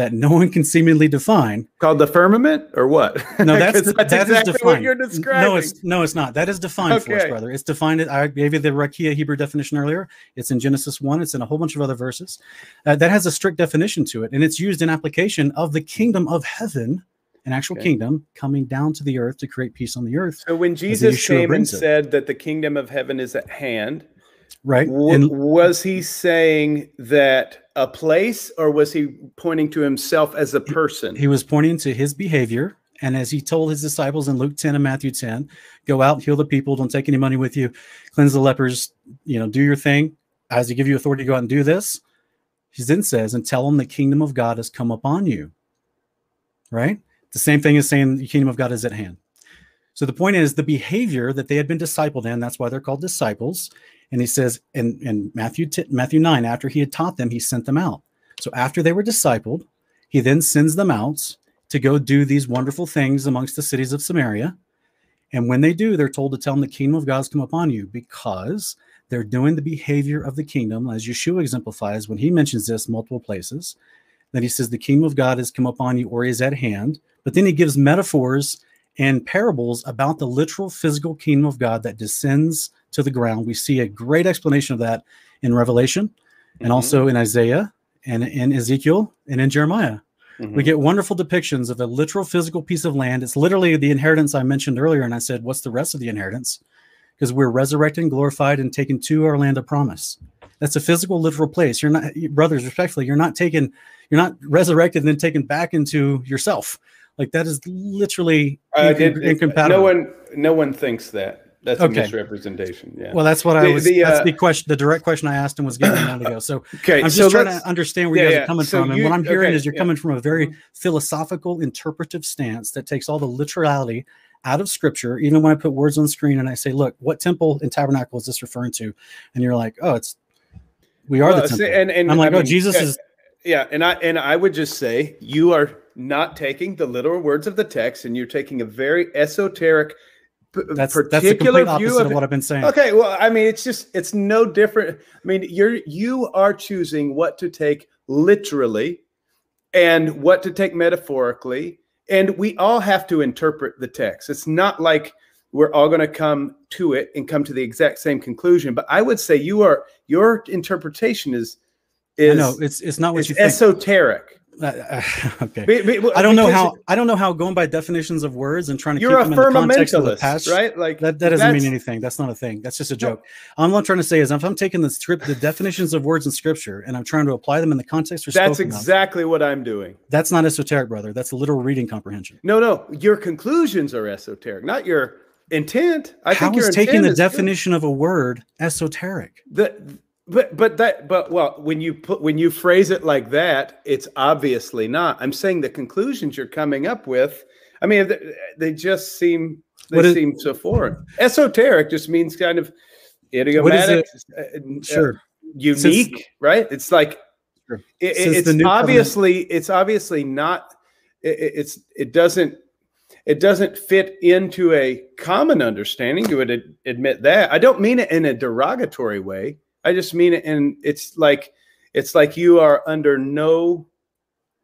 that no one can seemingly define. Called the firmament or what? No, that's the, that is exactly defined. what you're describing. No, it's no, it's not. That is defined for us, brother. It's defined. I gave you the Rakia Hebrew definition earlier. It's in Genesis one. It's in a whole bunch of other verses. Uh, that has a strict definition to it, and it's used in application of the kingdom of heaven, an actual Okay. kingdom coming down to the earth to create peace on the earth. so when Jesus came and it. said that the kingdom of heaven is at hand, Right. w- and was he saying that a place or was he pointing to himself as a person? he was pointing to his behavior. And as he told his disciples in Luke 10 and Matthew 10, go out, heal the people, don't take any money with you, cleanse the lepers, you know, do your thing. As he give you authority to go out and do this, he then says, and tell them the kingdom of God has come upon you. Right? The same thing as saying the kingdom of God is at hand. So the point is the behavior that they had been discipled in, that's why they're called disciples. And he says in, in Matthew, t- Matthew 9, after he had taught them, he sent them out. So after they were discipled, he then sends them out to go do these wonderful things amongst the cities of Samaria. And when they do, they're told to tell them the kingdom of God has come upon you because they're doing the behavior of the kingdom, as Yeshua exemplifies when he mentions this multiple places. That he says the kingdom of God has come upon you or is at hand. But then he gives metaphors and parables about the literal physical kingdom of God that descends to the ground. We see a great explanation of that in Revelation and Mhm. also in Isaiah and in Ezekiel and in Jeremiah. Mhm. We get wonderful depictions of a literal physical piece of land. It's literally the inheritance I mentioned earlier. And I said, What's the rest of the inheritance? Because we're resurrected and glorified and taken to our land of promise. That's a physical, literal place. You're not, brothers, respectfully, you're not taken, you're not resurrected and then taken back into yourself. Like that is literally I incom- did, incompatible. no one, no one thinks that. That's Okay. a misrepresentation. Yeah. well, that's what I The- was. the, that's uh, the question. The direct question I asked him was given a moment ago. So okay. I'm just so trying to understand where you guys yeah. are coming So from. And what I'm hearing okay, is you're yeah. Mm-hmm. coming from a very philosophical, interpretive stance that takes all the literality out of scripture. Even when I put words on the screen and I say, look, what temple and tabernacle is this referring to? And you're like, oh, it's, we are Well, the temple. and, and I'm like, I oh, mean, Jesus yeah, is, Yeah, and I and I would just say you are not taking the literal words of the text, and you're taking a very esoteric, p- that's, that's particular complete view of of what I've been saying. Okay, well, I mean, it's just it's no different. I mean, you're you are choosing what to take literally and what to take metaphorically, and we all have to interpret the text. It's not like we're all going to come to it and come to the exact same conclusion. But I would say you are your interpretation is is know it's, it's not what you think. esoteric. Uh, okay. Be- be- I don't know how, I don't know how going by definitions of words and trying to you're a keep them in the context of the past. right? Like That, that doesn't mean anything. That's not a thing. That's just a No. joke. All I'm trying to say is if I'm taking the script, the definitions of words in scripture, and I'm trying to apply them in the context That's spoken of, exactly what I'm doing. that's not esoteric, brother. That's literal reading comprehension. No, no, your conclusions are esoteric, not your intent. I How think is taking the is good. definition of a word esoteric? The, but but that but well when you put when you phrase it like that, it's obviously not. I'm saying the conclusions you're coming up with. I mean, they, they just seem they What is- seem so foreign. Esoteric just means kind of idiomatic. uh, uh, Sure. unique, Since- right? It's like Sure. it, it's obviously it's obviously not it, it- it's it doesn't it doesn't fit into a common understanding. You would ad- admit that. I don't mean it in a derogatory way. I just mean it And it's like it's like you are under no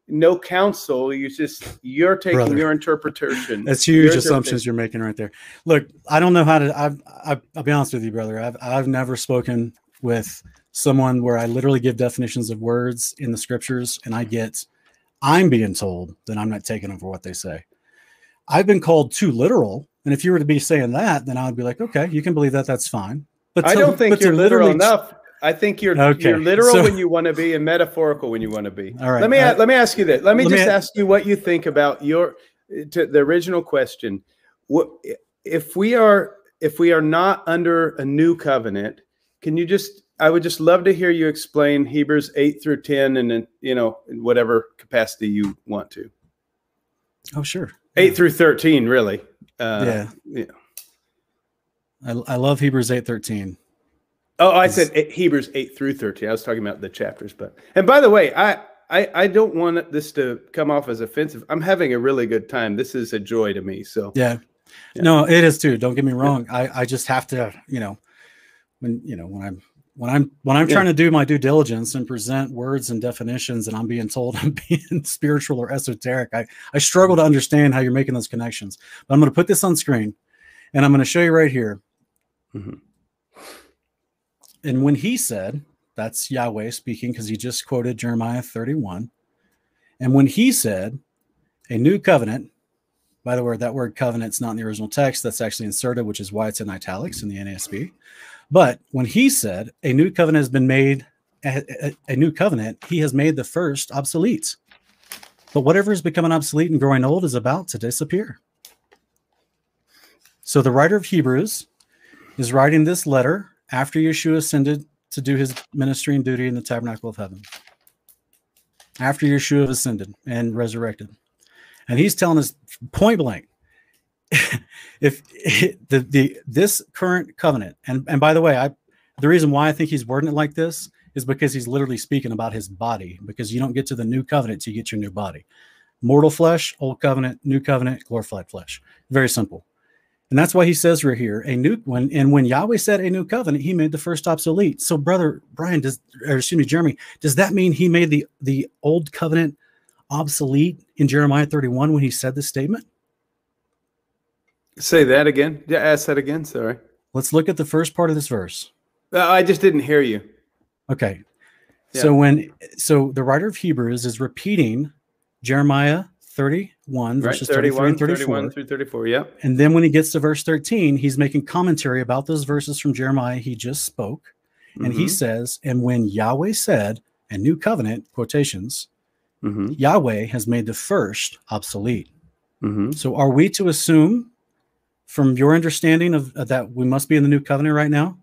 no counsel. You just you're taking Brother. your interpretation. That's huge Your assumptions you're making right there. Look, I don't know how to. I've, I've, I'll be honest with you, brother. I've, I've never spoken with someone where I literally give definitions of words in the scriptures, and I get, I'm being told that I'm not taking them for what they say. I've been called too literal, and if you were to be saying that, then I would be like, okay, you can believe that. That's fine. I don't think you're literal enough. I think you're Okay, you're literal so- when you want to be and metaphorical when you want to be. All right, Let me uh, let me ask you this. Let me let just a- ask you what you think about your to the original question. What if we are if we are not under a new covenant? Can you just I would just love to hear you explain Hebrews 8 through 10 and then, you know, in whatever capacity you want to. Oh, sure. 8 through 13 really. Uh, Yeah. yeah. I, I love Hebrews eight thirteen. Oh, I said eight- Hebrews 8 through 13. I was talking about the chapters, but and by the way, I, I I don't want this to come off as offensive. I'm having a really good time. This is a joy to me. So Yeah. Yeah. No, it is too. Don't get me wrong. I, I just have to, you know, when you know, when I'm when I'm when I'm Yeah. trying to do my due diligence and present words and definitions and I'm being told I'm being spiritual or esoteric, I, I struggle to understand how you're making those connections. But I'm gonna put this on screen and I'm gonna show you right here. Mhm. And when he said, that's Yahweh speaking, because he just quoted Jeremiah 31. And when he said, a new covenant, by the way, that word covenant's not in the original text. That's actually inserted, which is why it's in italics in the NASB. But when he said a new covenant has been made, a, a- a new covenant, he has made the first obsolete. But whatever is becoming obsolete and growing old is about to disappear. So the writer of Hebrews is writing this letter after Yeshua ascended to do his ministry and duty in the tabernacle of heaven. After Yeshua ascended and resurrected. And he's telling us point blank if the, the this current covenant and and by the way i the reason why i think he's wording it like this is because he's literally speaking about his body because you don't get to the new covenant till you get your new body mortal flesh old covenant new covenant glorified flesh very simple and that's why he says we're here a new one. And when Yahweh said a new covenant, he made the first obsolete. So, brother Brian, does or excuse me, Jeremy, does that mean he made the the old covenant obsolete in Jeremiah 31 when he said this statement? Say that again. Yeah, ask that again. Sorry. Let's look at the first part of this verse. Uh, I just didn't hear you. Okay. Yeah. So when so the writer of Hebrews is repeating Jeremiah 30 1 verses right, 31, and 34. 31 through 34 yeah and then when he gets to verse 13 he's making commentary about those verses from jeremiah he just spoke and mm-hmm. he says and when yahweh said and new covenant quotations mm-hmm. yahweh has made the first obsolete mm-hmm. so are we to assume from your understanding of, of that we must be in the new covenant right now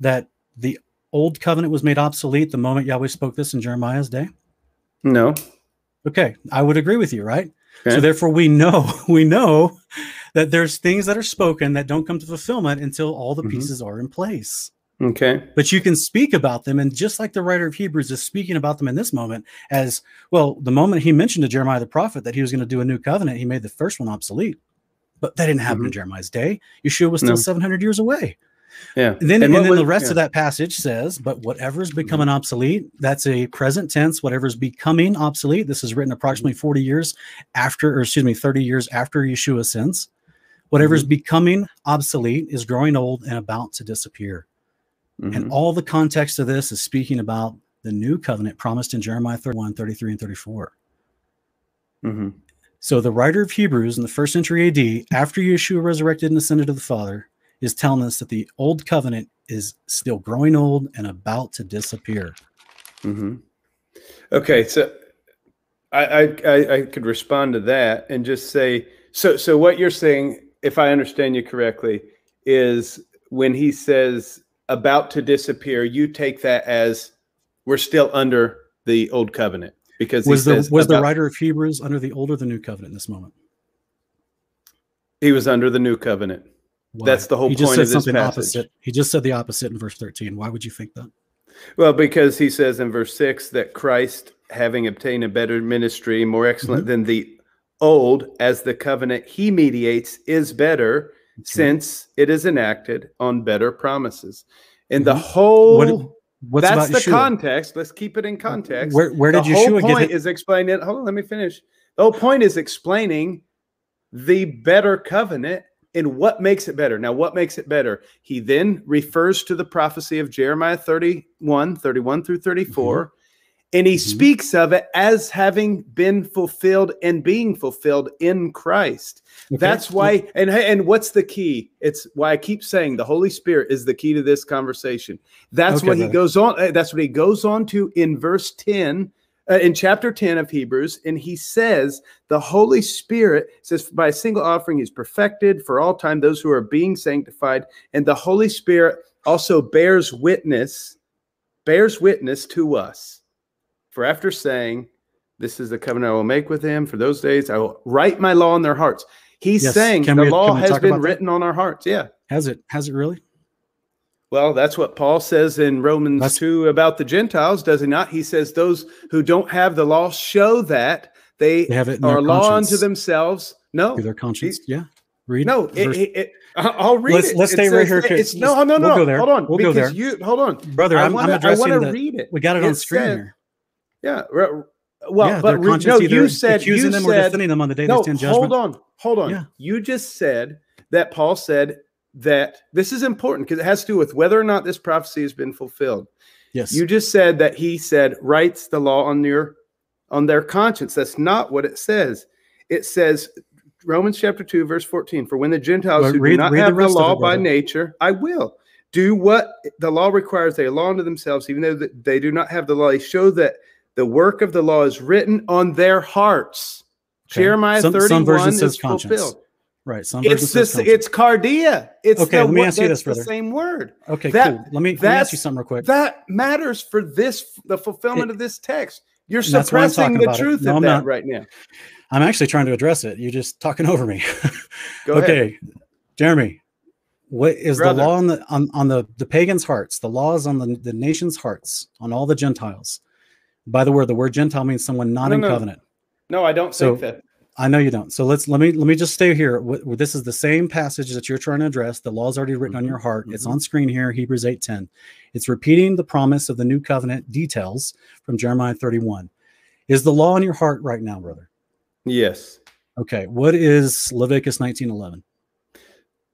that the old covenant was made obsolete the moment yahweh spoke this in jeremiah's day no okay i would agree with you right Okay. So therefore we know we know that there's things that are spoken that don't come to fulfillment until all the Mhm. pieces are in place. Okay. But you can speak about them and just like the writer of Hebrews is speaking about them in this moment as well the moment he mentioned to Jeremiah the prophet that he was going to do a new covenant, he made the first one obsolete. But that didn't happen in Jeremiah's day. Yeshua was still No. 700 years away. Yeah. And then, And then was- the rest yeah. of that passage says, but whatever's becoming obsolete, that's a present tense, whatever's becoming obsolete. This is written approximately 40 years after, or excuse me, 30 years after Yeshua ascends. Whatever's Mm-hmm. becoming obsolete is growing old and about to disappear. Mhm. And all the context of this is speaking about the new covenant promised in Jeremiah 31, 33, and 34. Mhm. So the writer of Hebrews in the first century AD, after Yeshua resurrected and ascended to the Father, is telling us that the old covenant is still growing old and about to disappear. Mm-hmm. Okay, so I, I I could respond to that and just say so. So what you're saying, if I understand you correctly, is when he says about to disappear, you take that as we're still under the old covenant because Was the was the writer of Hebrews under the old or the new covenant in this moment? he was under the new covenant. Why? That's the whole he just point said of this something passage. opposite. He just said the opposite in verse 13. Why would you think that? Well, because he says in verse six that Christ, having obtained a better ministry, more excellent Mm-hmm. than the old, as the covenant he mediates is better, since it is enacted on better promises. And the Mhm. whole What- What's that's the Yeshua? context. Let's keep it in context. Where, where did the whole point get it? is explaining. Hold on, let me finish. The whole point is explaining the better covenant and what makes it better. Now, what makes it better? He then refers to the prophecy of Jeremiah 31, 31 through 34, and he Mhm. speaks of it as having been fulfilled and being fulfilled in Christ. Okay. That's why, and and what's the key? It's why I keep saying the Holy Spirit is the key to this conversation. That's Okay, what he goes on. uh, That's what he goes on to in verse ten, uh, in chapter ten of Hebrews, and he says the Holy Spirit says by a single offering he's perfected for all time those who are being sanctified, and the Holy Spirit also bears witness, bears witness to us. For after saying, "This is the covenant I will make with him for those days, I will write my law in their hearts." He's Yes. saying Can the we- law has been about that? written on our hearts. Yeah. Has it? Has it really? Well, that's what Paul says in Romans That's- 2 about the Gentiles, does he not? He says those who don't have the law show that they, They have it are law unto themselves. No, their conscience? Yeah. Read. no, it, it, it- I'll read Let's- it. let's stay right here, It's, no, no, no, we'll go there. Hold on. We'll go there. you hold on. Brother, I I'm, wanna, I'm addressing I want to read it. We got it on screen said- here. Yeah. re- Well, yeah, but re- no, you said accusing you them or defending them on the day no. they stand judgment. Hold on, hold on. Yeah. You just said that Paul said that this is important because it has to do with whether or not this prophecy has been fulfilled. Yes. You just said that he said writes the law on your on their conscience. That's not what it says. It says Romans chapter 2 verse 14 for when the Gentiles Well, who read- do not the have the, rest law it, by nature, I will do what the law requires. They law unto themselves, even though they do not have the law. They show that the work of the law is written on their hearts. Okay. Jeremiah Some- some 31 versions is says conscience. Right. Some It's this, it's kardia. It's Okay, the, let me ask you this, brother. the same word. Okay, that- cool. Let me, let me ask you something real quick. That matters for this, the fulfillment It- of this text. You're And that's why I'm suppressing the truth No, of I'm that not. right now. I'm actually trying to address it. You're just talking over me. Go ahead. okay, Jeremy, what is Brother. the law on the on, on the the pagans' hearts? The law is on the, the nation's hearts, on all the Gentiles. By the word, the word Gentile means someone not No, in no. covenant. No, I don't So- think that. I know you don't. So let's let me let me just stay here. This is the same passage that you're trying to address. The law is already written on Mhm, your heart. It's mhm. on screen here, Hebrews 8:10. It's repeating the promise of the new covenant details from Jeremiah 31. Is the law in your heart right now, brother? Yes. Okay. What is Leviticus 19:11?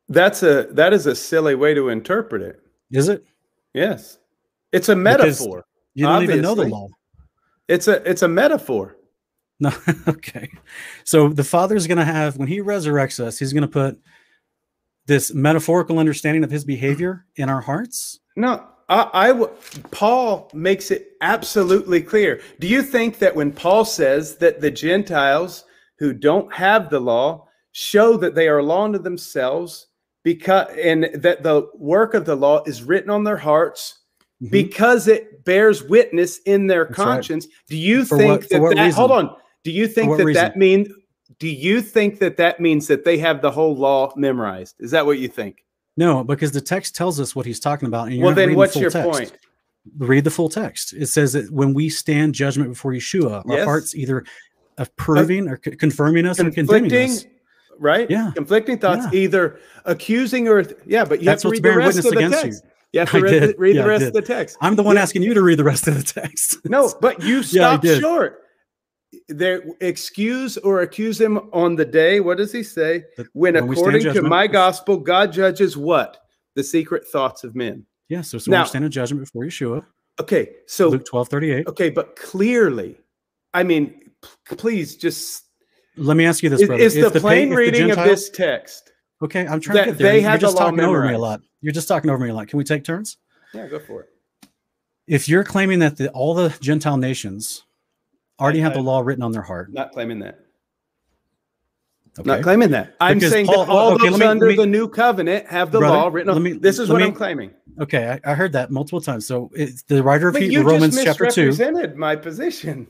That's a that is a silly way to interpret it. Is it? Yes. It's a Because- metaphor. You don't even know the law. It's a it's a metaphor. No, okay. So the Father's going to have, when he resurrects us, he's going to put this metaphorical understanding of his behavior in our hearts. No, I, I w- Paul makes it absolutely clear. Do you think that when Paul says that the Gentiles who don't have the law show that they are law unto themselves because and that the work of the law is written on their hearts Mhm. because it bears witness in their That's right. conscience. Do you For think what- that that hold on? Do you think that reason? that mean do you think that that means that they have the whole law memorized? Is that what you think? No, because the text tells us what he's talking about. And Well, then reading the what's your text. point? Read the full text. It says that when we stand judgment before Yeshua, our hearts either approving or c- confirming us or condemning conflicting us. right Yeah. conflicting thoughts Yeah. either accusing or yeah but you That's have to what's read the bearing rest witness of the against text you. you, have to I read, read yeah, the rest of the text. I'm the one Yeah. asking you to read the rest of the text. no but you stopped short there excuse or accuse him on the day what does he say when, when according to my gospel god judges what the secret thoughts of men Yeah, so, so Now- we stand in judgment before Yeshua. okay so Luke 12, 38. okay but clearly i mean p- please just Let me ask you this, is, brother. is If the pa- plain if the reading of this text Okay, I'm trying to get there. they You're have the just talking over me a lot. You're just talking over me a lot. Can we take turns? yeah go for it If you're claiming that the, all the Gentile nations already have the law written on their heart, not claiming that okay, Not claiming that. I'm Because saying Paul- that all okay, those me- under me- the new covenant have the Brother, law written on. me- this is what I'm claiming. okay, I, I heard that multiple times. So it's the writer of you Romans chapter two. misrepresented my position.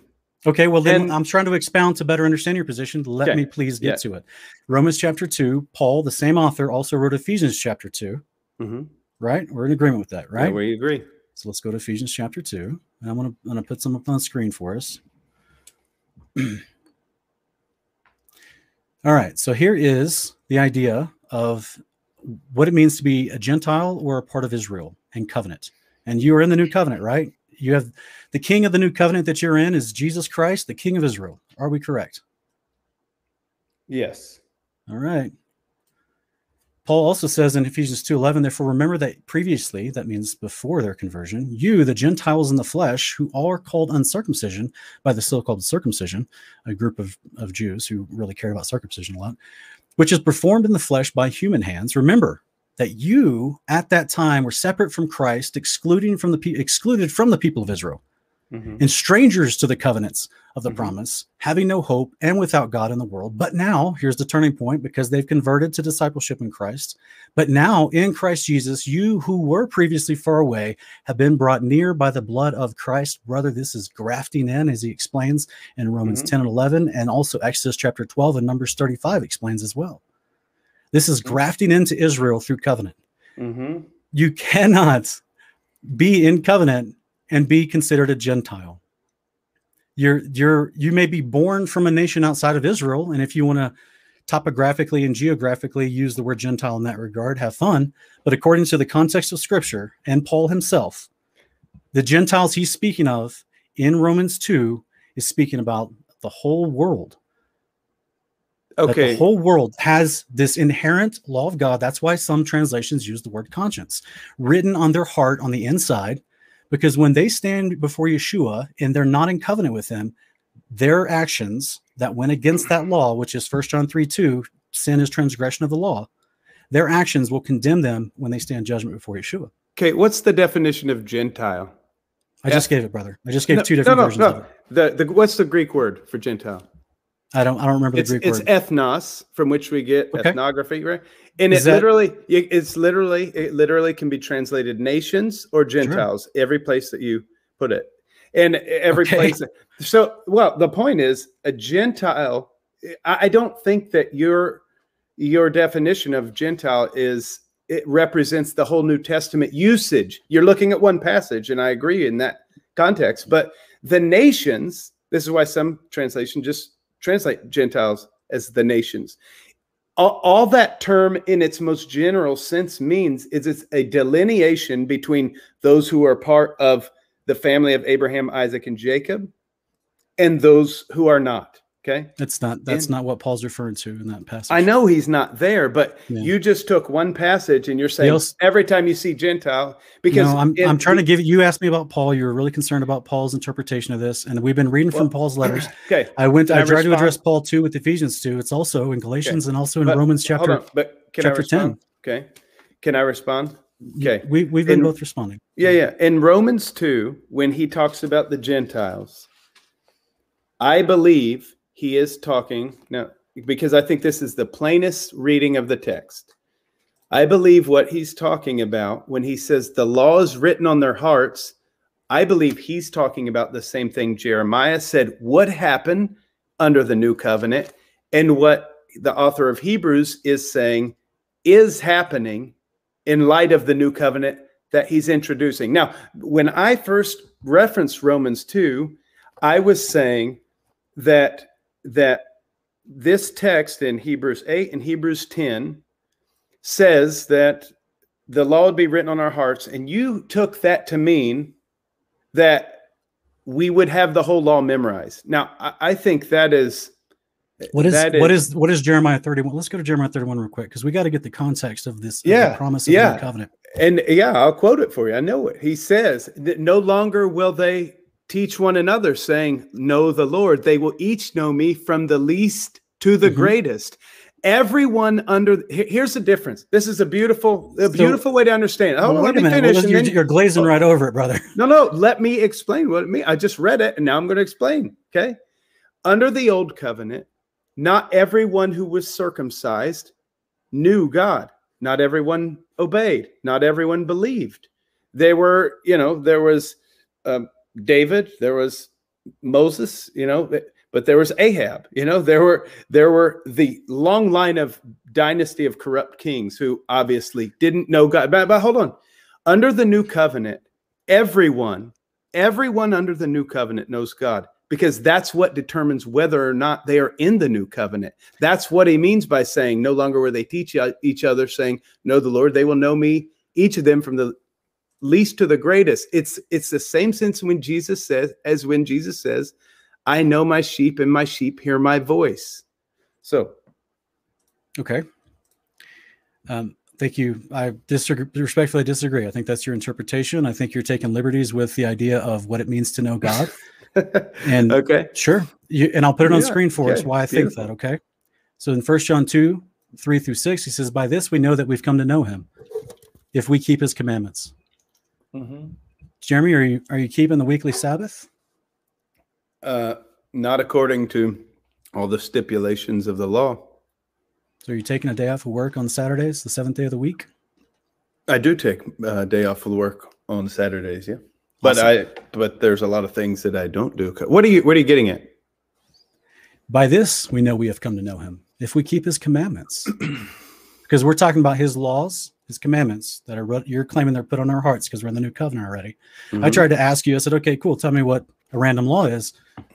Okay, well then And- I'm trying to expound to better understand your position. Let Okay, me please get yeah. to it. Romans chapter two. Paul, the same author, also wrote Ephesians chapter two. Mm-hmm. Right? We're in agreement with that, right? we agree. So let's go to Ephesians chapter 2. And I'm going to, I'm to put some up on the screen for us. All right. So here is the idea of what it means to be a Gentile or a part of Israel and covenant. And you are in the new covenant, right? You have the king of the new covenant that you're in is Jesus Christ, the king of Israel. Are we correct? Yes. All right. Paul also says in Ephesians 2:11, therefore remember that previously, that means before their conversion, you, the Gentiles in the flesh, who all are called uncircumcision by the so-called circumcision, a group of, of Jews who really care about circumcision a lot, which is performed in the flesh by human hands. Remember that you at that time were separate from Christ, excluding from the excluded from the people of Israel Mhm. and strangers to the covenants of the Mhm. promise, having no hope and without God in the world. But now, here's the turning point because they've converted to discipleship in Christ. But now, in Christ Jesus, you who were previously far away have been brought near by the blood of Christ. Brother, this is grafting in, as he explains in Romans Mhm. 10 and 11, and also Exodus chapter 12 and Numbers 35 explains as well. This is grafting into Israel through covenant Mhm. you cannot be in covenant and be considered a gentile you're you're you may be born from a nation outside of israel and if you want to topographically and geographically use the word gentile in that regard have fun but according to the context of scripture and paul himself the gentiles he's speaking of in romans 2 is speaking about the whole world that Okay. the whole world has this inherent law of God. That's why some translations use the word conscience written on their heart on the inside, because when they stand before Yeshua and they're not in covenant with him, their actions that went against that law, which is 1 John 3 2, sin is transgression of the law, their actions will condemn them when they stand judgment before Yeshua. okay. What's the definition of Gentile? I just gave it, brother. I just gave no, two different no, no, versions of no. it. The, the what's the Greek word for Gentile? I don't I don't remember the It's Greek it's word. ethnos, from which we get Okay. ethnography, right? And Is it that- literally, it's literally, it literally can be translated nations or Gentiles. Every place that you put it, and every Okay. place. So, well, the point is, a Gentile. I, I don't think that your your definition of Gentile is it represents the whole New Testament usage. You're looking at one passage, and I agree in that context. But the nations, this is why some translation just translate Gentiles as the nations. All, all that term, in its most general sense, means is it's a delineation between those who are part of the family of Abraham, Isaac, and Jacob, and those who are not. Okay. That's not that's And- not what Paul's referring to in that passage. I know he's not there, but Yeah. you just took one passage and you're saying else- every time you see Gentile, because no, I'm, I'm trying to give you asked me about Paul. You were really concerned about Paul's interpretation of this, and we've been reading from Well, Paul's letters. Okay, I went. I tried to address Paul too with Ephesians two. It's also in Galatians and also in but Romans chapter. on, but chapter 10. Okay, can I respond? Okay. We we've been In- both responding. Yeah, yeah. In Romans 2, when he talks about the Gentiles, I believe he is talking now because I think this is the plainest reading of the text. I believe what he's talking about when he says the law is written on their hearts. I believe he's talking about the same thing Jeremiah said would happen under the new covenant and what the author of Hebrews is saying is happening in light of the new covenant that he's introducing. Now, when I first referenced Romans 2, I was saying that that this text in Hebrews 8 and Hebrews 10 says that the law would be written on our hearts and you took that to mean that we would have the whole law memorized. Now, I, I think that is What is that what is what is Jeremiah thirty one? Let's go to Jeremiah thirty one real quick because we got to get the context of this. of the Yeah, promise of the yeah. new covenant. And yeah, I'll quote it for you. I know it. He says that no longer will they teach one another, saying, Know the Lord. They will each know me from the least to the Mhm. greatest. Everyone under here's the difference. This is a beautiful, a So- beautiful way to understand. Oh, Well, let me minute. finish. Well, you're, then- you're glazing right over it, brother. no, no, let me explain what it means. I just read it and now I'm going to explain. Okay. Under the old covenant, not everyone who was circumcised knew God. Not everyone obeyed. Not everyone believed. They were, you know, there was um, David, there was Moses, you know, but there was Ahab, you know, there were there were the long line of dynasty of corrupt kings who obviously didn't know God. But, but hold on. Under the new covenant, everyone, everyone under the new covenant knows God because that's what determines whether or not they are in the new covenant. That's what he means by saying, no longer will they teach each other, saying, Know the Lord, they will know me, each of them from the least to the greatest. It's it's the same sense when Jesus says, as when Jesus says, I know my sheep and my sheep hear my voice. So okay. Um, thank you. I disagree, respectfully disagree. I think that's your interpretation. I think you're taking liberties with the idea of what it means to know God. and okay, sure. You, and I'll put it on screen for okay. us why I think Beautiful. that. Okay. So in First John 2, 3 through 6, he says, By this we know that we've come to know him if we keep his commandments. Mm-hmm. Jeremy, are you are you keeping the weekly Sabbath? Uh, not according to all the stipulations of the law. So, are you taking a day off of work on Saturdays, the seventh day of the week? I do take a day off of work on Saturdays. Yeah. But I but there's a lot of things that I don't do. What are you what are you getting at? By this we know we have come to know him if we keep his commandments. because we're talking about his laws, his commandments that are you're claiming they're put on our hearts because we're in the new covenant already. Mm-hmm. I tried to ask you, I said, okay, cool, tell me what a random law is.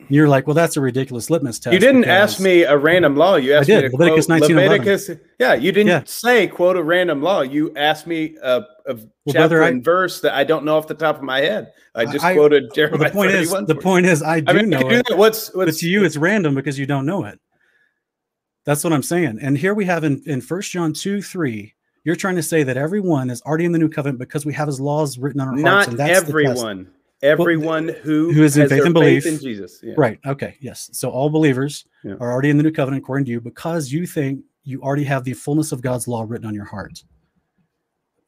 You're like, well, that's a ridiculous litmus test. You didn't ask me a random law. You asked me Leviticus quote, Leviticus. Yeah, you didn't yeah. say quote a random law. You asked me a, a well, chapter and verse that I don't know off the top of my head. I just I, quoted Jeremiah. Well, the point is, the point is, I do I mean, know it. What's, what's but to you, it's random because you don't know it. That's what I'm saying. And here we have in in First John two three. You're trying to say that everyone is already in the new covenant because we have His laws written on our hearts. Not everyone everyone well, who who is in faith and belief faith in Jesus. Yeah. Right. Okay. Yes. So all believers yeah. are already in the new covenant according to you because you think you already have the fullness of God's law written on your heart.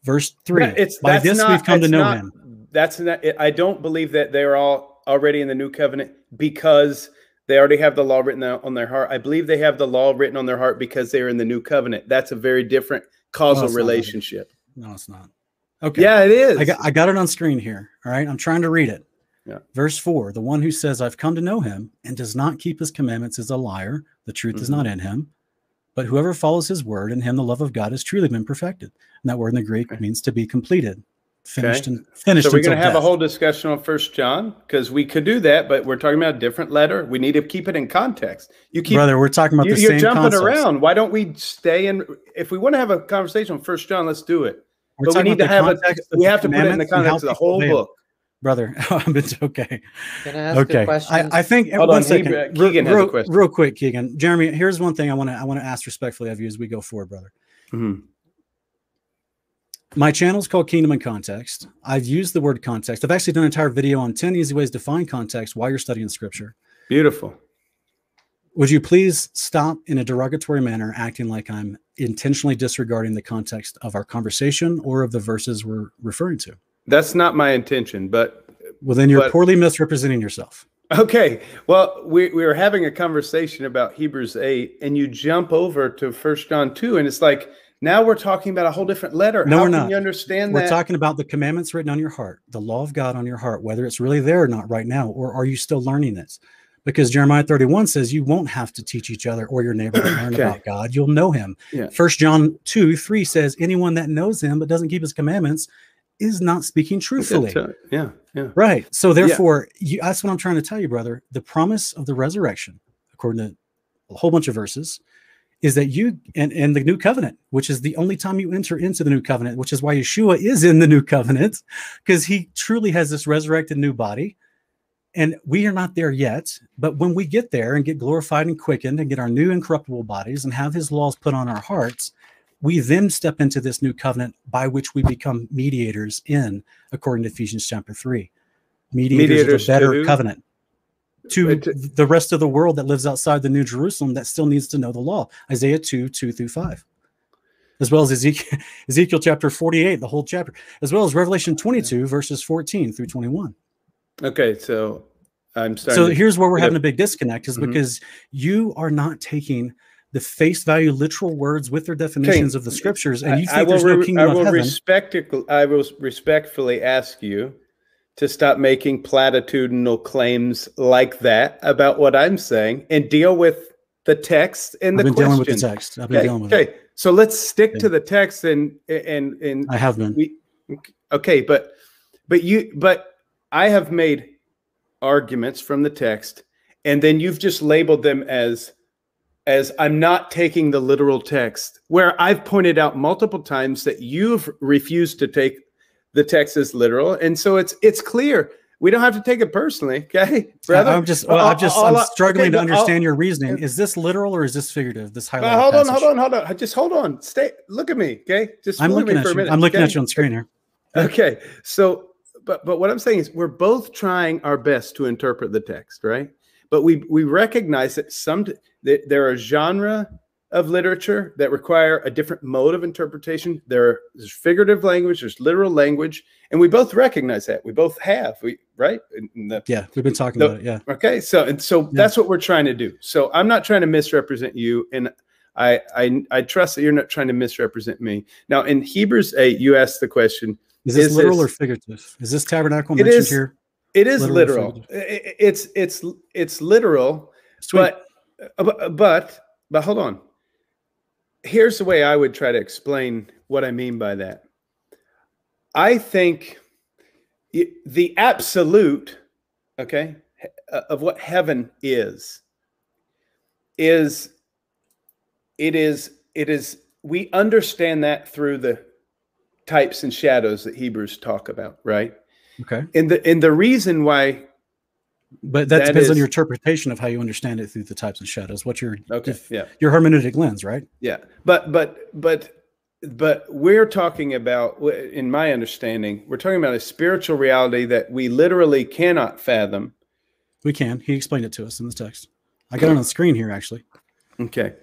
Verse three. It's by this not, we've come to know not, Him. That's not. I don't believe that they're all already in the new covenant because they already have the law written on their heart. I believe they have the law written on their heart because they're in the new covenant. That's a very different causal no, relationship. Not. No, it's not. Okay. Yeah, it is. I got, I got it on screen here. All right. I'm trying to read it. Yeah. Verse 4 The one who says, I've come to know him and does not keep his commandments is a liar. The truth mm-hmm. is not mm-hmm. in him. But whoever follows his word, in him the love of God has truly been perfected. And that word in the Greek okay. means to be completed, finished, okay. and finished. So we're going to have death. a whole discussion on First John because we could do that, but we're talking about a different letter. We need to keep it in context. You keep, brother. We're talking about you, the you're same. You're jumping concepts. around. Why don't we stay in? If we want to have a conversation on First John, let's do it. We're but we need to have a. We have to put it in the context of the whole book brother. it's okay. Can I ask okay. a question? I, I think Hold one on, second. He, Keegan real, has a question. Real quick, Keegan. Jeremy, here's one thing I want to I want to ask respectfully of you as we go forward, brother. Mm-hmm. My channel is called Kingdom in Context. I've used the word context. I've actually done an entire video on 10 easy ways to find context while you're studying scripture. Beautiful. Would you please stop in a derogatory manner acting like I'm intentionally disregarding the context of our conversation or of the verses we're referring to? That's not my intention, but well, then you're but, poorly misrepresenting yourself. Okay. Well, we, we were having a conversation about Hebrews 8, and you jump over to First John 2, and it's like now we're talking about a whole different letter. No, How we're not. you understand we're that? talking about the commandments written on your heart, the law of God on your heart, whether it's really there or not right now, or are you still learning this? Because Jeremiah 31 says you won't have to teach each other or your neighbor to learn okay. about God. You'll know him. Yeah. First John 2, 3 says, anyone that knows him but doesn't keep his commandments is not speaking truthfully. Yeah, yeah. Right. So therefore, yeah. you, that's what I'm trying to tell you, brother. The promise of the resurrection, according to a whole bunch of verses, is that you and, and the new covenant, which is the only time you enter into the new covenant, which is why Yeshua is in the new covenant, because he truly has this resurrected new body. And we are not there yet. But when we get there and get glorified and quickened and get our new incorruptible bodies and have his laws put on our hearts, we then step into this new covenant by which we become mediators in, according to Ephesians chapter 3. Mediators, mediators of a better covenant to the rest of the world that lives outside the New Jerusalem that still needs to know the law. Isaiah 2, 2 through 5. As well as Ezekiel, Ezekiel chapter 48, the whole chapter, as well as Revelation 22, verses 14 through 21. Okay, so I'm starting. So here's where we're having a big disconnect is mm-hmm. because you are not taking the face value literal words with their definitions okay. of the scriptures, and you think I there's no kingdom I will of heaven. I will respectfully ask you to stop making platitudinal claims like that about what I'm saying and deal with the text and I've the been question. dealing with the text. I've been okay, dealing with okay. it. So let's stick okay. to the text and and and I have been. We, okay, but but you but I have made arguments from the text, and then you've just labeled them as as I'm not taking the literal text, where I've pointed out multiple times that you've refused to take the text as literal, and so it's it's clear we don't have to take it personally, okay, brother? I'm just, well, I'm just, I'm struggling okay, to understand your reasoning. Is this literal or is this figurative? This highlight. hold on, hold on, hold on. Just hold on. Stay. Look at me, okay? Just I'm looking at, at you. Minute, I'm looking okay? at you on screen here. Okay, so, but but what I'm saying is, we're both trying our best to interpret the text, right? But we we recognize that some that there are genre of literature that require a different mode of interpretation. There, there's figurative language, there's literal language, and we both recognize that. We both have, we right? The, yeah, we've been talking the, about it. Yeah. Okay, so and so yeah. that's what we're trying to do. So I'm not trying to misrepresent you, and I I I trust that you're not trying to misrepresent me. Now in Hebrews eight, you asked the question: Is this is literal this, or figurative? Is this tabernacle mentioned is, here? It is literal. literal. It's it's it's literal, Sweet. but uh, but but hold on here's the way I would try to explain what I mean by that. I think the absolute, okay, uh, of what heaven is, is it is it is we understand that through the types and shadows that Hebrews talk about, right? Okay. And the and the reason why but that, that depends is, on your interpretation of how you understand it through the types and shadows. What your okay, yeah, your hermeneutic lens, right? Yeah, but but but but we're talking about, in my understanding, we're talking about a spiritual reality that we literally cannot fathom. We can. He explained it to us in the text. I got it on the screen here, actually. Okay,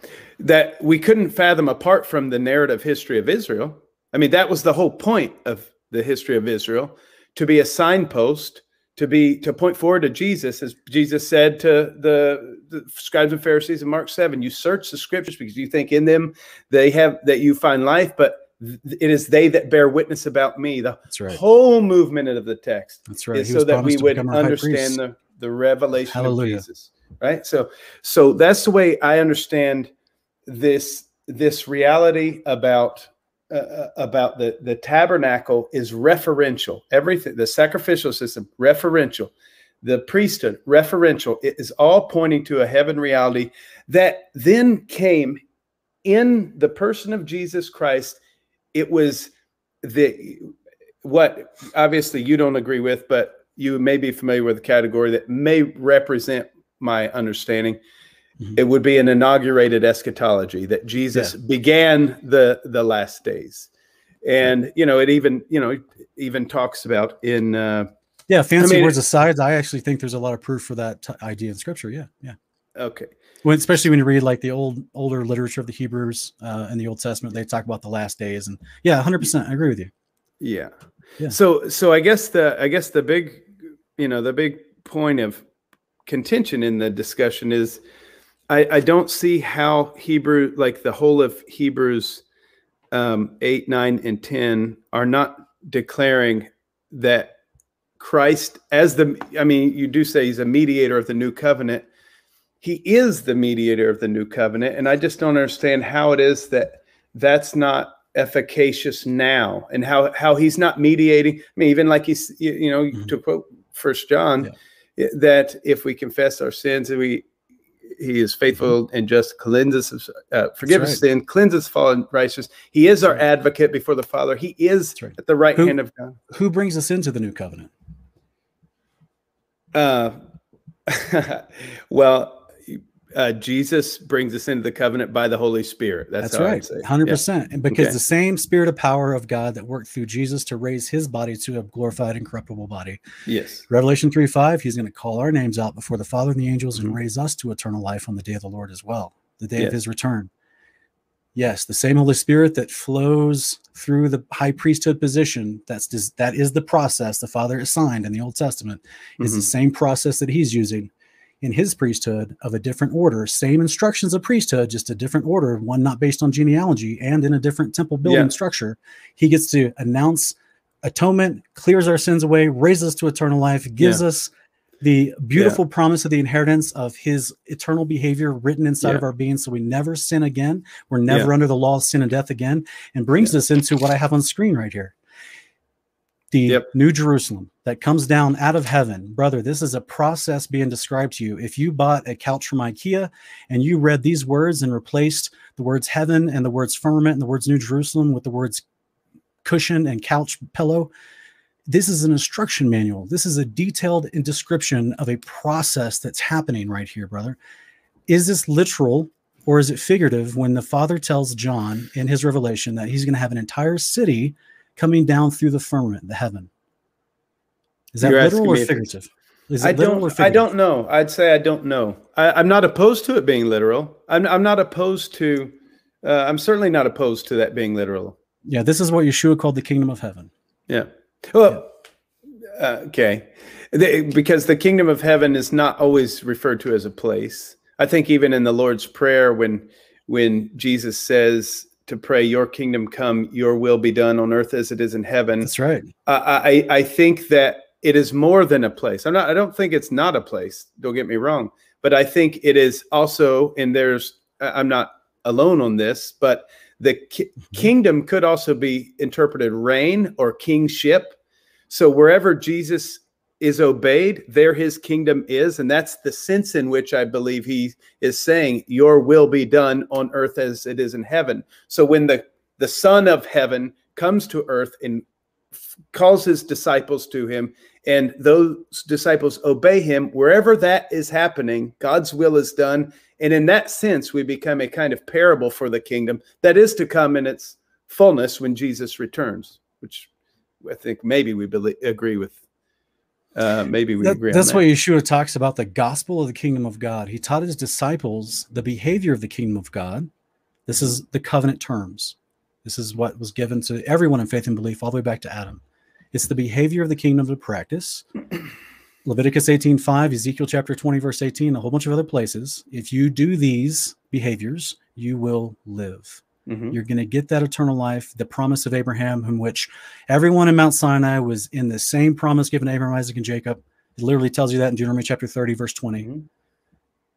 that we couldn't fathom apart from the narrative history of Israel. I mean, that was the whole point of the history of Israel to be a signpost to be to point forward to Jesus, as Jesus said to the, the, scribes and Pharisees in Mark seven. You search the scriptures because you think in them they have that you find life, but it is they that bear witness about me. The right. whole movement of the text That's right. is so that we would understand the the revelation Hallelujah. of Jesus. Right. So so that's the way I understand this this reality about uh, uh, about the the tabernacle is referential. Everything, the sacrificial system, referential. The priesthood, referential. It is all pointing to a heaven reality that then came in the person of Jesus Christ. It was the what obviously you don't agree with, but you may be familiar with the category that may represent my understanding Mm-hmm. It would be an inaugurated eschatology that Jesus yeah. began the the last days, and you know it even you know even talks about in uh, yeah fancy I mean, words aside. I actually think there's a lot of proof for that t- idea in Scripture. Yeah, yeah. Okay. When, especially when you read like the old older literature of the Hebrews uh, in the Old Testament, they talk about the last days, and yeah, 100. percent I agree with you. Yeah. Yeah. So so I guess the I guess the big you know the big point of contention in the discussion is I, I don't see how Hebrew, like the whole of Hebrews um, 8, 9, and 10, are not declaring that Christ, as the, I mean, you do say he's a mediator of the new covenant. He is the mediator of the new covenant. And I just don't understand how it is that that's not efficacious now and how, how he's not mediating. I mean, even like he's, you know, mm-hmm. to quote First John, yeah. that if we confess our sins and we he is faithful mm-hmm. and just cleanses uh, forgive us right. sin cleanses fallen righteous he is our advocate before the father he is right. at the right who, hand of god who brings us into the new covenant uh well uh, Jesus brings us into the covenant by the Holy Spirit. That's, That's right, hundred percent. And because okay. the same Spirit of power of God that worked through Jesus to raise His body to a glorified, incorruptible body. Yes. Revelation three five. He's going to call our names out before the Father and the angels mm-hmm. and raise us to eternal life on the day of the Lord as well, the day yes. of His return. Yes, the same Holy Spirit that flows through the high priesthood position. That's that is the process the Father assigned in the Old Testament. Is mm-hmm. the same process that He's using in his priesthood of a different order, same instructions of priesthood, just a different order, one not based on genealogy and in a different temple building yeah. structure. He gets to announce atonement, clears our sins away, raises us to eternal life, gives yeah. us the beautiful yeah. promise of the inheritance of his eternal behavior written inside yeah. of our being so we never sin again we're never yeah. under the law of sin and death again and brings us into what i have on screen right here the Yep. New Jerusalem that comes down out of heaven, brother, this is a process being described to you. If you bought a couch from IKEA and you read these words and replaced the words heaven and the words firmament and the words New Jerusalem with the words cushion and couch pillow, this is an instruction manual. This is a detailed description of a process that's happening right here, brother. Is this literal or is it figurative when the Father tells John in his revelation that he's going to have an entire city coming down through the firmament, the heaven? Is that You're literal or figurative? Is it I don't. I don't know. I'd say I don't know. I, I'm not opposed to it being literal. I'm. I'm not opposed to. Uh, I'm certainly not opposed to that being literal. Yeah, this is what Yeshua called the kingdom of heaven. Yeah. Well. Uh, okay. Because the kingdom of heaven is not always referred to as a place. I think even in the Lord's prayer, when when Jesus says to pray, "Your kingdom come, Your will be done on earth as it is in heaven," That's right. I, I I think that it is more than a place. I'm not. I don't think it's not a place. Don't get me wrong, but I think it is also. And there's. I'm not alone on this, but the ki- mm-hmm. kingdom could also be interpreted reign or kingship. So wherever Jesus is obeyed, there his kingdom is, and that's the sense in which I believe he is saying, "Your will be done on earth as it is in heaven." So when the the Son of Heaven comes to earth and calls his disciples to him, and those disciples obey him, wherever that is happening, God's will is done. And in that sense, we become a kind of parable for the kingdom that is to come in its fullness when Jesus returns, which I think maybe we believe, agree with. Uh, maybe we That- agree. that's on what that. Yeshua talks about the gospel of the kingdom of God. He taught his disciples the behavior of the kingdom of God. This is the covenant terms. This is what was given to everyone in faith and belief all the way back to Adam. It's the behavior of the kingdom to practice. Leviticus 18:5, Ezekiel chapter 20, verse 18, a whole bunch of other places. If you do these behaviors, you will live. Mhm. You're going to get that eternal life, the promise of Abraham, in which everyone in Mount Sinai was in the same promise given to Abraham, Isaac, and Jacob. It literally tells you that in Deuteronomy chapter 30, verse 20. Mhm.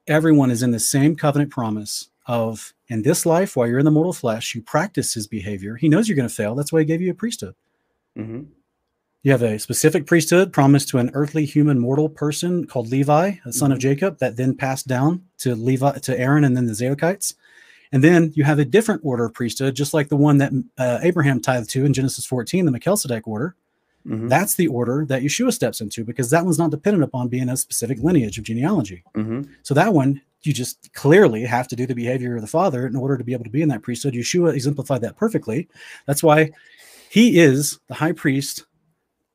Everyone is in the same covenant promise of in this life, while you're in the mortal flesh, you practice his behavior. He knows you're going to fail. That's why he gave you a priesthood. Mhm. You have a specific priesthood promised to an earthly human mortal person called Levi, a son of Jacob, that then passed down to Levi to Aaron and then the Zadokites. And then you have a different order of priesthood, just like the one that uh, Abraham tithed to in Genesis 14, the Melchizedek order. Mhm. That's the order that Yeshua steps into because that one's not dependent upon being a specific lineage of genealogy. Mhm. So that one, you just clearly have to do the behavior of the Father in order to be able to be in that priesthood. Yeshua exemplified that perfectly. That's why he is the high priest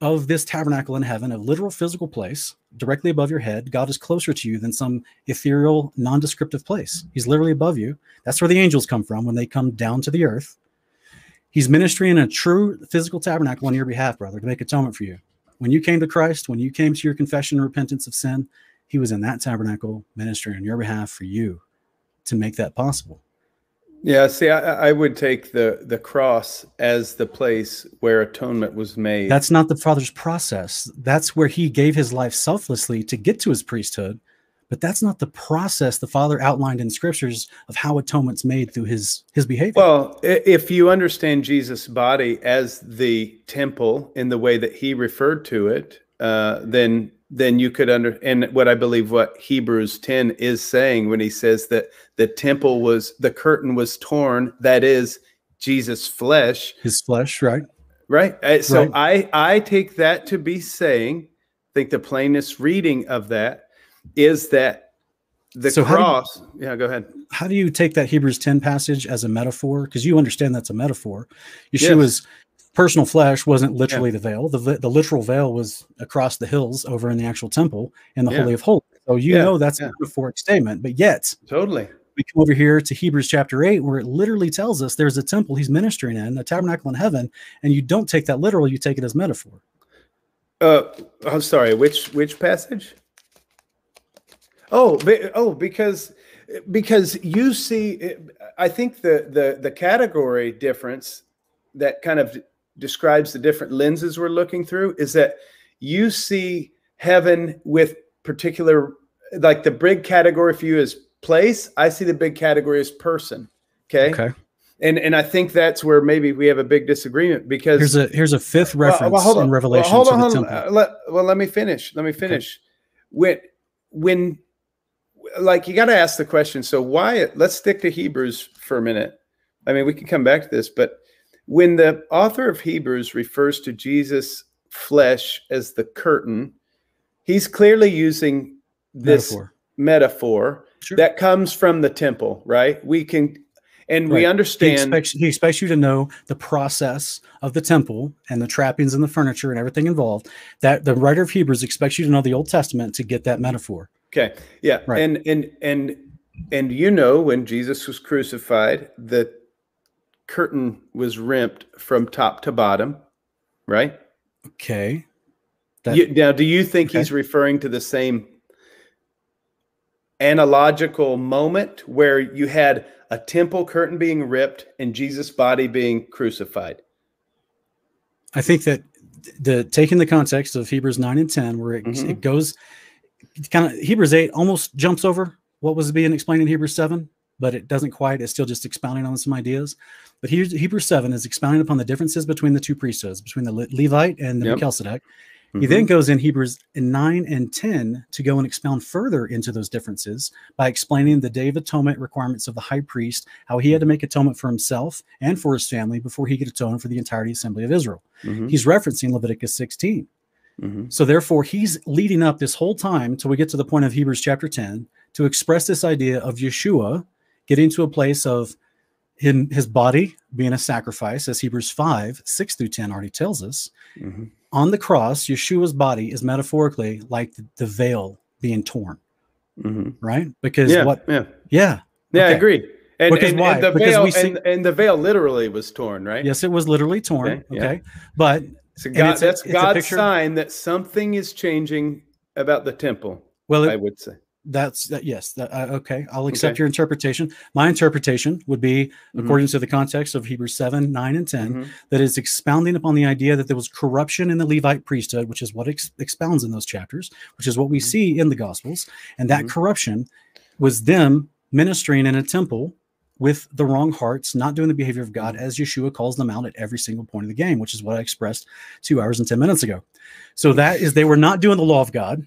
of this tabernacle in heaven, a literal physical place directly above your head. God is closer to you than some ethereal, nondescriptive place. He's literally above you. That's where the angels come from when they come down to the earth. He's ministering in a true physical tabernacle on your behalf, brother, to make atonement for you. When you came to Christ, when you came to your confession and repentance of sin, he was in that tabernacle ministering on your behalf for you to make that possible. Yeah, see, I, I would take the the cross as the place where atonement was made. That's not the Father's process. That's where he gave his life selflessly to get to his priesthood. But that's not the process the Father outlined in scriptures of how atonement's made through his his behavior. Well, if you understand Jesus' body as the temple in the way that he referred to it, uh, then then you could under and what I believe what Hebrews 10 is saying when he says that the temple was the curtain was torn, that is Jesus' flesh, his flesh, right? right? Uh, So Right. I I take that to be saying, I think the plainest reading of that is that the So you- cross. yeah, go ahead. How do you take that Hebrews 10 passage as a metaphor? Because you understand that's a metaphor. Yes. Yeshua's personal flesh wasn't literally the veil. The, the literal veil was across the hills over in the actual temple in the Yeah. Holy of Holies. So you Yeah, know that's yeah. a metaphoric statement. But yet, Totally. we come over here to Hebrews chapter 8, where it literally tells us there's a temple he's ministering in, a tabernacle in heaven, and you don't take that literal, you take it as metaphor. Uh, I'm sorry. Which which passage? Oh, oh, because because you see, I think the the the category difference that kind of describes the different lenses we're looking through is that you see heaven with particular, like the big category for you is place. I see the big category as person. Okay. Okay. and and I think that's where maybe we have a big disagreement because Here's a here's a fifth reference well, on. in Well, Revelation hold on, hold on. temple. Uh, let, well, let me finish. Let me finish. When when like you got to ask the question. So why? Let's stick to Hebrews for a minute. I mean, we can come back to this, but when the author of Hebrews refers to Jesus' flesh as the curtain, he's clearly using this Metaphor. metaphor, Sure. that comes from the temple, right? We can, and we Right. He understand. expects, he expects you to know the process of the temple and the trappings and the furniture and everything involved. That the writer of Hebrews expects you to know the Old Testament to get that metaphor. Okay. Yeah. Right. And and and and you know when Jesus was crucified, the curtain was ripped from top to bottom, right? Okay. That, You, now, do you think Okay. he's referring to the same analogical moment where you had a temple curtain being ripped and Jesus' body being crucified? I think that the taking the context of Hebrews 9 and 10, where it, Mhm. it goes kind of Hebrews 8 almost jumps over what was being explained in Hebrews 7, but it doesn't quite. It's still just expounding on some ideas. But here's Hebrews 7 is expounding upon the differences between the two priesthoods, between the Le- Levite and the Yep. Melchizedek. He Mhm. then goes in Hebrews 9 and 10 to go and expound further into those differences by explaining the Day of Atonement requirements of the high priest, how he had to make atonement for himself and for his family before he could atone for the entirety assembly of Israel. Mhm. He's referencing Leviticus 16. Mhm. So therefore, he's leading up this whole time till we get to the point of Hebrews chapter 10 to express this idea of Yeshua getting to a place of him, his body being a sacrifice, as Hebrews 5, 6 through 10 already tells us. Mhm. On the cross, Yeshua's body is metaphorically like the, the veil being torn, Mhm. right? Because Yeah. what, Yeah. yeah, Yeah, I agree. And, Because and, why? and the Because veil we see- and, and the veil literally was torn, right? yes, it was literally torn. Okay, Okay. yeah. But So God, it's a- that's it's God's sign that something is changing about the temple. well, I would say. That's that, yes. That, uh, okay. I'll accept Okay. your interpretation. My interpretation would be Mhm. according to the context of Hebrews 7, 9, and 10, Mhm. that is expounding upon the idea that there was corruption in the Levite priesthood, which is what ex- expounds in those chapters, which is what we Mhm. see in the Gospels. And that Mhm. corruption was them ministering in a temple with the wrong hearts, not doing the behavior of God, as Yeshua calls them out at every single point of the game, which is what I expressed two hours and 10 minutes ago. So that is, they were not doing the law of God.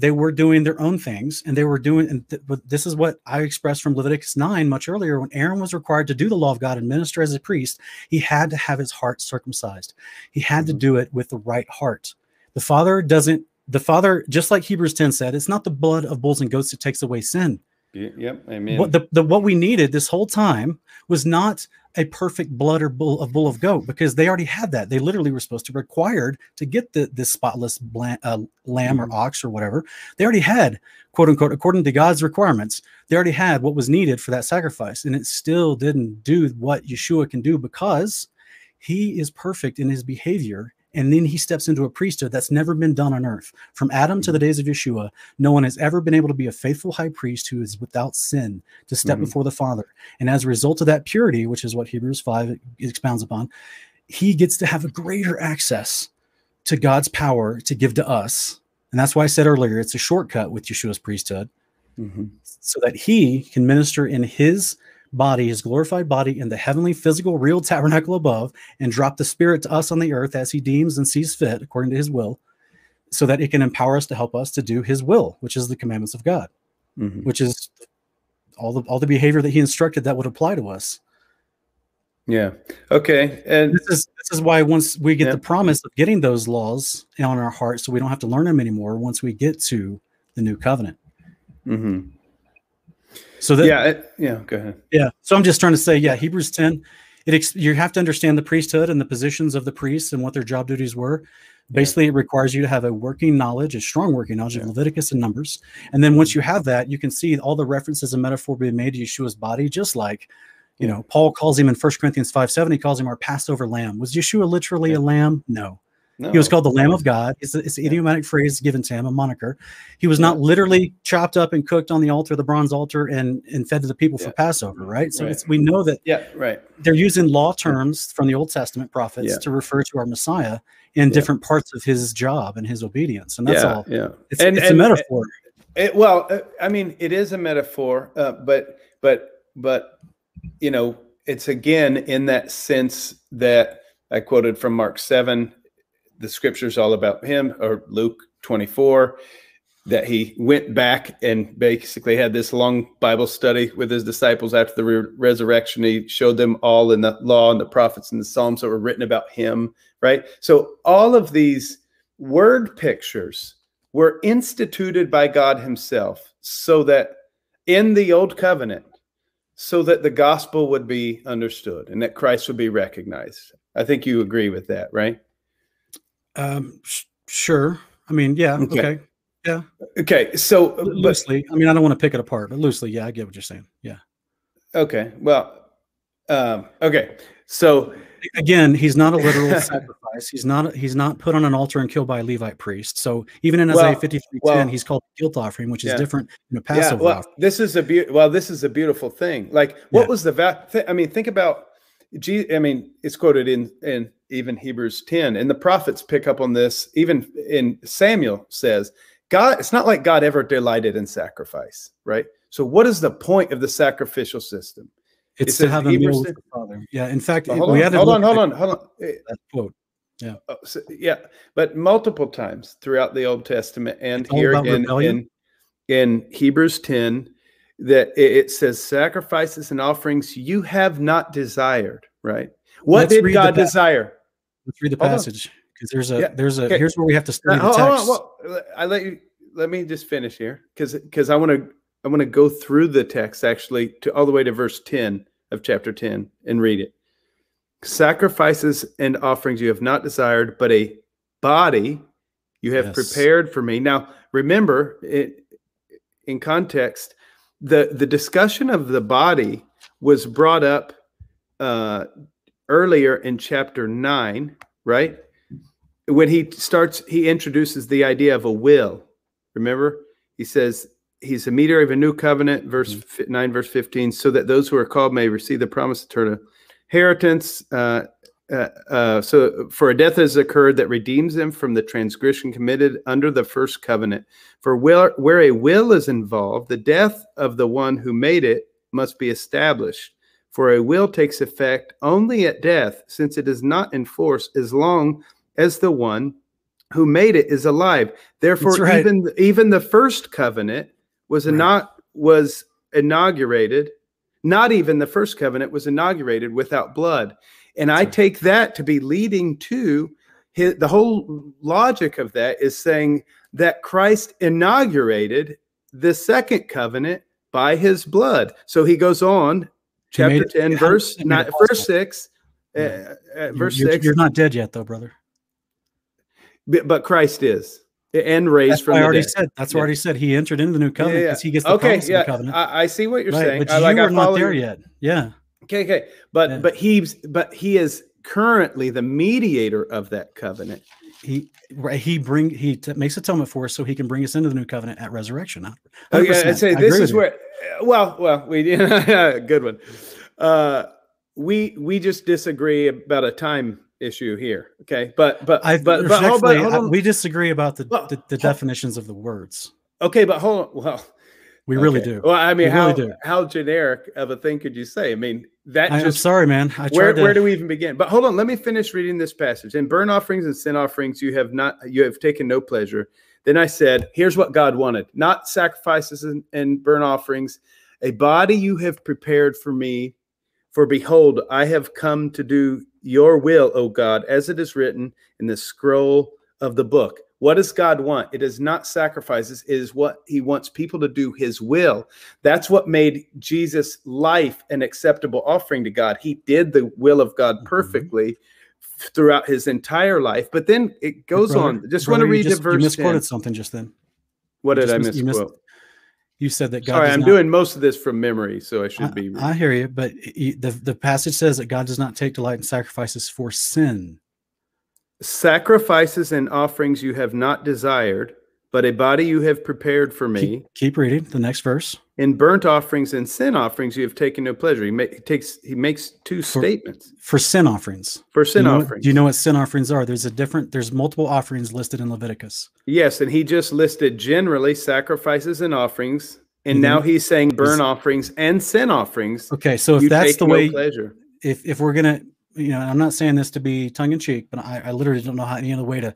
They were doing their own things, and they were doing. And th- but this is what I expressed from Leviticus nine much earlier. When Aaron was required to do the law of God and minister as a priest, he had to have his heart circumcised. He had to Mhm. do it with the right heart. The Father doesn't. The Father, just like Hebrews ten said, it's not the blood of bulls and goats that takes away sin. Yep. Amen. What the, the what we needed this whole time was not a perfect blood or bull of bull of goat because they already had that. They literally were supposed to be required to get the this spotless bla- uh, lamb or ox or whatever. They already had quote unquote according to God's requirements. They already had what was needed for that sacrifice, and it still didn't do what Yeshua can do because he is perfect in his behavior. And then he steps into a priesthood that's never been done on earth. From Adam to the days of Yeshua, no one has ever been able to be a faithful high priest who is without sin to step Mhm. before the Father. And as a result of that purity, which is what Hebrews 5 expounds upon, he gets to have a greater access to God's power to give to us. And that's why I said earlier it's a shortcut with Yeshua's priesthood Mhm. so that he can minister in his body, his glorified body, in the heavenly, physical, real tabernacle above, and drop the Spirit to us on the earth as he deems and sees fit according to his will, so that it can empower us to help us to do his will, which is the commandments of God, Mhm. which is all the all the behavior that he instructed that would apply to us. Yeah. Okay. And This is this is why once we get Yeah. the promise of getting those laws on our heart, so we don't have to learn them anymore once we get to the new covenant. Mhm. So that yeah. it- yeah. Go ahead. Yeah. So I'm just trying to say, yeah, Hebrews 10, it ex- you have to understand the priesthood and the positions of the priests and what their job duties were. Basically, it requires you to have a working knowledge, a strong working knowledge of Leviticus and Numbers. And then once you have that, you can see all the references and metaphor being made to Yeshua's body, just like, you know, Paul calls him in 1 Corinthians 5 7, he calls him our Passover lamb. Was Yeshua literally Yeah. a lamb? No. No. He was called the Lamb of God. It's, it's an idiomatic phrase given to him, a moniker. He was not literally chopped up and cooked on the altar, the bronze altar, and, and fed to the people Yeah. for Passover, right? So Right. It's, we know that Yeah. Right. they're using law terms from the Old Testament prophets Yeah. to refer to our Messiah in Yeah. different parts of his job and his obedience. And that's all. Yeah. It's, And- it's a metaphor. It, well, uh, I mean, it is a metaphor, uh, but but but you know, it's again in that sense that I quoted from Mark 7, the scripture's all about him, or Luke 24, that he went back and basically had this long Bible study with his disciples after the re- resurrection. He showed them all in the law and the prophets and the Psalms that were written about him, right? So all of these word pictures were instituted by God himself so that in the old covenant, so that the gospel would be understood and that Christ would be recognized. I think you agree with that, right? Um, sh- sure. I mean, yeah. Okay. Okay. Yeah. Okay, so but, Loosely. I mean, I don't want to pick it apart, but loosely, yeah, I get what you're saying. Yeah. okay, well, um, okay, so Again, he's not a literal sacrifice. He's not. He's not put on an altar and killed by a Levite priest. So even in Isaiah Well, 53, well, he's called a guilt offering, which is yeah. different than a yeah, well, offering. this is a beautiful. Well, this is a beautiful thing. Like, what Yeah. was the va- th- I mean, think about. I mean, it's quoted in in even Hebrews ten, and the prophets pick up on this. Even in Samuel says, God. It's not like God ever delighted in sacrifice, right? So, what is the point of the sacrificial system? It's says to have a meal with the Father. Yeah. In fact, Well, hold we on, hold on, hold on, hold on. That quote. Oh, so- yeah, but multiple times throughout the Old Testament and here rebellion? in in Hebrews 10 that it, says sacrifices and offerings you have not desired, right? What Let's did God pa- desire? Let's read the passage because there's a Yeah, there's a okay. here's where we have to study the text hold on, well, I let you let me just finish here because because I want to I want to go through the text actually to all the way to verse 10 of chapter 10 and read it. Sacrifices and offerings you have not desired, but a body you have Yes. prepared for me. Now, remember, it, in context, the the discussion of the body was brought up uh, earlier in chapter nine, right? When he starts, he introduces the idea of a will. Remember, he says he's a mediator of a new covenant, verse fi- nine, verse fifteen, so that those who are called may receive the promise of eternal inheritance. Uh, uh, uh, so, for a death has occurred that redeems them from the transgression committed under the first covenant. For where, where a will is involved, the death of the one who made it must be established. For a will takes effect only at death, since it is not in force as long as the one who made it is alive. Therefore, right. even even the first covenant was Right. not was inaugurated. Not even the first covenant was inaugurated without blood. And I take that to be leading to his, the whole logic of that is saying that Christ inaugurated the second covenant by his blood. So he goes on, He made chapter 10, verse does that make it nine, verse 6. Uh, Yeah. uh, verse you're, 6 You're not dead yet, though, brother. but but Christ is and raised That's from I the already dead. said. That's Yeah. what I already said. He entered into the new covenant Yeah, yeah. because he gets the okay, promise of yeah, the covenant. I, I see what you're right, saying. but I, you like, I are not there yet. Yeah. Okay, okay, but Yeah. but he's but he is currently the mediator of that covenant. He right, he bring he t- makes atonement for us so he can bring us into the new covenant at resurrection. Huh? Okay, 100%. I'd say I this is with you. where. Well, well, we good one. Uh, we we just disagree about a time issue here. Okay, but but I but but hold, but hold I- we disagree about the, Well, the, the definitions of the words. okay, but hold on. Well, We really do. Well, I mean, We how really how generic of a thing could you say? I mean, that I, am just sorry, man. I tried where, to. where do we even begin? But hold on, let me finish reading this passage. In burnt offerings and sin offerings, you have not you have taken no pleasure. Then I said, Here's what God wanted: not sacrifices and, and burnt offerings, a body you have prepared for me. For behold, I have come to do your will, O God, as it is written in the scroll of the book. What does God want? It is not sacrifices, it is what he wants people to do his will. That's what made Jesus' life an acceptable offering to God. He did the will of God Mhm. perfectly throughout his entire life. But then it goes Brother- on. Just brother, want to read just- the verse. You misquoted 10. something just then. What you did I just mis- you missed- misquote? You said that God. Sorry, I'm not- doing most of this from memory, so I should I, be. I hear you, but the the passage says that God does not take delight in sacrifices for sin. Sacrifices and offerings you have not desired, but a body you have prepared for me. Keep, keep reading the next verse. In burnt offerings and sin offerings you have taken no pleasure. He, ma- he takes he makes two For- statements For sin offerings. for sin you know what- offerings. do you know what sin offerings are? There's a different. There's multiple offerings listed in Leviticus. Yes, and he just listed generally sacrifices and offerings And Mhm. now he's saying burn offerings and sin offerings. Okay, so if that's the no way, pleasure. if if we're gonna, you know, I'm not saying this to be tongue in cheek, but I, I literally don't know how any other way to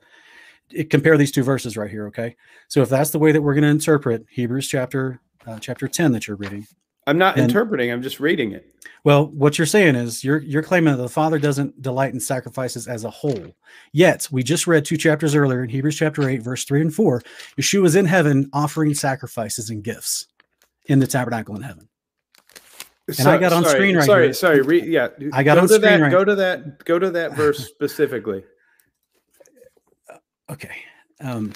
it- compare these two verses right here. Okay, so if that's the way that we're gonna interpret Hebrews chapter uh, chapter 10 that you're reading, I'm not And- interpreting, I'm just reading it. Well, what you're saying is you're you're claiming that the Father doesn't delight in sacrifices as a whole. Yet we just read two chapters earlier in Hebrews chapter eight, verse three and four. Yeshua is in heaven offering sacrifices and gifts in the tabernacle in heaven. And I got on sorry, screen right sorry, here. Sorry, re, yeah. I got go on to screen that, right- Go to that. Go to that verse specifically. Okay. Um,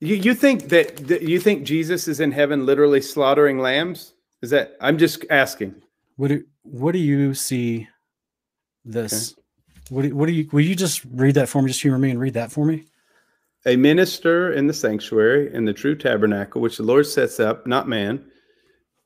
You you think that, that you think Jesus is in heaven literally slaughtering lambs? Is that I'm just asking. what do what do you see this? What do, what do you will you just read that for me? Just humor me and read that for me. A minister in the sanctuary in the true tabernacle, which the Lord sets up, not man.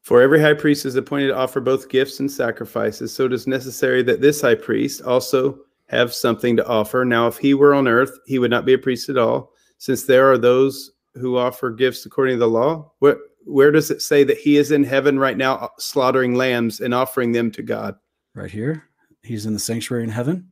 For every high priest is appointed to offer both gifts and sacrifices. So it is necessary that this high priest also have something to offer. Now, if he were on earth, he would not be a priest at all, since there are those who offer gifts according to the law. Where, where does it say that he is in heaven right now, uh, slaughtering lambs and offering them to God? Right here, he's in the sanctuary in heaven,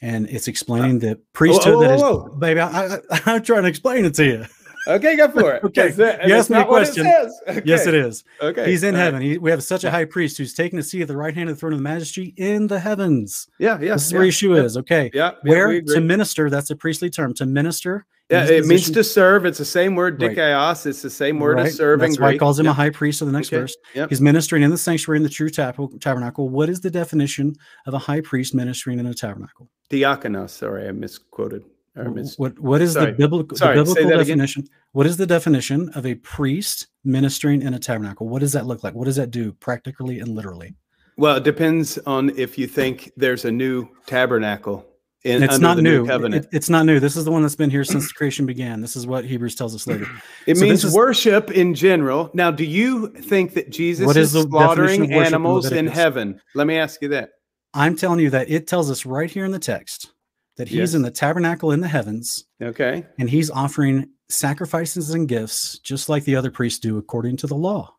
and it's explaining the priesthood whoa, that is. whoa, whoa. Baby, I, I, I'm trying to explain it to you. Okay, go for it. Okay, that- you asked me a it question. says. Okay. Yes, it is. Okay, He's in all right. heaven. He, we have such a high priest who's taken a seat at the right hand of the throne of the majesty in the heavens. Yeah, yeah. this is yeah, where Yeshua yeah, is. Okay. Yeah, yeah, where to minister, that's a priestly term. To minister. Yeah, it means to serve. It's the same word, Right. dikaios. It's the same word Right, as serve That's why he calls him a high priest of the next Okay, verse. yep. He's ministering in the sanctuary in the true tab- tabernacle. What is the definition of a high priest ministering in a tabernacle? Diakonos. Sorry, I misquoted. Mis- What what is Sorry. the biblical Sorry, the biblical that again. definition? What is the definition of a priest ministering in a tabernacle? What does that look like? What does that do practically and literally? well, it depends on if you think there's a new tabernacle in it's not the new. covenant. It- it's not new. This is the one that's been here since creation began. This is what Hebrews tells us later. It So means is- worship in general. Now, do you think that Jesus What is, is slaughtering worship in animals in heaven? Let me ask you that. I'm telling you that it tells us right here in the text that he's Yes. in the tabernacle in the heavens Okay. and he's offering sacrifices and gifts just like the other priests do according to the law.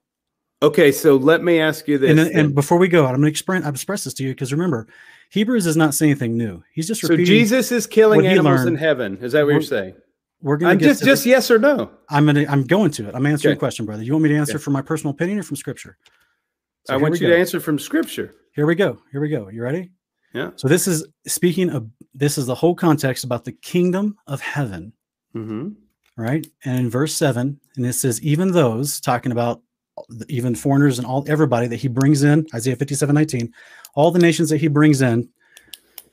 Okay. So let me ask you this. and, and before we go, I'm going to express, express this to you because remember, Hebrews is not saying anything new. He's just repeating. so. Jesus is killing animals in heaven. Is that what you're We're- saying? we're going to just just the- yes or no. I'm going to I'm going to it. I'm answering Okay. the question, brother. You want me to answer Okay. from my personal opinion or from Scripture? So I want you go. to answer from Scripture. Here we go. Here we go. You ready? Yeah. So this is speaking of this is the whole context about the kingdom of heaven, Mm-hmm. right? And in verse seven, and it says, even those talking about even foreigners and all everybody that he brings in, Isaiah 57, 19, all the nations that he brings in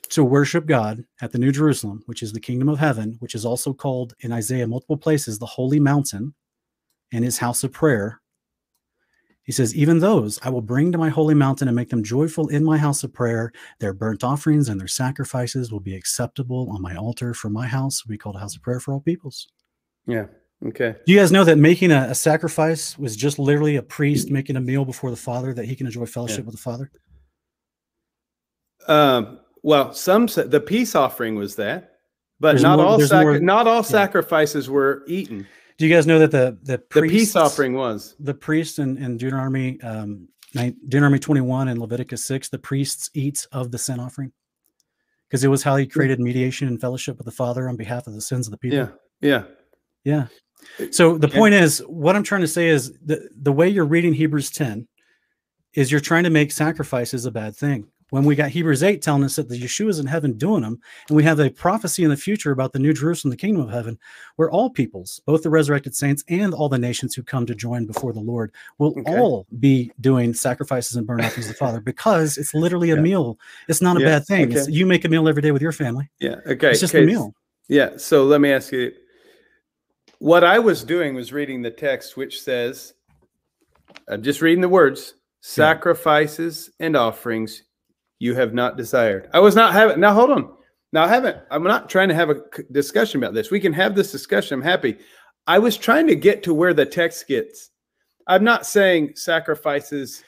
to worship God at the New Jerusalem, which is the kingdom of heaven, which is also called in Isaiah multiple places the holy mountain and his house of prayer. He says, Even those I will bring to my holy mountain and make them joyful in my house of prayer. Their burnt offerings and their sacrifices will be acceptable on my altar, for my house will be called a house of prayer for all peoples. Yeah. Okay. Do you guys know that making a, a sacrifice was just literally a priest making a meal before the Father that he can enjoy fellowship Yeah. with the Father? Um, well, some the peace offering was that, but not more- all sac- more- not all sacrifices were eaten. Do you guys know that the the, The peace offering was. the priest in, in Deuteronomy um, Deuteronomy 21 and Leviticus 6, the priests eat of the sin offering because it was how he created mediation and fellowship with the Father on behalf of the sins of the people. Yeah. Yeah. Yeah. So the point is, what I'm trying to say is the the way you're reading Hebrews 10 is you're trying to make sacrifices a bad thing. When we got Hebrews 8 telling us that the Yeshua is in heaven doing them, and we have a prophecy in the future about the new Jerusalem, the kingdom of heaven, where all peoples, both the resurrected saints and all the nations who come to join before the Lord, will Okay. all be doing sacrifices and burnt offerings to the Father because it's literally a Yeah. meal. It's not a Yeah, bad thing. Okay. you make a meal every day with your family. Yeah. Okay. It's just okay. a meal. Yeah. So let me ask you what I was doing was reading the text, which says, I'm just reading the words sacrifices and offerings you have not desired. I was not having, now hold on. Now I haven't, I'm not trying to have a discussion about this. We can have this discussion. I'm happy. I was trying to get to where the text gets. I'm not saying sacrifices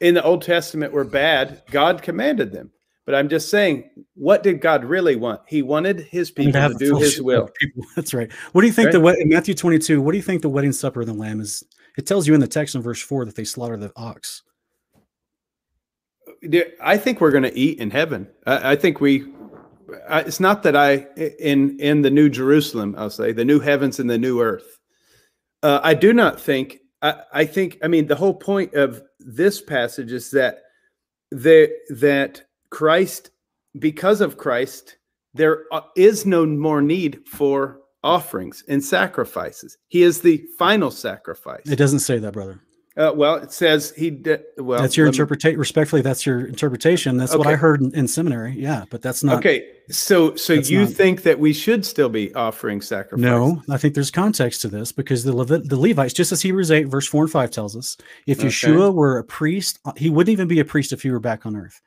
in the Old Testament were bad. God commanded them. But I'm just saying, what did God really want? He wanted his people to, have do his will. That's right. What do you think Right. the in Matthew 22? What do you think the wedding supper of the Lamb is It tells you in the text in verse four that they slaughter the ox. I think we're going to eat in heaven. I, I think we. I, it's not that I in in the new Jerusalem. I'll say the new heavens and the new earth. Uh, I do not think. I, I think. I mean, the whole point of this passage is that the that Christ, because of Christ, there uh, no more need for offerings and sacrifices. He is the final sacrifice. It doesn't say that, brother. Uh, well, it says he did. Well, that's your interpretation. Respectfully, that's your interpretation. That's what I heard in, in seminary. Yeah, but that's not. Okay, so so you not- think that we should still be offering sacrifice? No, I think there's context to this because the Levit- the Levites, just as Hebrews eight verse four and five tells us, if Okay. Yeshua were a priest, uh, he wouldn't even be a priest if he were back on earth.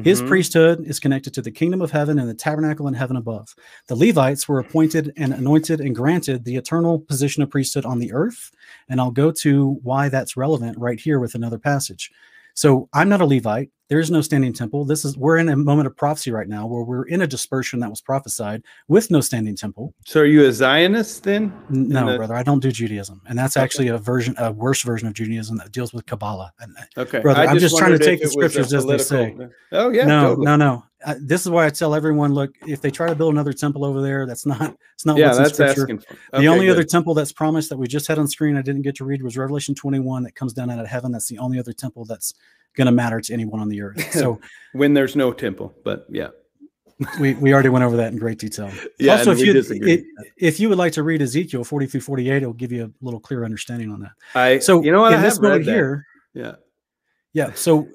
His Mhm. priesthood is connected to the kingdom of heaven and the tabernacle in heaven above. The Levites were appointed and anointed and granted the eternal position of priesthood on the earth. And I'll go to why that's relevant right here with another passage. So I'm not a Levite. There is no standing temple. This is we're in a moment of prophecy right now where we're in a dispersion that was prophesied with no standing temple. So are you a Zionist then? No, the- brother, I don't do Judaism, and that's Okay. actually a version, a worse version of Judaism that deals with Kabbalah. And uh, Okay, Brother, I I'm just trying to take the scriptures as they say. Oh yeah, no, totally. no, no. Uh, this is why I tell everyone: look, if they try to build another temple over there, that's not. It's not yeah, what's in that's scripture. asking for. the only good. other temple that's promised that we just had on screen, I didn't get to read, was Revelation 21 that comes down out of heaven. That's the only other temple that's going to matter to anyone on the earth. So when there's no temple, but yeah, we, we already went over that in great detail. yeah. also, if you disagree. it, if you would like to read Ezekiel 40 through 48, it'll give you a little clearer understanding on that. I So you know what in I this have read here, Yeah, Yeah. So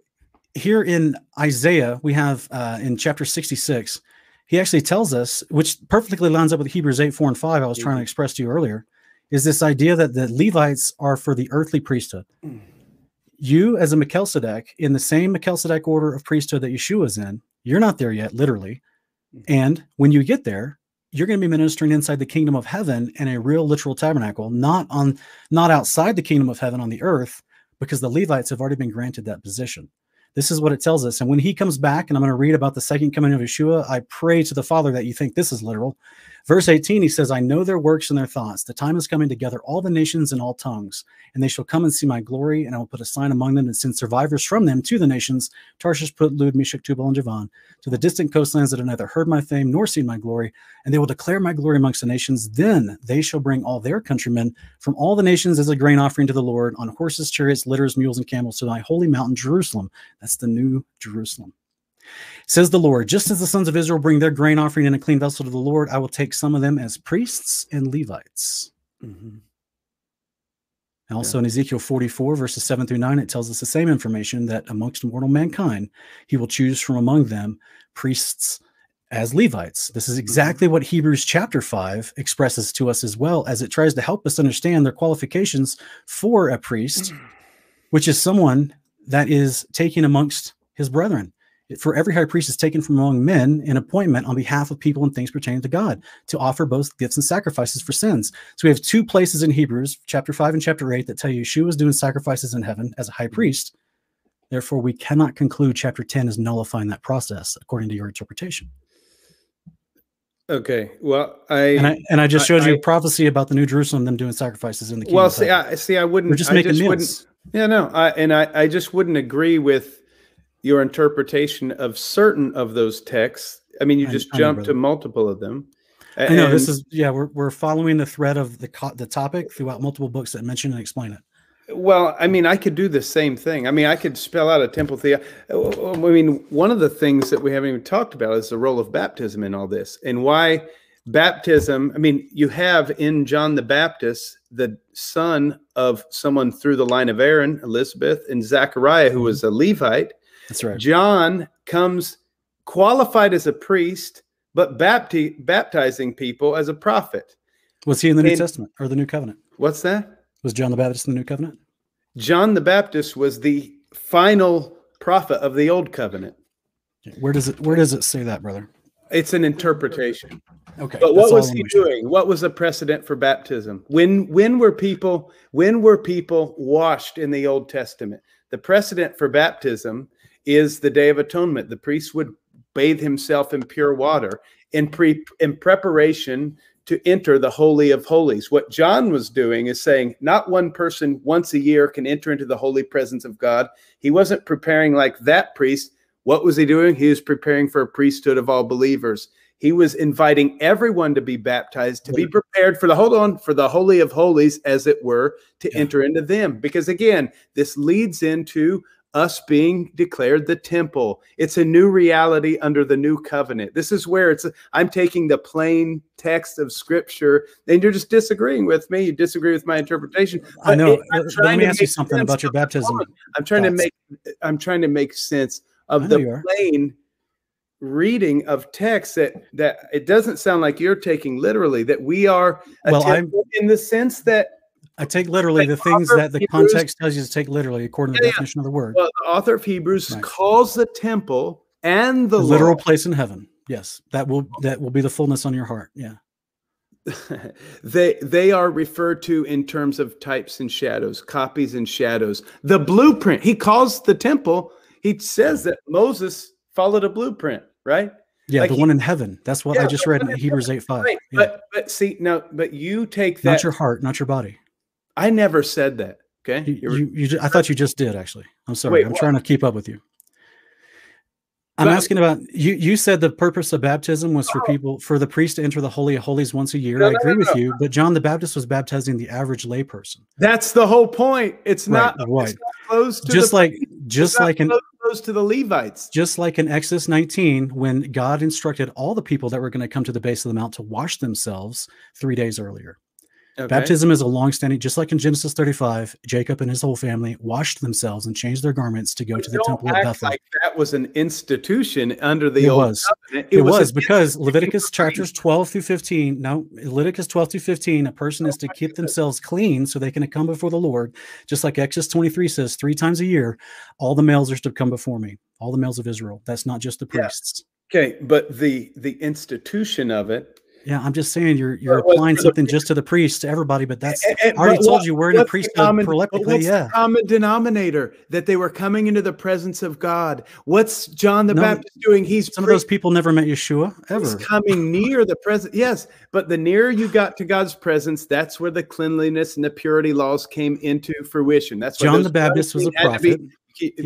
here in Isaiah, we have uh, in chapter 66, he actually tells us, which perfectly lines up with Hebrews 8, 4, and 5, I was trying to mm-hmm. express to you earlier, is this idea that the Levites are for the earthly priesthood. Mm. You, as a Melchizedek, in the same Melchizedek order of priesthood that Yeshua is in, you're not there yet, literally. Mm-hmm. And when you get there, you're going to be ministering inside the kingdom of heaven in a real literal tabernacle, not on not outside the kingdom of heaven on the earth, because the Levites have already been granted that position. This is what it tells us. And when he comes back, and I'm going to read about the second coming of Yeshua, I pray to the Father that you think this is literal. Verse 18, he says, I know their works and their thoughts. The time is coming together, all the nations and all tongues, and they shall come and see my glory, and I will put a sign among them and send survivors from them to the nations Tarshish, Put, Lud, Meshech, Tubal, and Javan, to the distant coastlands that have neither heard my fame nor seen my glory, and they will declare my glory amongst the nations. Then they shall bring all their countrymen from all the nations as a grain offering to the Lord on horses, chariots, litters, mules, and camels to my holy mountain, Jerusalem. That's the new Jerusalem. Says the Lord, just as the sons of Israel bring their grain offering in a clean vessel to the Lord, I will take some of them as priests and Levites. Mhm. Also in Ezekiel 44, verses 7 through 9, it tells us the same information that amongst mortal mankind, he will choose from among them priests as Levites. This is exactly what Hebrews chapter 5 expresses to us as well, as it tries to help us understand their qualifications for a priest, which is someone that is taken amongst his brethren. For every high priest is taken from among men in appointment on behalf of people and things pertaining to God to offer both gifts and sacrifices for sins. So we have two places in Hebrews, chapter 5 and chapter 8, that tell you Yeshua is doing sacrifices in heaven as a high priest. Therefore, we cannot conclude chapter 10 is nullifying that process according to your interpretation. Okay. Well, I, And I and I just I- showed you I- a prophecy about the New Jerusalem, them doing sacrifices in the kingdom. well see. I see. I wouldn't. We're just I making just meals. wouldn't. Yeah, no. I and I, I just wouldn't agree with your interpretation of certain of those texts. I mean, you just I know, jumped to multiple of them. I know this is yeah, we're we're following the thread of the co- the topic throughout multiple books that mention and explain it. Well, I mean, I could do the same thing. I mean, I could spell out a temple theology. Oh, oh, oh, I mean, one of the things that we haven't even talked about is the role of baptism in all this and why baptism. I mean, you have in John the Baptist the son of someone through the line of Aaron, Elizabeth, and Zachariah, who mm-hmm. was a Levite. That's right. John comes qualified as a priest, but bapti- baptizing people as a prophet. Was he in the New and- Testament or the New Covenant? What's that? Was John the Baptist in the New Covenant? John the Baptist was the final prophet of the old covenant. Where does it where does it say that, brother? It's an interpretation. Okay. But what was he doing? What was the precedent for baptism? When when were people when were people washed in the Old Testament? The precedent for baptism is the Day of Atonement. The priest would bathe himself in pure water, in pre in preparation to enter the holy of holies. What John was doing is saying not one person once a year can enter into the holy presence of God. He wasn't preparing like that priest. What was he doing? He was preparing for a priesthood of all believers. He was inviting everyone to be baptized, to be prepared for the hold on for the holy of holies, as it were, to Yeah. enter into them. Because again, this leads into us being declared the temple. It's a new reality under the new covenant. This is where it's I'm taking the plain text of scripture, and you're just disagreeing with me. You disagree with my interpretation. I know. it- I'm trying let me to ask you something about your baptism. I'm trying to make I'm trying to make sense of the plain reading of text that that it doesn't sound like you're taking literally that we are a Well, I'm- in the sense that I take literally Like the things that the Hebrews- context tells you to take literally according to the Yeah, yeah. definition of the word. well, the author of Hebrews Right. calls the temple and the the literal place in heaven. Yes, that will oh. that will be the fullness on your heart. Yeah. they they are referred to in terms of types and shadows, copies and shadows. The blueprint. He calls the temple. He says that Moses followed a blueprint, right? Yeah, Like the he- one in heaven. That's what Yeah, I just read in in Hebrews 8 5. Right. Yeah. But but see now, but you take that. not your heart, not your body. I never said that. Okay. You, you, you I thought you just did actually. I'm sorry. Wait, I'm what? trying to keep up with you. I'm But- asking about you. You said the purpose of baptism was for oh. people, for the priest to enter the holy of holies once a year. No, I no, agree no, with you, but John the Baptist was baptizing the average layperson, That's the whole point. It's Right, not, right. it's not close to just the, like just like close, close to the Levites. just like in Exodus 19, when God instructed all the people that were going to come to the base of the mount to wash themselves three days earlier. Okay. Baptism is a long-standing, just like in Genesis 35, Jacob and his whole family washed themselves and changed their garments to go to the temple act Bethel. like that was an institution under the It old was. covenant. It, was, an because Leviticus chapters 12 through 15. No, Leviticus 12 through 15, a person oh is to keep themselves clean so they can come before the Lord. Just like Exodus 23 says, three times a year, all the males are to come before me, all the males of Israel. That's not just the Yeah. priests. Okay, but the the institution of it. Yeah, I'm just saying you're you're applying the something just to the priests to everybody, but that's And- and- I already told what- you we're in a priesthood common- proleptically. What's Yeah. common denominator that they were coming into the presence of God? What's John the No, Baptist doing? He's Some of those people never met Yeshua He's ever. coming near the presence. Yes, but the nearer you got to God's presence, that's where the cleanliness and the purity laws came into fruition. That's John the Baptist was a to be- prophet.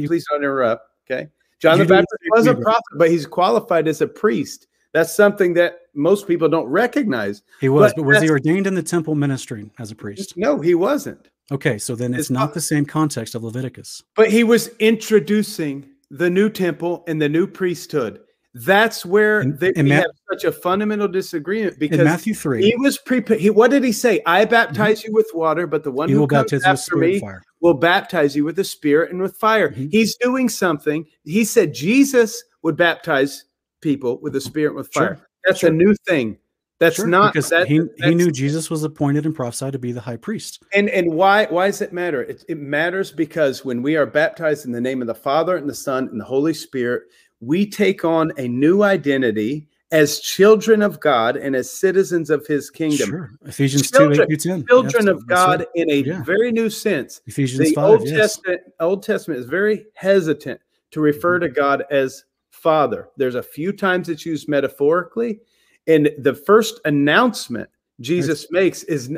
Please don't interrupt. Okay. John You the Baptist was a prophet, but he's qualified as a priest. That's something that most people don't recognize. He was, but but was he ordained in the temple ministry as a priest? No, he wasn't. Okay, so then it's It's not not- the same context of Leviticus. But he was introducing the new temple and the new priesthood. That's where they we Ma- have such a fundamental disagreement because In Matthew 3, he was prepared. He, what did he say? I baptize you with water, but the one he who will comes baptize you with after me fire. will baptize you with the Spirit and with fire. Mhm. He's doing something. He said Jesus would baptize people with the Spirit with Sure, fire. That's sure. a new thing. That's Sure, not because that, he, he knew Jesus was appointed and prophesied to be the high priest. And and why why does it matter? It, it matters because when we are baptized in the name of the Father and the Son and the Holy Spirit, we take on a new identity as children of God and as citizens of His kingdom. Sure. Ephesians 2, Children- 8 through 10. Children of that's right. God in a Yeah. very new sense. Ephesians the 5, Old yes. Testament Old Testament is very hesitant to refer Mm-hmm. to God as Father. There's a few times it's used metaphorically, and the first announcement Jesus makes is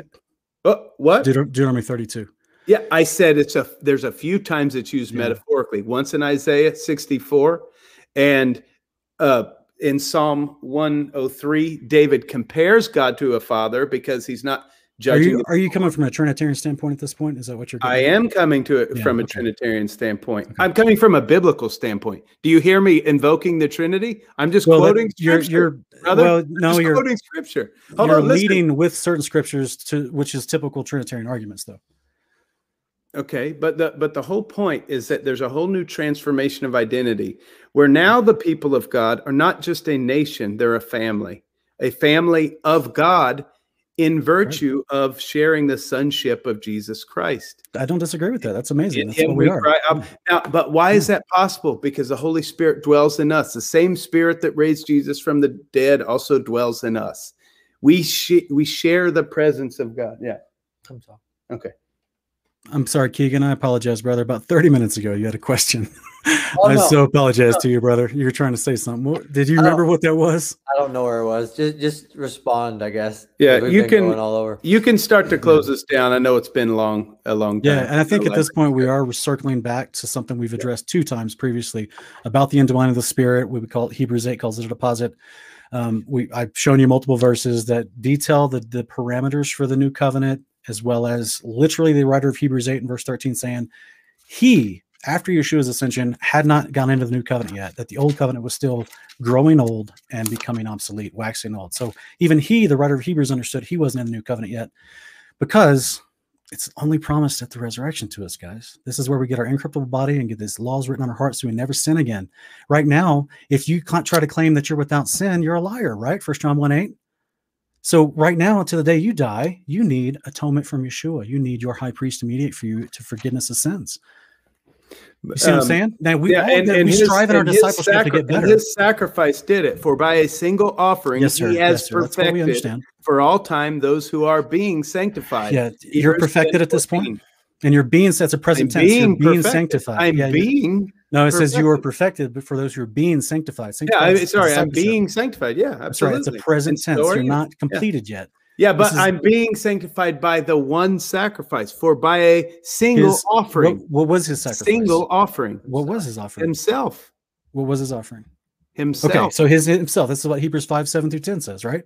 oh, what? Deut- Deuteronomy 32. Yeah, I said it's a there's a few times it's used Yeah. metaphorically. Once in Isaiah 64 and uh in Psalm 103, David compares God to a father because he's not Are you, are you coming from a Trinitarian standpoint at this point? Is that what you're I am coming to it Yeah, from a. Trinitarian standpoint. I'm coming from a biblical standpoint. Do you hear me invoking the Trinity? I'm just Well, that- quoting you're, scripture. you're, brother. well, I'm no, just you're, quoting scripture. Hold you're on, listen. leading with certain scriptures to which is typical Trinitarian arguments, though. Okay, but the but the whole point is that there's a whole new transformation of identity where now the people of God are not just a nation, they're a family. A family of God in virtue of sharing the sonship of Jesus Christ. I don't disagree with that. That's amazing. In That's him what we we are. cry. Now, but why is hmm. that possible? Because the Holy Spirit dwells in us. The same Spirit that raised Jesus from the dead also dwells in us. We sh- we share the presence of God. Yeah. I'm. Okay. I'm sorry, Keegan. I apologize, brother. About 30 minutes ago, you had a question. Oh, I no. so apologize to you, brother. You were trying to say something. What, did you remember what that was? I don't know where it was. Just just respond, I guess. Yeah, We've you can- all over. You can start to close this down. I know it's been long, a long time. Yeah, and I think So, at this point we are circling back to something we've addressed two times previously about the indwelling of the Spirit. We would call it Hebrews eight calls it a deposit. Um, we I've shown you multiple verses that detail the the parameters for the new covenant, as well as literally the writer of Hebrews eight and verse thirteen saying, "He after Yeshua's ascension had not gone into the new covenant yet; that the old covenant was still growing old and becoming obsolete, waxing old." So even he, the writer of Hebrews, understood he wasn't in the new covenant yet because it's only promised at the resurrection to us, guys. This is where we get our incorruptible body and get these laws written on our hearts so we never sin again. Right now, if you can't try to claim that you're without sin, you're a liar, right? First John 1 8. So right now, until the day you die, you need atonement from Yeshua. You need your high priest to mediate for you to forgiveness of sins. You see what I'm Um, saying? Now we, yeah, and, and we his, strive in our discipleship to get better. his sacrifice did it. For by a single offering, yes, he has Yes, sir. That's what we perfected for all time those who are being sanctified. Yeah, you're Hebrews perfected 10, at this 14. point, and you're being that's a present I'm tense. You're being being perfected. sanctified. I'm yeah, being. No, it says you are perfected. perfected, but for those who are being sanctified. Yeah, I, sorry, I'm being sanctified. Yeah, absolutely. That's right. It's a present so tense. You're you. not completed yet. Yeah, but is- I'm being sanctified by the one sacrifice. For by a single His- offering, What, what was his sacrifice? single offering, What was his offering? himself, What was his offering? himself. Okay, so his himself. This is what Hebrews five seven through ten says, right?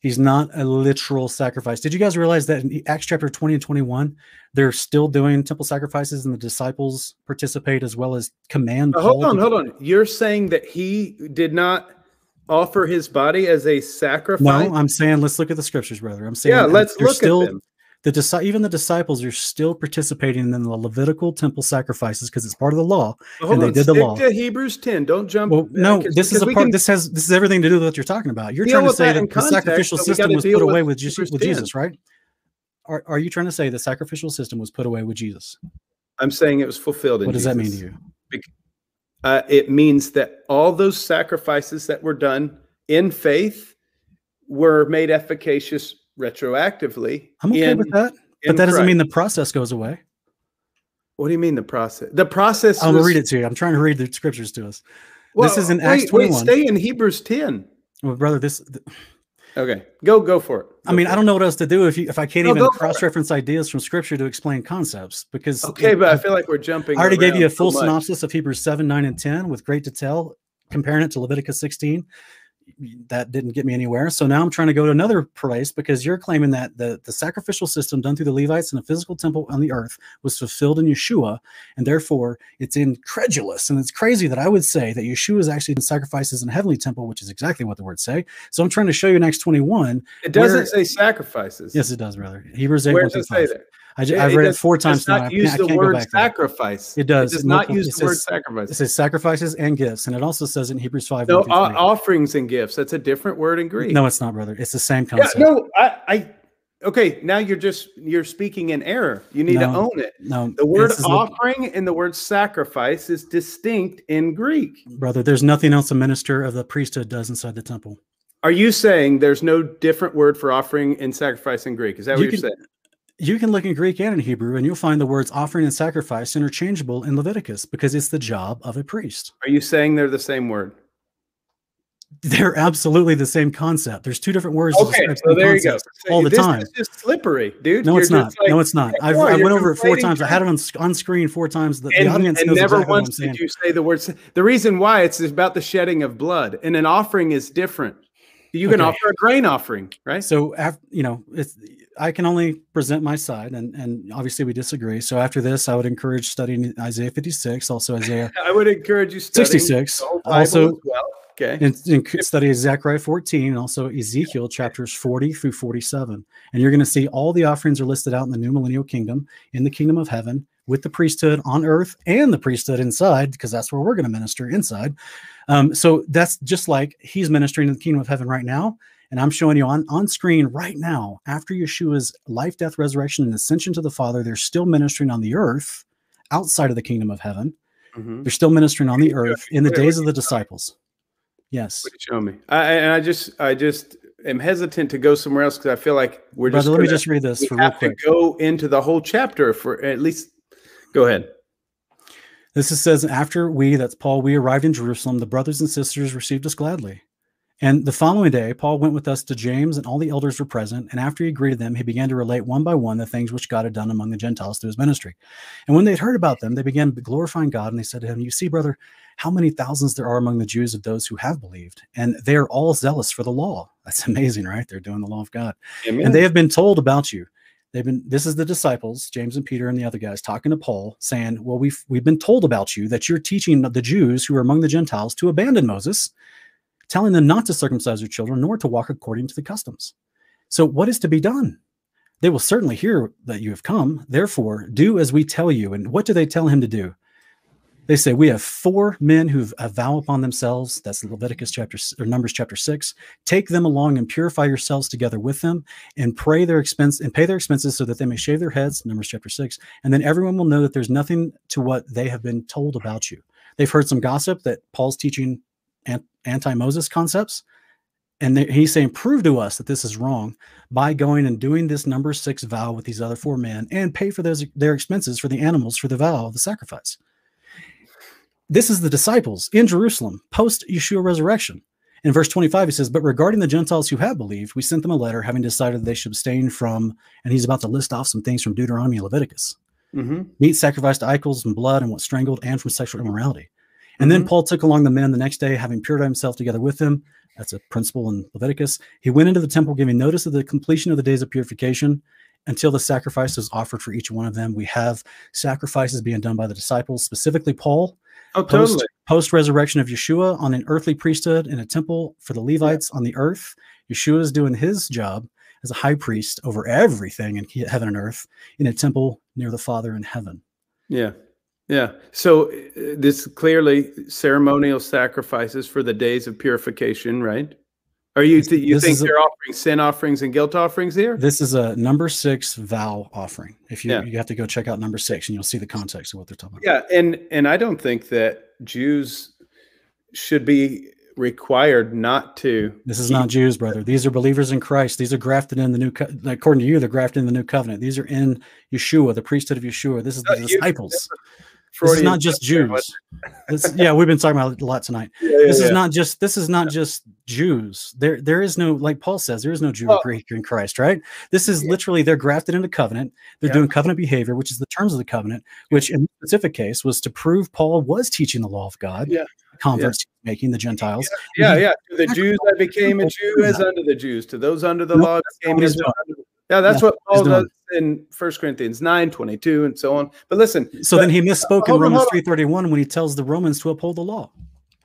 He's not a literal sacrifice. Did you guys realize that in Acts chapter twenty and twenty one, they're still doing temple sacrifices, and the disciples participate as well as command. Hold on, hold on. You're saying that he did not offer his body as a sacrifice? No, I'm saying let's look at the scriptures, brother. I'm saying yeah, let's look still, at them. The even the disciples are still participating in the Levitical temple sacrifices because it's part of the law. Hold and they on, did the stick law. to Hebrews 10. Don't jump. Well, no, this is a part. can- This has this is everything to do with what you're talking about. You're trying to say that that, the context, sacrificial system was put away with, Jesus, with Jesus, right? Are, are you trying to say the sacrificial system was put away with Jesus? I'm saying it was fulfilled in What does that mean to you? Uh, it means that all those sacrifices that were done in faith were made efficacious retroactively. I'm okay in- with that, but that doesn't mean the process goes away. What do you mean the process? The process. I'm was, gonna read it to you. I'm trying to read the scriptures to us. Well, this is in wait, Acts wait, 21. stay in Hebrews 10. Well, brother, this. Okay, go go for it. I mean, I don't know what else to do if you if I can't No, even go cross-reference ideas from scripture to explain concepts because Okay, but I feel like we're jumping. I already gave you a around so full synopsis of Hebrews 7, 9, and 10 with great detail, comparing it to Leviticus 16. That didn't get me anywhere. So now I'm trying to go to another place because you're claiming that the, the sacrificial system done through the Levites in a physical temple on the earth was fulfilled in Yeshua, and therefore it's incredulous. And it's crazy that I would say that Yeshua is actually in sacrifices in a heavenly temple, which is exactly what the words say. So I'm trying to show you in Acts 21. It doesn't where- say sacrifices. Yes, it does, brother. Hebrews 8, Where does it say that? I Yeah, I've read it four times now. not I use can't, I the word back there. sacrifice. It does. It does not use the word says- sacrifice. It says sacrifices and gifts, and it also says in Hebrews 5. No, 1 through o- 3. offerings and gifts. That's a different word in Greek. No, it's not, brother. It's the same yeah, concept. no, I, I. Okay, now you're just you're speaking in error. You need to own it. No, The word this is the- offering and the word sacrifice is distinct in Greek. brother, there's nothing else a minister of the priesthood does inside the temple. Are you saying there's no different word for offering and sacrifice in Greek? Is that what You you are can- saying? You can look in Greek and in Hebrew, and you'll find the words offering and sacrifice interchangeable in Leviticus because it's the job of a priest. Are you saying they're the same word? They're absolutely the same concept. There's two different words. Okay, so there you go. concepts all the this time. is just slippery, dude. No, You're it's not. like- no, it's not. I've. I went over it four times. I had it on, on screen four times. The, the audience and knows never exactly once did you say the word. The reason why it's about the shedding of blood, and an offering is different. You can Okay. offer a grain offering, right? So you know, it's I can only present my side, and and obviously we disagree. So after this, I would encourage studying Isaiah 56, also Isaiah I would encourage you studying 66, the also well. Okay. and, and study Zechariah 14, and also Ezekiel chapters 40 through 47. And you're going to see all the offerings are listed out in the new millennial kingdom, in the kingdom of heaven, with the priesthood on earth and the priesthood inside, because that's where we're going to minister inside. Um, so that's just like he's ministering in the kingdom of heaven right now. And I'm showing you on, on screen right now, after Yeshua's life, death, resurrection, and ascension to the Father, they're still ministering on the earth outside of the kingdom of heaven. Mhm. They're still ministering on the earth in the days of the disciples. Yes. Show me? I, and I just, I just am hesitant to go somewhere else because I feel like we're Brother, just. let me gonna- just read this we for real have to go into the whole chapter for at least. Go ahead. This is, says, after we, that's Paul, we arrived in Jerusalem, the brothers and sisters received us gladly. And the following day, Paul went with us to James, and all the elders were present. And after he greeted them, he began to relate one by one the things which God had done among the Gentiles through his ministry. And when they had heard about them, they began glorifying God. And they said to him, You see, brother, how many thousands there are among the Jews of those who have believed, and they are all zealous for the law. That's amazing, right? They're doing the law of God Amen. and they have been told about you they've been this is the disciples james and peter and the other guys talking to paul saying well we've we've been told about you that you're teaching the jews who are among the gentiles to abandon moses telling them not to circumcise their children nor to walk according to the customs. So what is to be done? They will certainly hear that you have come. Therefore do as we tell you. And what do they tell him to do? They say we have four men who've a vow upon themselves. That's leviticus chapter or numbers chapter 6 take them along and purify yourselves together with them and pray their expense and pay their expenses so that they may shave their heads numbers chapter 6 and then everyone will know that there's nothing to what they have been told about you. They've heard some gossip that paul's teaching an- anti-moses concepts. And he's saying prove to us that this is wrong by going and doing this number six vow with these other four men and pay for those their expenses for the animals for the vow of the sacrifice. This is the disciples in jerusalem post yeshua resurrection. In verse 25, he says, But regarding the Gentiles who have believed, we sent them a letter having decided they should abstain from, and he's about to list off some things from Deuteronomy and Leviticus. Hmm meat sacrificed to idols and blood and what strangled and from sexual immorality. And then Mhm. Paul took along the men the next day, having purified himself together with them. That's a principle in Leviticus. He went into the temple, giving notice of the completion of the days of purification until the sacrifice was offered for each one of them. We have sacrifices being done by the disciples, specifically Paul, Oh, post totally. post resurrection of Yeshua on an earthly priesthood in a temple for the Levites on the earth. Yeshua is doing his job as a high priest over everything in heaven and earth in a temple near the Father in heaven. Yeah. Yeah. So uh, this clearly ceremonial sacrifices for the days of purification, right? Are you This- you this think they're offering sin offerings and guilt offerings here? This is a number six vow offering. If you Yeah. you have to go check out number six and you'll see the context of what they're talking about. Yeah, and and I don't think that Jews should be required not to. This is not Jews, brother. These are believers in Christ. These are grafted in the new, co- according to you, they're grafted in the new covenant. These are in Yeshua, the priesthood of Yeshua. This is the Uh, you- disciples. This is not just Jews. This- yeah, we've been talking about it a lot tonight. Yeah, yeah, this is not just this is not just Jews. There there is no like Paul says there is no Jew Well- or Greek in Christ, right? This is literally they're grafted into covenant. They're Yeah. doing covenant behavior, which is the terms of the covenant, which in this specific case was to prove Paul was teaching the law of God. Yeah. Converts making the Gentiles. Yeah, yeah. To the Jews, I became a Jew as under the Jews. To those under the Nope, law, became as doing. Yeah, that's Yeah, what Paul does in First Corinthians 9, 22, and so on. But listen, So but- then he misspoke in Romans three thirty one when he tells the Romans to uphold the law.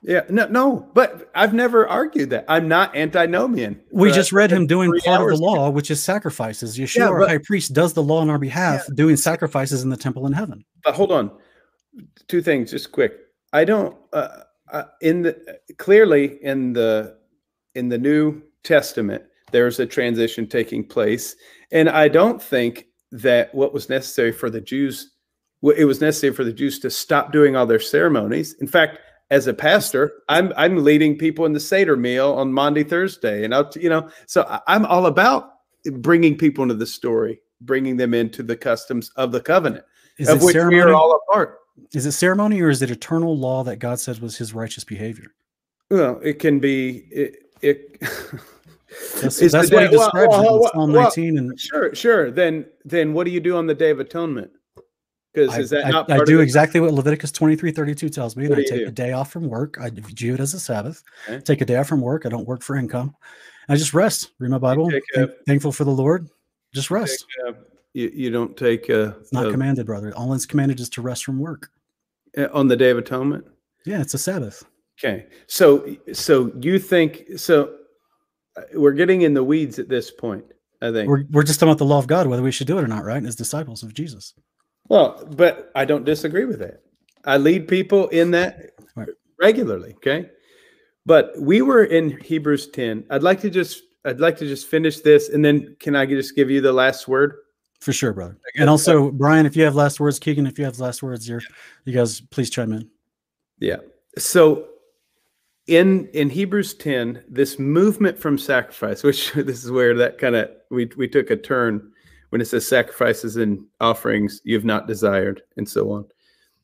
Yeah, no, no, but I've never argued that. I'm not antinomian. We Uh, just read him doing part of the law, which is sacrifices. Yeshua, Yeah, our high priest, does the law on our behalf, doing sacrifices in the temple in heaven. But hold on, two things, just quick. I don't. Uh, uh, in the clearly in the in the New Testament, there's a transition taking place, and I don't think that what was necessary for the Jews, it was necessary for the Jews to stop doing all their ceremonies. In fact, as a pastor, I'm I'm leading people in the Seder meal on Monday, Thursday, and I'll you know, so I'm all about bringing people into the story, bringing them into the customs of the covenant Is of it which we ceremony? are all a part. Is it ceremony or is it eternal law that God said was his righteous behavior? Well, it can be it. it That's, that's what he day- well, describes well, well, Psalm well, 19. And Sure, sure. Then, then what do you do on the Day of Atonement? Because is that I- not I part do exactly what Leviticus 23 32 tells me. And I take do? a day off from work. I view it as a Sabbath. Okay. Take a day off from work. I don't work for income. I just rest, read my Bible, a- thankful for the Lord. Just rest. you, you don't take uh, It's not commanded, brother. All it's commanded is to rest from work. uh, on the Day of Atonement? Yeah, it's a Sabbath. Okay, so so you think so? Uh, We're getting in the weeds at this point. I think. We're, we're just talking about the law of God, whether we should do it or not, right? As disciples of Jesus. Well, but I don't disagree with that. I lead people in that Right. regularly. Okay. But we were in Hebrews 10. I'd like to just I'd like to just finish this and then can I just give you the last word? For sure, brother. And also, Brian, if you have last words, Keegan, if you have last words, you're, you guys please chime in. Yeah. So in in Hebrews 10, this movement from sacrifice, which this is where that kind of we we took a turn when it says sacrifices and offerings you've not desired, and so on.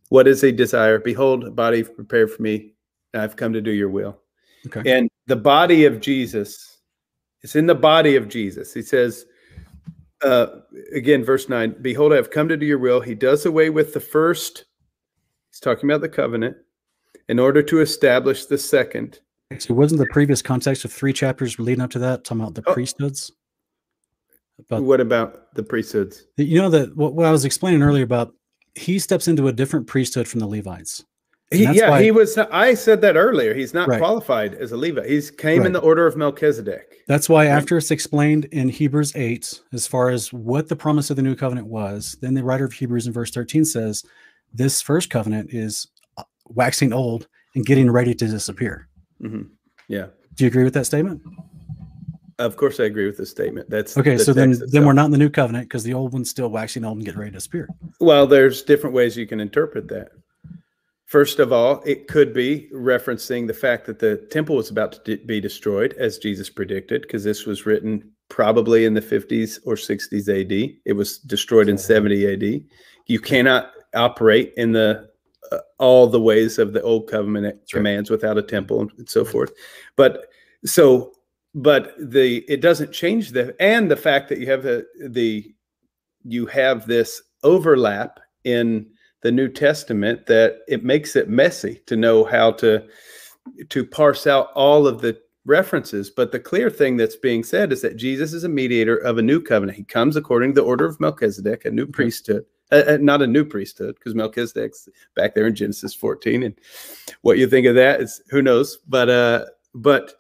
What is a desire? Behold, a body prepared for me. I've come to do your will. Okay. And the body of Jesus, it's in the body of Jesus. He says, uh, again, verse 9, Behold, I have come to do your will. He does away with the first, he's talking about the covenant, in order to establish the second. So wasn't the previous context of three chapters leading up to that talking about the Oh. priesthoods? About what about the priesthoods? you know that what, what I was explaining earlier about he steps into a different priesthood from the Levites. He, yeah, why- he was. I said that earlier. He's not Right. qualified as a Levite. He's came in the order of Melchizedek. That's why after it's explained in Hebrews 8 as far as what the promise of the new covenant was, then the writer of Hebrews in verse 13 says this first covenant is waxing old and getting ready to disappear. Mhm. Yeah, Do you agree with that statement? of course I agree with the statement. That's Okay, the so then text then we're not in the new covenant because the old one's still waxing old and getting ready to disappear. Well, there's different ways you can interpret that. First of all, it could be referencing the fact that the temple was about to be destroyed, as Jesus predicted, because this was written probably in the 50s or 60s AD. It was destroyed in 70 AD. You cannot operate in the all the ways of the old covenant right. commands without a temple and so forth. But so, but the it doesn't change the and the fact that you have the the you have this overlap in the New Testament that it makes it messy to know how to to parse out all of the references. But the clear thing that's being said is that Jesus is a mediator of a new covenant. He comes according to the order of Melchizedek, a new mm-hmm. priesthood. Uh, uh, not a new priesthood because Melchizedek's back there in Genesis 14, and what you think of that is who knows. But uh, but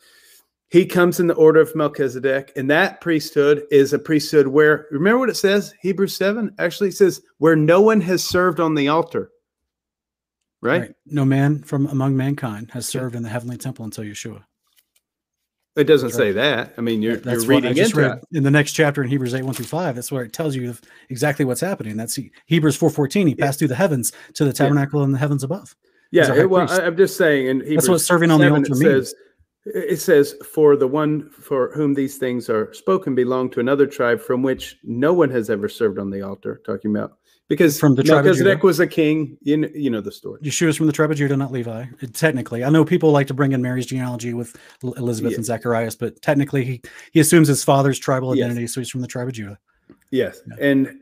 he comes in the order of Melchizedek, and that priesthood is a priesthood where remember what it says, Hebrews 7 actually says, where no one has served on the altar. Right? No man from among mankind has served in the heavenly temple until Yeshua. It doesn't say that. I mean, you're That's you're reading into read in the next chapter in Hebrews 8, 1 through 5. That's where it tells you exactly what's happening. That's He- Hebrews 4.14. He Yeah. passed through the heavens to the tabernacle in the heavens above. Yeah, it- well. I'm just saying And That's what serving on the altar means. it says for the one for whom these things are spoken belong to another tribe from which no one has ever served on the altar talking about because From the Melchizedek was a king you know, you know the story Yeshua's from the tribe of Judah, not Levi. Technically, I know people like to bring in Mary's genealogy with Elizabeth Yeah. and Zacharias, but technically, he, he assumes his father's tribal Yes. identity, so he's from the tribe of Judah. Yes, Yeah. and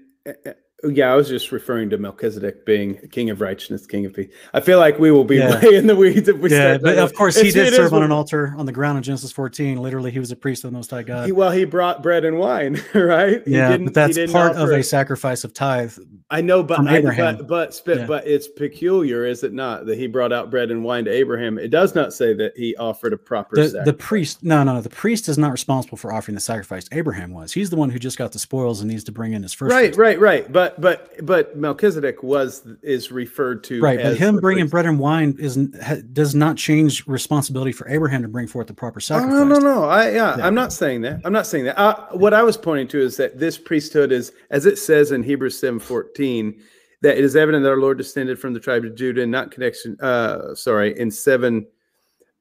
yeah, I was just referring to Melchizedek being king of righteousness, king of peace. I feel like we will be Yeah. way in the weeds if we yeah, but of course, he It's- did serve on an altar on the ground in Genesis 14. Literally, he was a priest of the Most High God. He, well, he brought bread and wine, right? He yeah, didn't- but that's he didn't part of a sacrifice of tithe. I know, but I, Abraham. but but Yeah. but it's peculiar, is it not, that he brought out bread and wine to Abraham? It does not say that he offered a proper The, sacrifice. the priest, no, no, no. The priest is not responsible for offering the sacrifice. Abraham was. He's the one who just got the spoils and needs to bring in his first. right, right, right. But but but Melchizedek was is referred to Right, but him bringing priest. bread and wine is does not change responsibility for Abraham to bring forth the proper Oh, sacrifice. no, no, no. I yeah, Yeah. I'm not saying that. I'm not saying that. Uh, what I was pointing to is that this priesthood is, as it says in Hebrews seven fourteen, that it is evident that our Lord descended from the tribe of Judah, and not connection. Uh, sorry, in seven,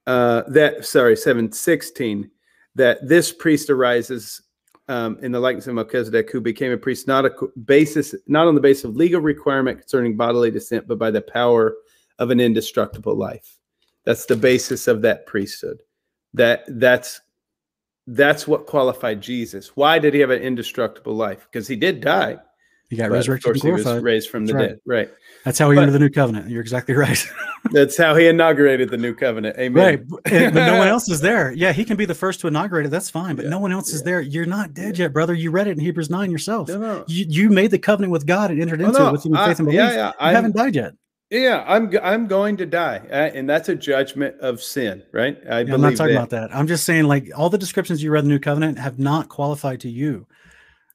uh, that sorry seven sixteen, that this priest arises. Um, in the likeness of Melchizedek, who became a priest not a basis, not on the basis of legal requirement concerning bodily descent, but by the power of an indestructible life. That's the basis of that priesthood that that's that's what qualified Jesus. Why did he have an indestructible life? Because he did die. He got but resurrected and glorified. raised from the That's dead. Right. That's how he but- entered the new covenant. You're exactly right. That's how he inaugurated the new covenant. Amen. right, and- but no one else is there. Yeah, he can be the first to inaugurate it. That's fine, but Yeah, no one else is there. You're not dead yet, brother. You read it in Hebrews nine yourself. No, no. You, you made the covenant with God and entered Oh, into no, it with your I- faith and belief. yeah, yeah. You I'm- haven't died yet. Yeah, I'm I'm going to die, uh, and that's a judgment of sin, right? I Yeah, I'm not talking that. about that. I'm just saying, like all the descriptions you read in the new covenant have not qualified to you.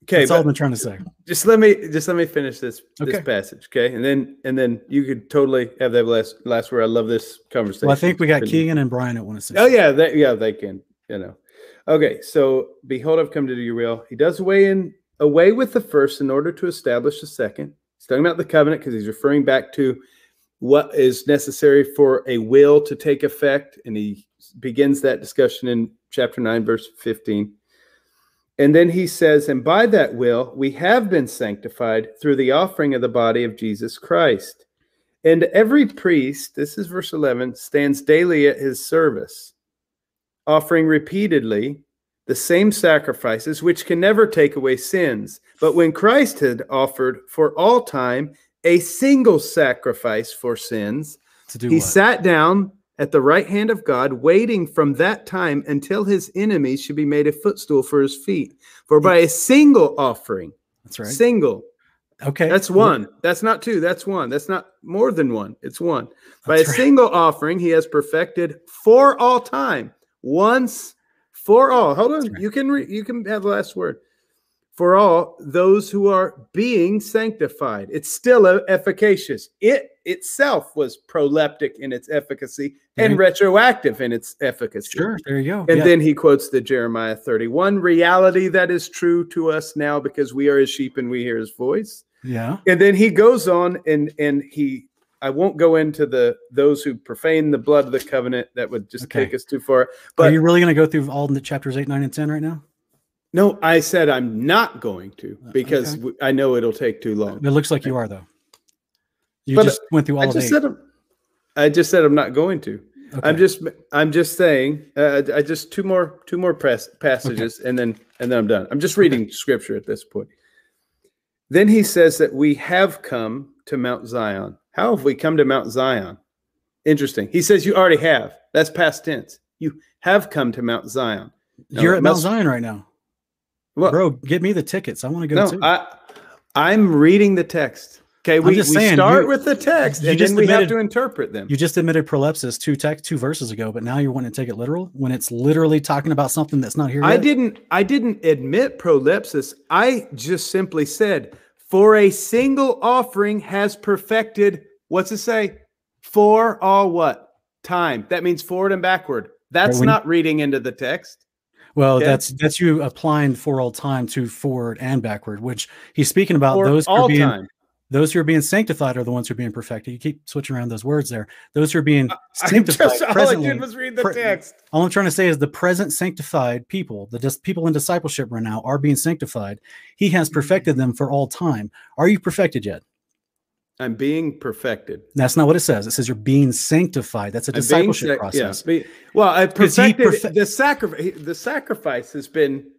Okay, That's all I've been trying to say. just let me just let me finish this this Okay. passage, okay? And then and then you could totally have that last last word. I love this conversation. Well, I think we got Keegan and Brian at one of Oh yeah, they, yeah, they can. You know. Okay, so behold, I've come to do your will. He does away in away with the first in order to establish the second. He's talking about the covenant because he's referring back to what is necessary for a will to take effect. And he begins that discussion in chapter 9, verse 15. And then he says, And by that will we have been sanctified through the offering of the body of Jesus Christ. And every priest, this is verse 11, stands daily at his service, offering repeatedly the same sacrifices, which can never take away sins. But when Christ had offered for all time a single sacrifice for sins, he what? sat down at the right hand of God, waiting from that time until his enemies should be made a footstool for his feet. For by a single offering, That's right. single, Okay. that's one. That's not two. That's one. That's not more than one. It's one. By That's a right. single offering, he has perfected for all time, once for all. Hold on. Right. You can re- you can have the last word. For all those who are being sanctified, it's still efficacious. It itself was proleptic in its efficacy and Mhm. retroactive in its efficacy. Sure. There you go. And Yeah. then he quotes the Jeremiah 31 reality that is true to us now because we are his sheep and we hear his voice. yeah. And then he goes on and and he I won't go into the those who profane the blood of the covenant that would just Okay. take us too far. But are you really going to go through all the chapters 8, 9, and 10 right now? No, I said I'm not going to because Uh, okay. w- I know it'll take too long. It looks like you are, though. You But, just went through all I of just said I'm, I just said I'm not going to. I'm just I'm just saying uh, I just two more two more press passages and then and then I'm done. I'm just reading scripture at this point. Then he says that we have come to Mount Zion. How have we come to Mount Zion? Interesting. He says you already have. That's past tense. You have come to Mount Zion. You're at Mount- Zion right now. Well, Bro, get me the tickets. I want to go no, too. I I'm reading the text. Okay, we, we just saying, start you- with the text and then we have to interpret them. you just admitted prolepsis two tech two verses ago, but now you're wanting to take it literal when it's literally talking about something that's not here. I yet? didn't I didn't admit prolepsis. I just simply said, for a single offering has perfected, what's it say? For all what? Time. That means forward and backward. That's when- not reading into the text. Well, Okay. that's that's you applying for all time to forward and backward, which he's speaking about For those all being time. those who are being sanctified are the ones who are being perfected. You keep switching around those words there. Those who are being I sanctified just, all I presently. did was read the pre- text. all I'm trying to say is the present sanctified people, the dis- people in discipleship right now, are being sanctified. He has Mm-hmm. perfected them for all time. Are you perfected yet? I'm being perfected. That's not what it says. It says you're being sanctified. That's a discipleship sac- process. Yeah. be- Well, I perfected perfe- the sacrifice. The sacrifice has been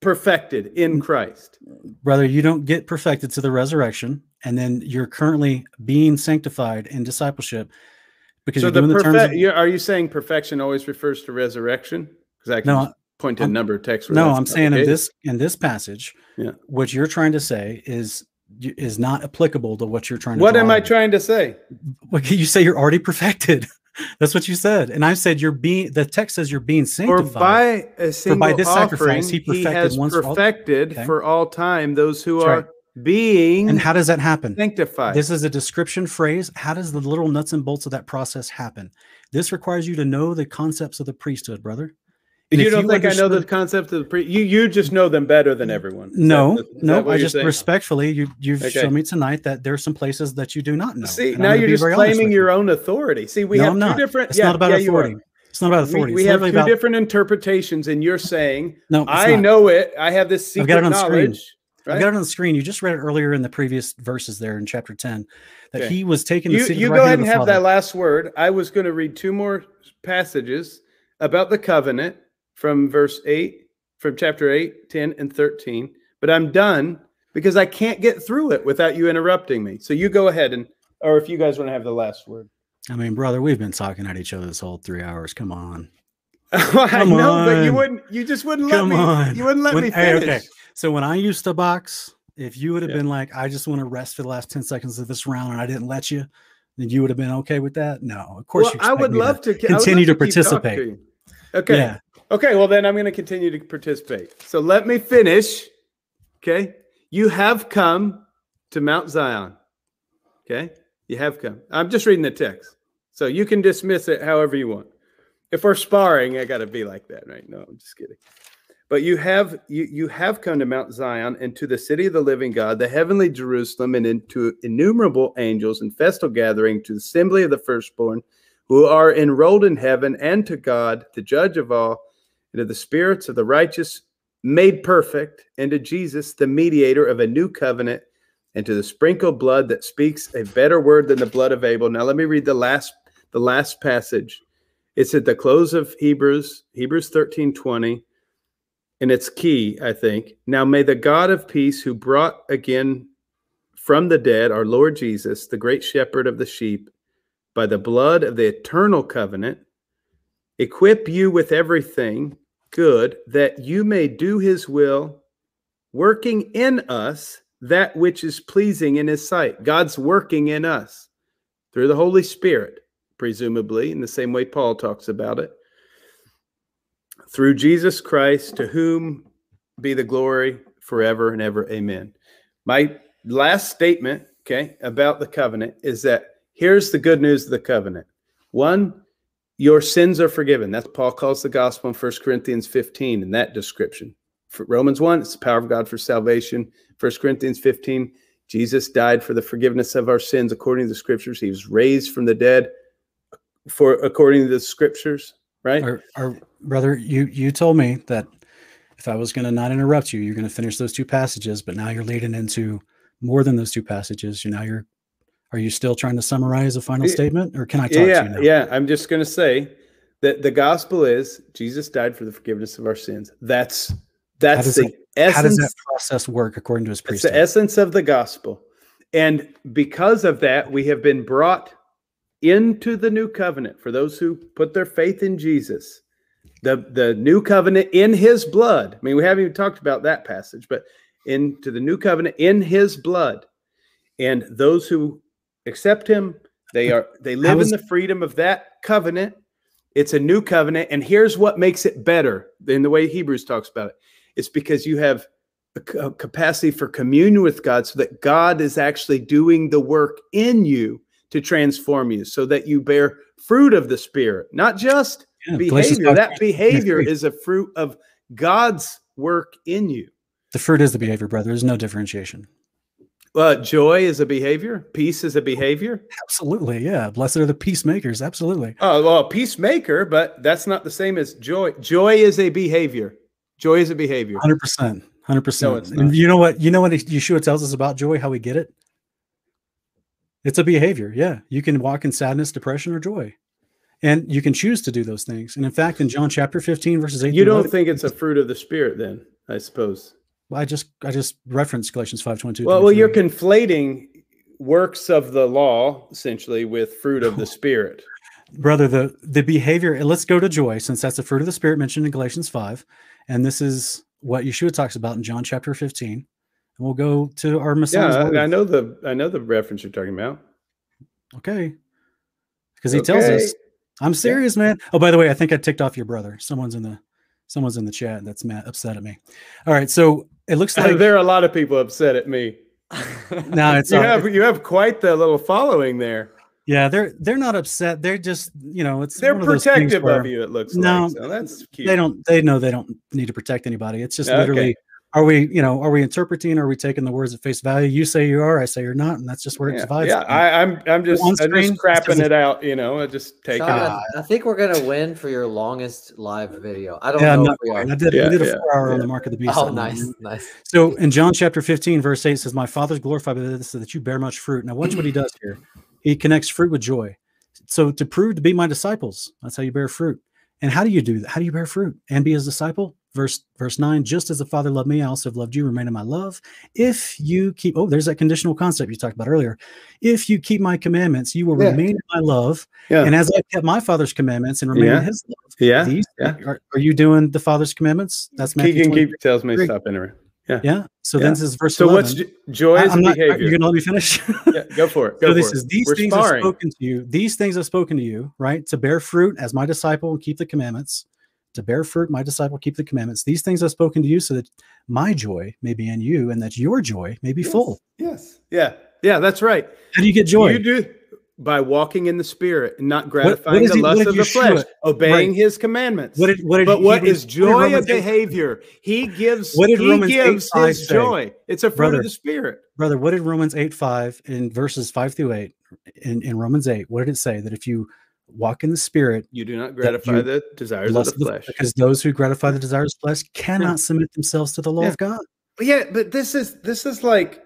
perfected in. Christ. Brother, you don't get perfected to the resurrection, and then you're currently being sanctified in discipleship because So you're the doing the terms. Of, Are you saying perfection always refers to resurrection? Because I can No, point to a I'm- number of texts. no, I'm saying in this in this passage, Yeah. what you're trying to say is is not applicable to what you're trying to. What am I trying to say? Well, you say you're already perfected. That's what you said, and I said you're being. The text says you're being Or sanctified. by a single this offering, sacrifice, he he, perfected has once for all- perfected Okay. for all time those who That's are right. being and how does that happen? sanctified. This is a description phrase. How does the little nuts and bolts of that process happen? This requires you to know the concepts of the priesthood, brother. You don't think I know the concept of the pre? You you just know them better than everyone. Is No, that- is that no. I just saying? respectfully, you you've Okay. shown me tonight that there's some places that you do not know. See, now you're just claiming your you. own authority. See, we no, have I'm two not. different. It's yeah, not about yeah, you authority. It's not about We, authority. we It's have two about, different interpretations, and you're saying No, I not. know it. I have this I've got it on the screen. knowledge. I've got it on the screen. You just read it earlier in the previous verses there in chapter 10 that Okay. he was taking the you you the go ahead and have Father. that last word. I was going to read two more passages about the covenant from verse 8, from chapter 8, 10, and 13, but I'm done because I can't get through it without you interrupting me. So you go ahead and, or if you guys want to have the last word. I mean, brother, we've been talking at each other this whole three hours. Come on. I Come know, but you wouldn't, you just wouldn't Come let me, on. you wouldn't let When- me hey, okay. So when I used to box, if you would have Yeah. been like, I just want to rest for the last 10 seconds of this round and I didn't let you, then you would have been okay with that? No, of course Well, I would love to, I would continue to talking participate. to. Okay. Yeah. Okay, well then I'm going to continue to participate. So let me finish. Okay, you have come to Mount Zion. Okay, you have come. I'm just reading the text, so you can dismiss it however you want. If we're sparring, I got to be like that, right? No, I'm just kidding. But you have you you have come to Mount Zion and to the city of the living God, the heavenly Jerusalem, and into innumerable angels and festal gathering to the assembly of the firstborn who are enrolled in heaven, and to God, the judge of all, and to the spirits of the righteous made perfect, and to Jesus, the mediator of a new covenant, and to the sprinkled blood that speaks a better word than the blood of Abel. Now let me read the last the last passage. It's at the close of Hebrews, Hebrews 13 20, and it's key, I think. Now may the God of peace, who brought again from the dead our Lord Jesus, the great shepherd of the sheep, by the blood of the eternal covenant, equip you with everything good that you may do his will, working in us that which is pleasing in his sight. God's working in us through the Holy Spirit, presumably, in the same way Paul talks about it. Through Jesus Christ, to whom be the glory forever and ever. Amen. My last statement, okay, about the covenant is that here's the good news of the covenant. One, your sins are forgiven. That's Paul calls the gospel in 1 Corinthians 15 in that description. For Romans 1, it's the power of God for salvation. 1 Corinthians 15, Jesus died for the forgiveness of our sins according to the scriptures. He was raised from the dead for according to the scriptures, right? Our, our brother, you you told me that if I was going to not interrupt you, you're going to finish those two passages, but now you're leading into more than those two passages. You now you're are you still trying to summarize a final statement, or can I talk yeah, to you now? yeah. I'm just going to say that the gospel is Jesus died for the forgiveness of our sins. That's that's the that- How does essence. that process work according to his It's the essence of the gospel. And because of that, we have been brought into the new covenant for those who put their faith in Jesus. The, the new covenant in his blood. I mean, we haven't even talked about that passage, but into the new covenant in his blood. And those who accept him, they are they live is- in the freedom of that covenant. It's a new covenant. And here's what makes it better than the way Hebrews talks about it. It's because you have a capacity for communion with God so that God is actually doing the work in you to transform you so that you bear fruit of the spirit, not just Yeah, behavior. That behavior is a fruit of God's work in you. the fruit is the behavior, brother. There's no differentiation. Uh, joy is a behavior, peace is a behavior. Absolutely, yeah. Blessed are the peacemakers. Absolutely. Oh, well, peacemaker, but that's not the same as joy. Joy is a behavior. Joy is a behavior. Hundred percent. hundred percent. And you know what? You know what Yeshua tells us about joy? How we get it? It's a behavior. Yeah, you can walk in sadness, depression, or joy, and you can choose to do those things. And in fact, in John chapter fifteen, verses eight, You don't 11, think it's a fruit of the spirit, then? I suppose. I just I just referenced Galatians five twenty two. Well, well, you're conflating works of the law essentially with fruit of the spirit. brother. The the behavior. Let's go to joy, since that's the fruit of the spirit mentioned in Galatians five, and this is what Yeshua talks about in John chapter fifteen. And we'll go to our Messiah. Yeah. I, I know the I know the reference you're talking about. Okay. Because he tells us, I'm serious, man. Oh, by the way, I think I ticked off your brother. Someone's in the someone's in the chat that's mad, upset at me. All right, so it looks like there are a lot of people upset at me. no, it's you all- have you have quite the little following there. yeah, they're they're not upset. They're just you know, it's They're one of protective where of you. It looks No, like so that's cute. They don't they know they don't need to protect anybody. It's just Okay. literally are we, you know, are we interpreting? Are we taking the words at face value? You say you are, I say you're not, and that's just where it Yeah, divides. yeah. them. I, I'm I'm just On I'm screen, just it crapping says- it out. You know, I just take Sean, it. I, I think we're gonna win for your longest live video. I don't yeah, know if we are. I did, Yeah, we did a yeah, four hour on the mark of the beast. Oh, that night. nice, nice. So in John chapter 15, verse 8 it says, My father's glorified by this so that you bear much fruit. Now watch what he does here. He connects fruit with joy. So to prove to be my disciples, that's how you bear fruit. And how do you do that? How do you bear fruit and be his disciple? Verse verse 9, just as the Father loved me, I also have loved you, remain in my love. If you keep, oh, there's that conditional concept you talked about earlier. If you keep my commandments, you will Yeah. remain in my love. Yeah. And as I kept my father's commandments and remain Yeah. in his love, yeah. these yeah. are, are you doing the Father's commandments? That's Matthew Keegan 23. keep tells me stop entering. Yeah. yeah So then this is verse So 11. what's jo- joy I- is I'm not, behavior? you're gonna let me finish. yeah, go for it. Go so this for is it. these We're things have spoken to you. These things have spoken to you, right? To bear fruit as my disciple and keep the commandments. To bear fruit, my disciple, keep the commandments. These things I've spoken to you, so that my joy may be in you, and that your joy may be Yes. full. Yes. Yeah. Yeah. That's right. How do you get joy? You do. by walking in the spirit and not gratifying what is the he- what lust of the flesh, obeying right. his commandments. What did what did but what is joy what of behavior? He gives. What did he Romans gives 8:5 his say? joy. It's a fruit Brother. of the spirit. brother? What did Romans eight five in verses five through eight in, in Romans eight? What did it say that if you walk in the spirit, You do not gratify the desires of the flesh. because those who gratify the desires of the flesh hmm. cannot submit themselves to the law Yeah. of God. Yeah, but this is this is like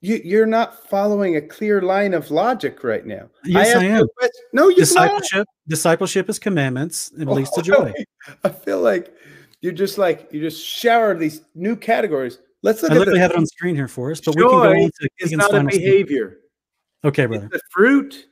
you you're not following a clear line of logic right now. Yes, asked I am. a No, you're not. Discipleship, discipleship is commandments and leads to joy. I feel like you're just like you just shower these new categories. Let's look I at literally the have it on screen here for us, but we can go Joy on to Keegan's not a final statement. behavior. Okay, It's brother. the fruit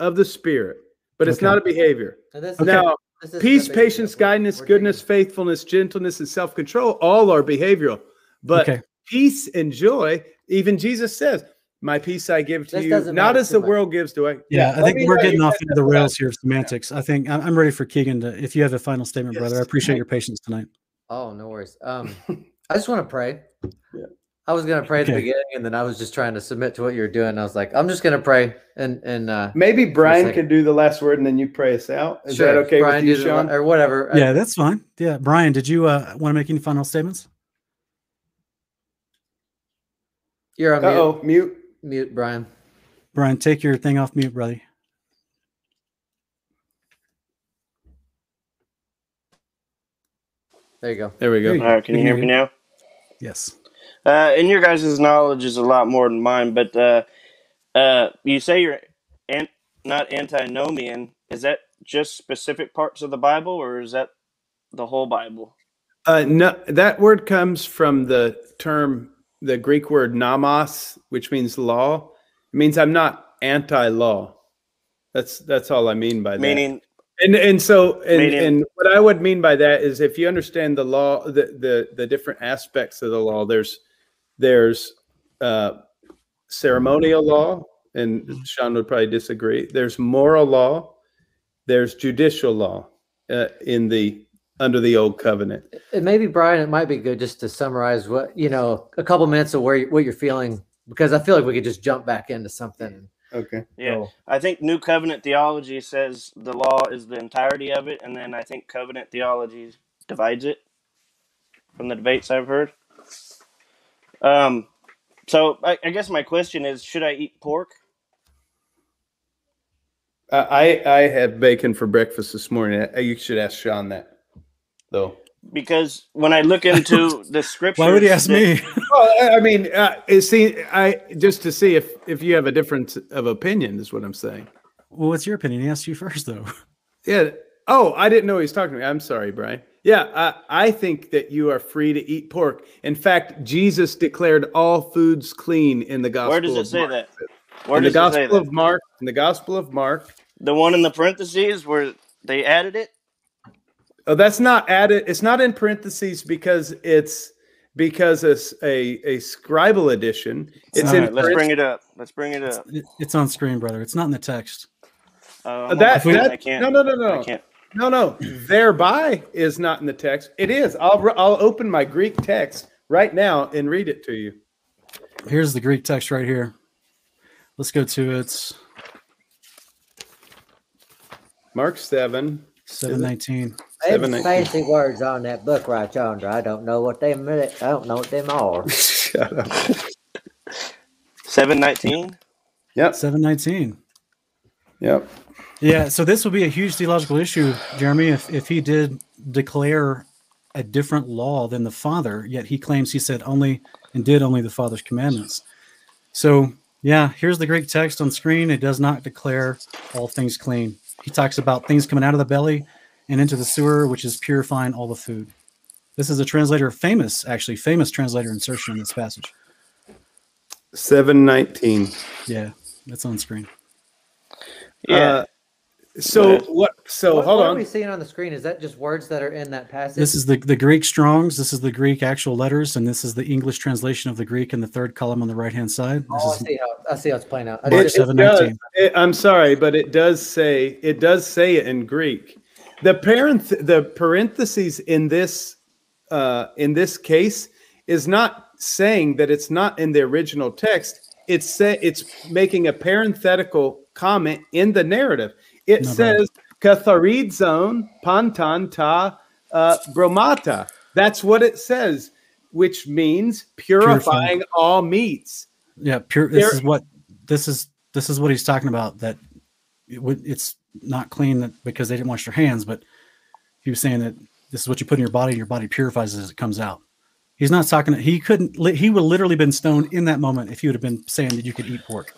of the spirit, but it's Okay. not a behavior. So this- Now, this isn't peace, patience, deal. kindness, goodness, taking- faithfulness, gentleness, and self-control all are behavioral. But Okay. peace and joy, even Jesus says, "My peace I give to This you, doesn't as the much. world gives to I." Yeah, I think we're getting off into the rails here of semantics. I think I'm I'm ready for Keegan to. If you have a final statement, brother, I appreciate your patience tonight. Oh, no worries. Um, I just want to pray. Yeah. I was gonna pray at the Okay. beginning, and then I was just trying to submit to what you're doing. I was like, I'm just gonna pray, and and uh, Maybe Brian second. could do the last word, and then you pray us out. Is sure, that okay Brian, with you, do the- Sean? or whatever? Uh, Yeah, that's fine. Yeah, Brian, did you uh, want to make any final statements? you're on Uh mute. oh, mute. Mute, Brian. Brian, take your thing off mute, brother. There you go. There we go. There you All right, can you hear me now? Yes. Uh, and your guys' knowledge is a lot more than mine, but uh, uh, you say you're an- not antinomian. Is that just specific parts of the Bible, or is that the whole Bible? Uh, no, that word comes from the term, the Greek word nomos, which means law. It means I'm not anti-law. That's that's all I mean by that. Meaning, and and so and, Meaning- and what I would mean by that is if you understand the law, the the the different aspects of the law, there's there's uh, ceremonial law, and Sean would probably disagree. There's moral law, there's judicial law uh, in the under the old covenant. And maybe Brian, it might be good just to summarize what you know, a couple minutes of where you- what you're feeling, because I feel like we could just jump back into something. Okay. yeah, So, I think New Covenant theology says the law is the entirety of it, and then I think Covenant theology divides it from the debates I've heard. Um, so I, I guess my question is, should I eat pork? Uh, I I had bacon for breakfast this morning. Uh, You should ask Sean that, though. Because when I look into the scripture, Why would he ask me? Well, I- I mean, uh, see, I just to see if if you have a difference of opinion is what I'm saying. well, what's your opinion? He asked you first, though. Yeah. Oh, I didn't know he was talking to me. I'm sorry, Brian. Yeah, I, I think that you are free to eat pork. In fact, Jesus declared all foods clean in the gospel. Where does it of say Mark. that? Where in the does it say gospel that? of Mark. In the gospel of Mark. The one in the parentheses where they added it? Oh, that's not added. It's not in parentheses because it's because it's a a scribal edition. It's All in right, let's bring it up. Let's bring it up. It- It's on screen, brother. It's not in the text. Uh, I'm that, that I can't. no no no no I can't. No no thereby is not in the text. It is. I'll I'll open my Greek text right now and read it to you. Here's the Greek text right here. Let's go to it. Mark seven. Seven nineteen. Seven fancy words on that book right yonder. I don't know what they mean. I don't know what them are. Shut up. Seven nineteen. Yep. Seven nineteen. Yep. Yeah, so this would be a huge theological issue, Jeremy, if, if he did declare a different law than the Father, yet he claims he said only and did only the Father's commandments. So, yeah, here's the Greek text on screen. It does not declare all things clean. He talks about things coming out of the belly and into the sewer, which is purifying all the food. This is a translator, famous, actually, famous translator insertion in this passage. Seven nineteen. Yeah, that's on screen. Yeah. Uh, so what? So what, hold what are we seeing on the screen? Is that just words that are in that passage? This is the, the Greek Strongs. This is the Greek actual letters, and this is the English translation of the Greek in the third column on the right hand side. This oh, I see how I see how it's playing out. I Mark It- just- it 7:19. does. It- I'm sorry, but it does say it does say it in Greek. The parent the parentheses in this uh, in this case is not saying that it's not in the original text. It's say it's making a parenthetical comment in the narrative. It No, says "Katharidzon pantan ta uh, bromata." That's what it says, which means purifying all meats. Yeah, pure. This There- is what this is. This is what he's talking about. That it would, it's not clean that because they didn't wash their hands, but he was saying that this is what you put in your body. and Your body purifies as it comes out. He's not talking. He couldn't. He would literally been stoned in that moment if he would have been saying that you could eat pork,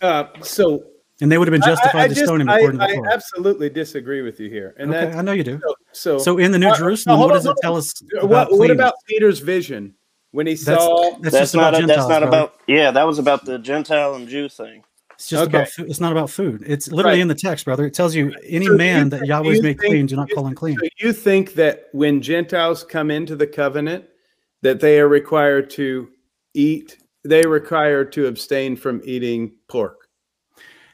Uh, so and they would have been justified I, I to just- stone him I- to I the Torah. absolutely disagree with you here, and okay, that I know you do. so, so So in the New Uh, uh, Jerusalem, hold what on, does it tell us? what, about what cleanness? about Peter's vision when he That's, saw? that's, That's, not. about A, Gentiles. that's not brother. about. Yeah, that was about the Gentile and Jew thing. It's just Okay. about. Food. It's not about food. It's literally Right. in the text, brother. It tells you any So man you that think- Yahweh's made think- clean, do not call unclean. So you think that when Gentiles come into the covenant, that they are required to eat, they require to abstain from eating pork.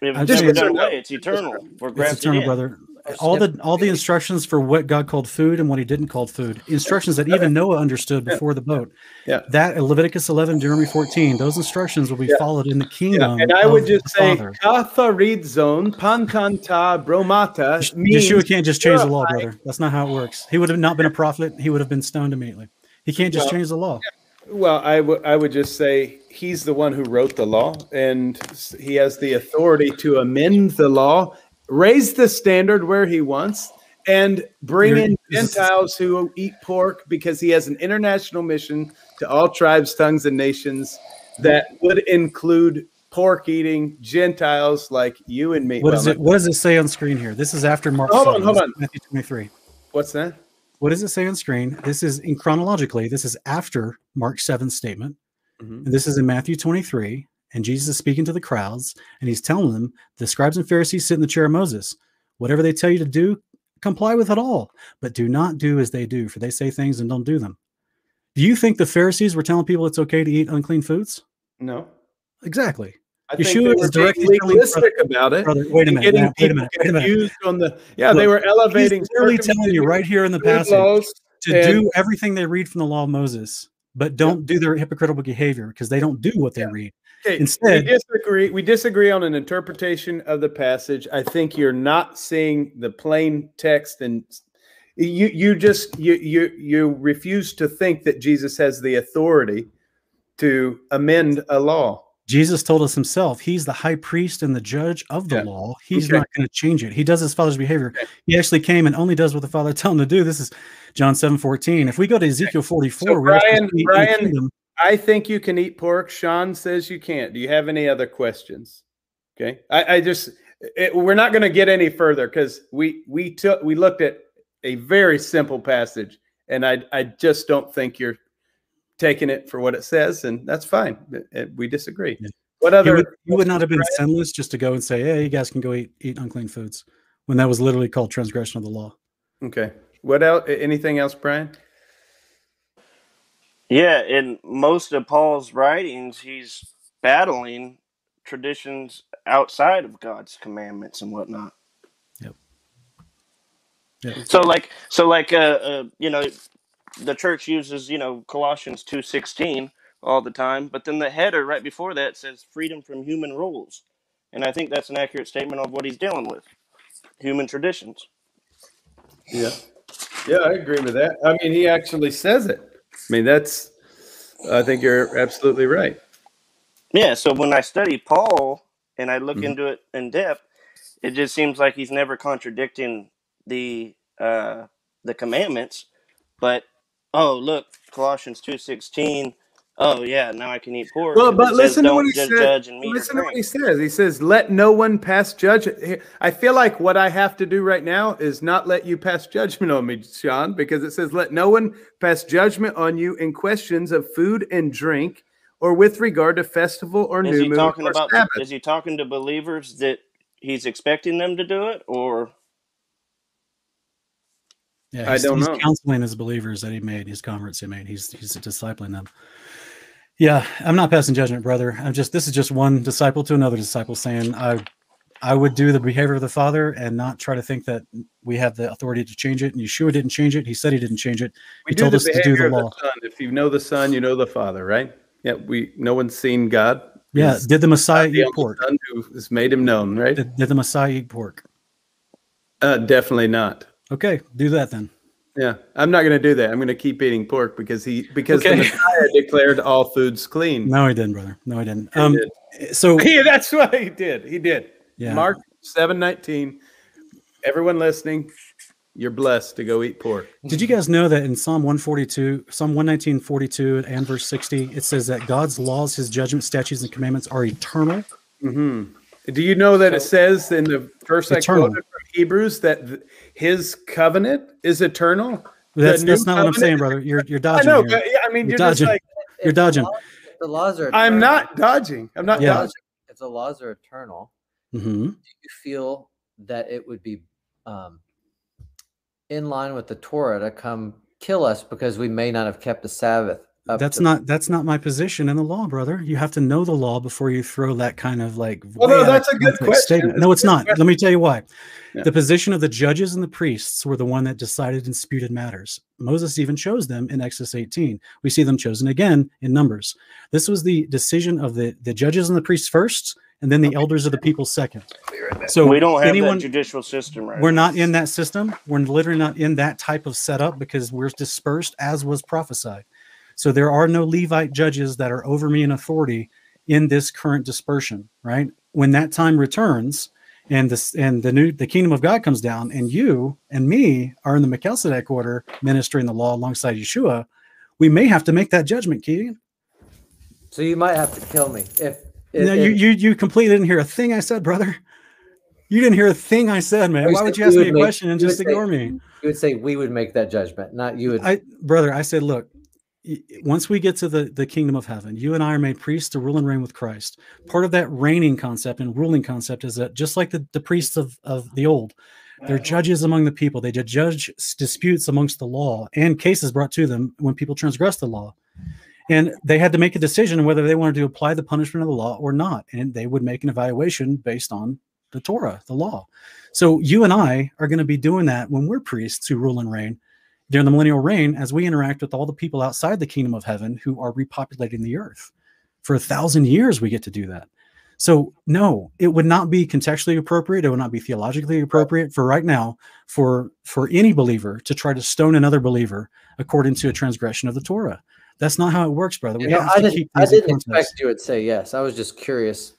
If it's just never done away, it's eternal. We're It's eternal, in. brother. All the all the instructions for what God called food and what He didn't call food, instructions that even Noah understood before the boat. Yeah. That Leviticus 11, Deuteronomy 14, those instructions will be Yeah. followed in the Yeah, kingdom. and I would just say, "Katharidzon pantanta bromata." Yeshua can't just change the law, brother. That's not how it works. He would have not been a prophet. He would have been stoned immediately. He can't just change the law. Well, I would I would just say he's the one who wrote the law, and he has the authority to amend the law, raise the standard where he wants, and bring in Gentiles who eat pork because he has an international mission to all tribes, tongues, and nations that would include pork eating Gentiles like you and me. What Well, does it what does it say on screen here? This is after Mark Hold on, hold on. Matthew 23. What's that? What does it say on screen? This is in chronologically, this is after Mark 7 statement. Mhm. And this is in Matthew 23. And Jesus is speaking to the crowds and he's telling them the scribes and Pharisees sit in the chair of Moses. Whatever they tell you to do, comply with it all, but do not do as they do, for they say things and don't do them. Do you think the Pharisees were telling people it's okay to eat unclean foods? No. Exactly. I Yeshua think is directly legalistic about it. Brother, wait a minute. getting now, wait a minute. Wait a minute. on the yeah, they were elevating He's literally telling you right here in the passage to and- do everything they read from the law of Moses, but don't do their hypocritical behavior because they don't do what they read. Okay, Instead- we disagree. We disagree on an interpretation of the passage. I think you're not seeing the plain text, and you you just you you you refuse to think that Jesus has the authority to amend a law. Jesus told us himself, he's the high priest and the judge of the Yeah. law. He's Okay. not going to change it. He does his father's behavior. He actually came and only does what the father tell him to do. This is John 7 14. If we go to Ezekiel 44, So Brian- Brian- I think you can eat pork. Sean says you can't. Do you have any other questions? Okay, I, I just it, we're not going to get any further because we we took we looked at a very simple passage, and I I just don't think you're taking it for what it says, and that's fine. It- it- we disagree. Yeah. What you other? would, you would not have been Brian? sinless just to go and say, hey, you guys can go eat, eat unclean foods when that was literally called transgression of the law. Okay. What else? Anything else, Brian? Yeah, in most of Paul's writings, he's battling traditions outside of God's commandments and whatnot. Yep. Yep. So, like, so like, uh, uh, you know, the church uses, you know, Colossians two sixteen all the time, but then the header right before that says freedom from human rules, and I think that's an accurate statement of what he's dealing with, human traditions. Yeah. Yeah, I agree with that. I mean, he actually says it. I mean, that's. I think you're absolutely right. Yeah, so when I study Paul and I look Mhm. into it in depth, it just seems like he's never contradicting the uh, the commandments. But oh, look, Colossians two sixteen. Oh yeah, now I can eat pork. Well, but says, listen to "Don't what he judge, said. judge and meat or Listen to what he says. He says, "Let no one pass judgment." I feel like what I have to do right now is not let you pass judgment on me, Sean, because it says, "Let no one pass judgment on you in questions of food and drink, or with regard to festival or Is new he moon talking or about? Sabbath." Is he talking to believers that he's expecting them to do it, or Yeah, I don't he's know. counseling his believers that he made, his converts he made. He's he's discipling them. Yeah, I'm not passing judgment, brother. I'm just this is just one disciple to another disciple saying I I would do the behavior of the Father and not try to think that we have the authority to change it. And Yeshua didn't change it. He said he didn't change it. We He told the us to do the law. Son. If you know the Son, you know the Father, right? Yeah. We no one's seen God. Yeah. He's Did the Messiah the eat pork? son who has made him known, right? Did, did the Messiah eat pork? Uh, definitely not. Okay, do that then. Yeah, I'm not going to do that. I'm going to keep eating pork because he because Okay. the Messiah declared all foods clean. No, he didn't, brother. No, he didn't. He Um, did. so Yeah, that's what he did. He did. yeah, Mark seven nineteen. Everyone listening, you're blessed to go eat pork. Did you guys know that in Psalm 142, Psalm 119, 42, and verse 60, it says that God's laws, his judgments, statutes, and commandments are eternal? hmm Do you know that it says in the verse I Eternal. quoted from Hebrews that th- His covenant is eternal? That's that's not what I'm saying, brother. You're you're dodging. I dodging. know, here. but yeah, I mean, You're you're, just dodging. like You're If the dodging. laws- if the laws are. I'm not dodging. I'm not Yeah. dodging. If the laws are eternal, mm-hmm. do you feel that it would be um, in line with the Torah to come kill us because we may not have kept the Sabbath? Up That's to- not that's not my position in the law, brother. You have to know the law before you throw that kind of like. Well, no, that's a good question. Statement. No, it's good not. Let me tell you why. Yeah. The position of the judges and the priests were the one that decided and disputed matters. Moses even chose them in Exodus 18. We see them chosen again in Numbers. This was the decision of the the judges and the priests first, and then the elders of the people second. So we don't have anyone, that judicial system right we're now. not in that system. We're literally not in that type of setup because we're dispersed as was prophesied. So there are no Levite judges that are over me in authority in this current dispersion, right? When that time returns and this and the new the kingdom of God comes down and you and me are in the Melchizedek order ministering the law alongside Yeshua, we may have to make that judgment, Keegan. So you might have to kill me if. if No, you you you completely didn't hear a thing I said, brother. You didn't hear a thing I said, man. Why would you ask me a make- question and just would say- ignore me? you would say we would make that judgment, not you would. I, brother, I said, look, once we get to the, the kingdom of heaven, you and I are made priests to rule and reign with Christ. Part of that reigning concept and ruling concept is that just like the, the priests of, of the old, they're judges among the people. They judge disputes amongst the law and cases brought to them when people transgress the law. And they had to make a decision whether they wanted to apply the punishment of the law or not. And they would make an evaluation based on the Torah, the law. So you and I are going to be doing that when we're priests who rule and reign during the millennial reign as we interact with all the people outside the kingdom of heaven who are repopulating the earth. For a thousand years, we get to do that. So, no, it would not be contextually appropriate. It would not be theologically appropriate for right now for for any believer to try to stone another believer according to a transgression of the Torah. That's not how it works, brother. We You know, have I to didn't, keep I didn't expect you would say yes. I was just curious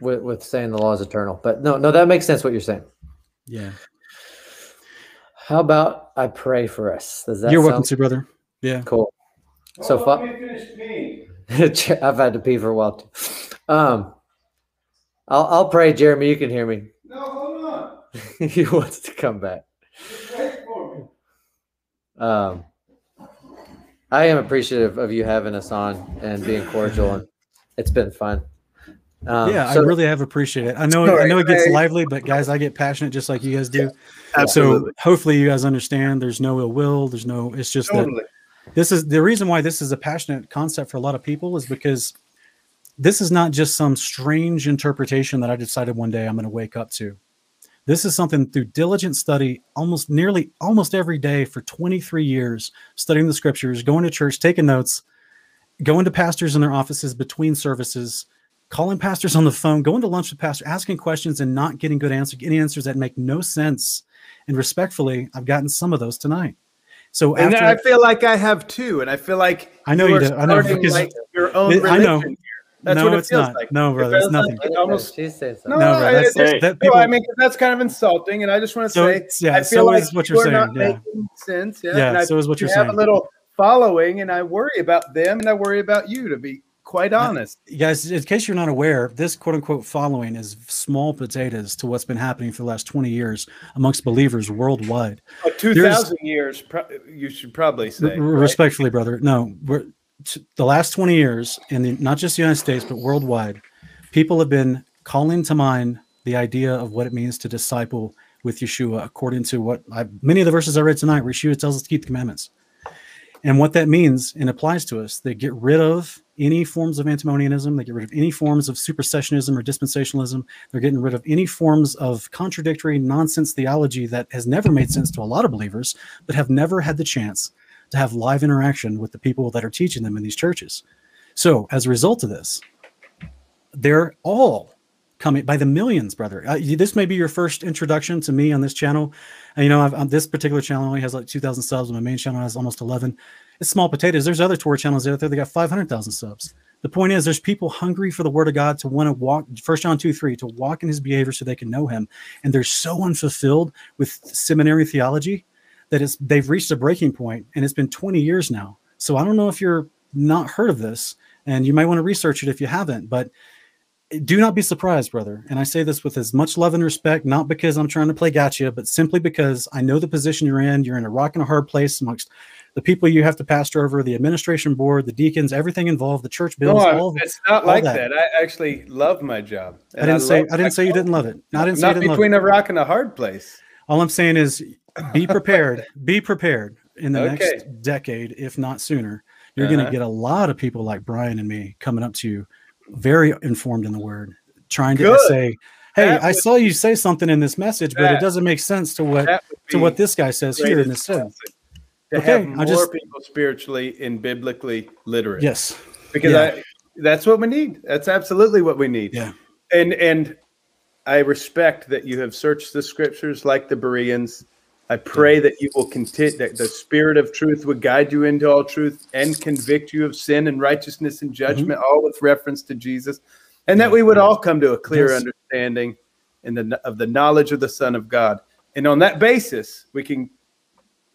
with, with saying the law is eternal. But no, no, that makes sense what you're saying. Yeah, How about I pray for us? Does that you're sound welcome to, brother. Yeah, cool? So Hold on, fa- let me finish peeing. I've had to pee for a while too. Um, I'll I'll pray, Jeremy. You can hear me. No, hold on. he wants to come back. Just for me. Um, I am appreciative of you having us on and being cordial, and it's been fun. Um, yeah, so- I really have appreciated it. I know, I know it gets I- lively, but guys, I get passionate just like you guys do. Absolutely. So hopefully you guys understand. There's no ill will. There's no. It's just that this is the reason why this is a passionate concept for a lot of people is because this is not just some strange interpretation that I decided one day I'm going to wake up to. This is something through diligent study, almost nearly almost every day for 23 years, studying the scriptures, going to church, taking notes, going to pastors in their offices between services, calling pastors on the phone, going to lunch with pastors, asking questions and not getting good answers, getting answers that make no sense. And respectfully, I've gotten some of those tonight. So And after I feel like I have too, and I feel like I know you are do. I know, starting, because like your own it- I religion. know. here. That's no, what it it's feels not. like. No, It brother, it's feels like nothing. it almost She's saying No, something. No, no, bro, that's- it's- that no, I mean, 'cause that's kind of insulting, and I just want to So say, yeah, I so feel like is what you you're are not saying, yeah. making sense. Yeah, Yeah, and I, so is what you're you're have a little following, and I worry about them, and I worry about you. To be quite honest, guys, in case you're not aware, this quote unquote following is small potatoes to what's been happening for the last 20 years amongst believers worldwide. Oh, two thousand years, pro- you should probably say. R- right? Respectfully, brother, no, we're, t- the last 20 years, in the, not just the United States, but worldwide, people have been calling to mind the idea of what it means to disciple with Yeshua, according to what I, many of the verses I read tonight, where Yeshua tells us to keep the commandments. And what that means and applies to us, they get rid of any forms of antinomianism, they get rid of any forms of supersessionism or dispensationalism, they're getting rid of any forms of contradictory nonsense theology that has never made sense to a lot of believers, but have never had the chance to have live interaction with the people that are teaching them in these churches. So, as a result of this, they're all coming by the millions, brother. Uh, this may be your first introduction to me on this channel. And, you know, I've, on this particular channel only has like 2,000 subs. and My main channel has almost 11. It's small potatoes. There's other Torah channels out there that got 500,000 subs. The point is, there's people hungry for the word of God to want to walk, First John 2 3, to walk in his behavior so they can know him. And they're so unfulfilled with seminary theology that it's, they've reached a breaking point, and it's been 20 years now. So I don't know if you're not heard of this, and you might want to research it if you haven't, but do not be surprised, brother. And I say this with as much love and respect, not because I'm trying to play gotcha, but simply because I know the position you're in. You're in a rock and a hard place amongst the people you have to pastor over, the administration board, the deacons, everything involved, the church No, bills. I- all it's not like that. that. I actually love my job. I didn't say I didn't say you didn't love it. I didn't Not didn't between a rock and a hard place. All I'm saying is be prepared. be prepared in the Okay. next decade, if not sooner. You're going Uh-huh. to get a lot of people like Brian and me coming up to you, very informed in the word, trying to Good. say, "Hey, That I would- saw you say something in this message, but it doesn't make sense to what to what this guy says here in this sermon." To Okay, have I more just- people spiritually and biblically literate. Yes, because Yeah. I that's what we need. That's absolutely what we need. Yeah. And and I respect that you have searched the scriptures like the Bereans. I pray that you will continue that the spirit of truth would guide you into all truth and convict you of sin and righteousness and mm-hmm. judgment, all with reference to Jesus, and that we would all come to a clear Yes. understanding in the of the knowledge of the Son of God. And on that basis, we can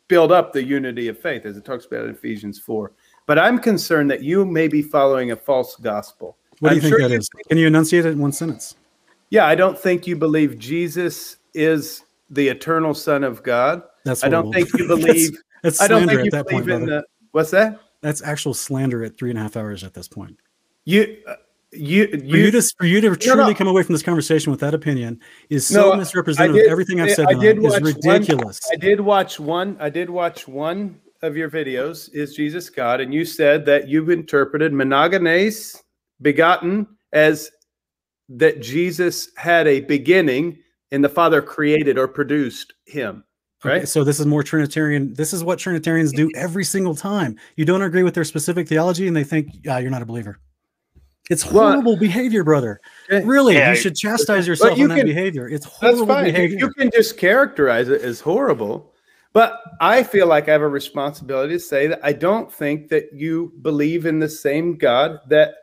build up the unity of faith, as it talks about in Ephesians 4. But I'm concerned that you may be following a false gospel. what do you I'm think sure that is? Can you enunciate it in one sentence? Yeah, I don't think you believe Jesus is the eternal Son of God. That's I don't think you believe. That's I don't slander think you at that believe point, in brother. the. What's that? That's actual slander at three and a half hours at this point. You, uh, you, For you, you. to for you to truly no. come away from this conversation with that opinion is so No, I- misrepresentative I of did- everything I've said I did is watch one- ridiculous. I did watch one. I did watch one of your videos. Is Jesus God? And you said that you've interpreted monogenes begotten as that Jesus had a beginning and the Father created or produced him. Okay, Right? so this is more Trinitarian. This is what Trinitarians do every single time. You don't agree with their specific theology, and they think ah, you're not a believer. It's Well, horrible behavior, brother. Really, Yeah, you should chastise yourself you on that behavior. It's That's horrible fine. Behavior. you can just characterize it as horrible. But I feel like I have a responsibility to say that I don't think that you believe in the same God that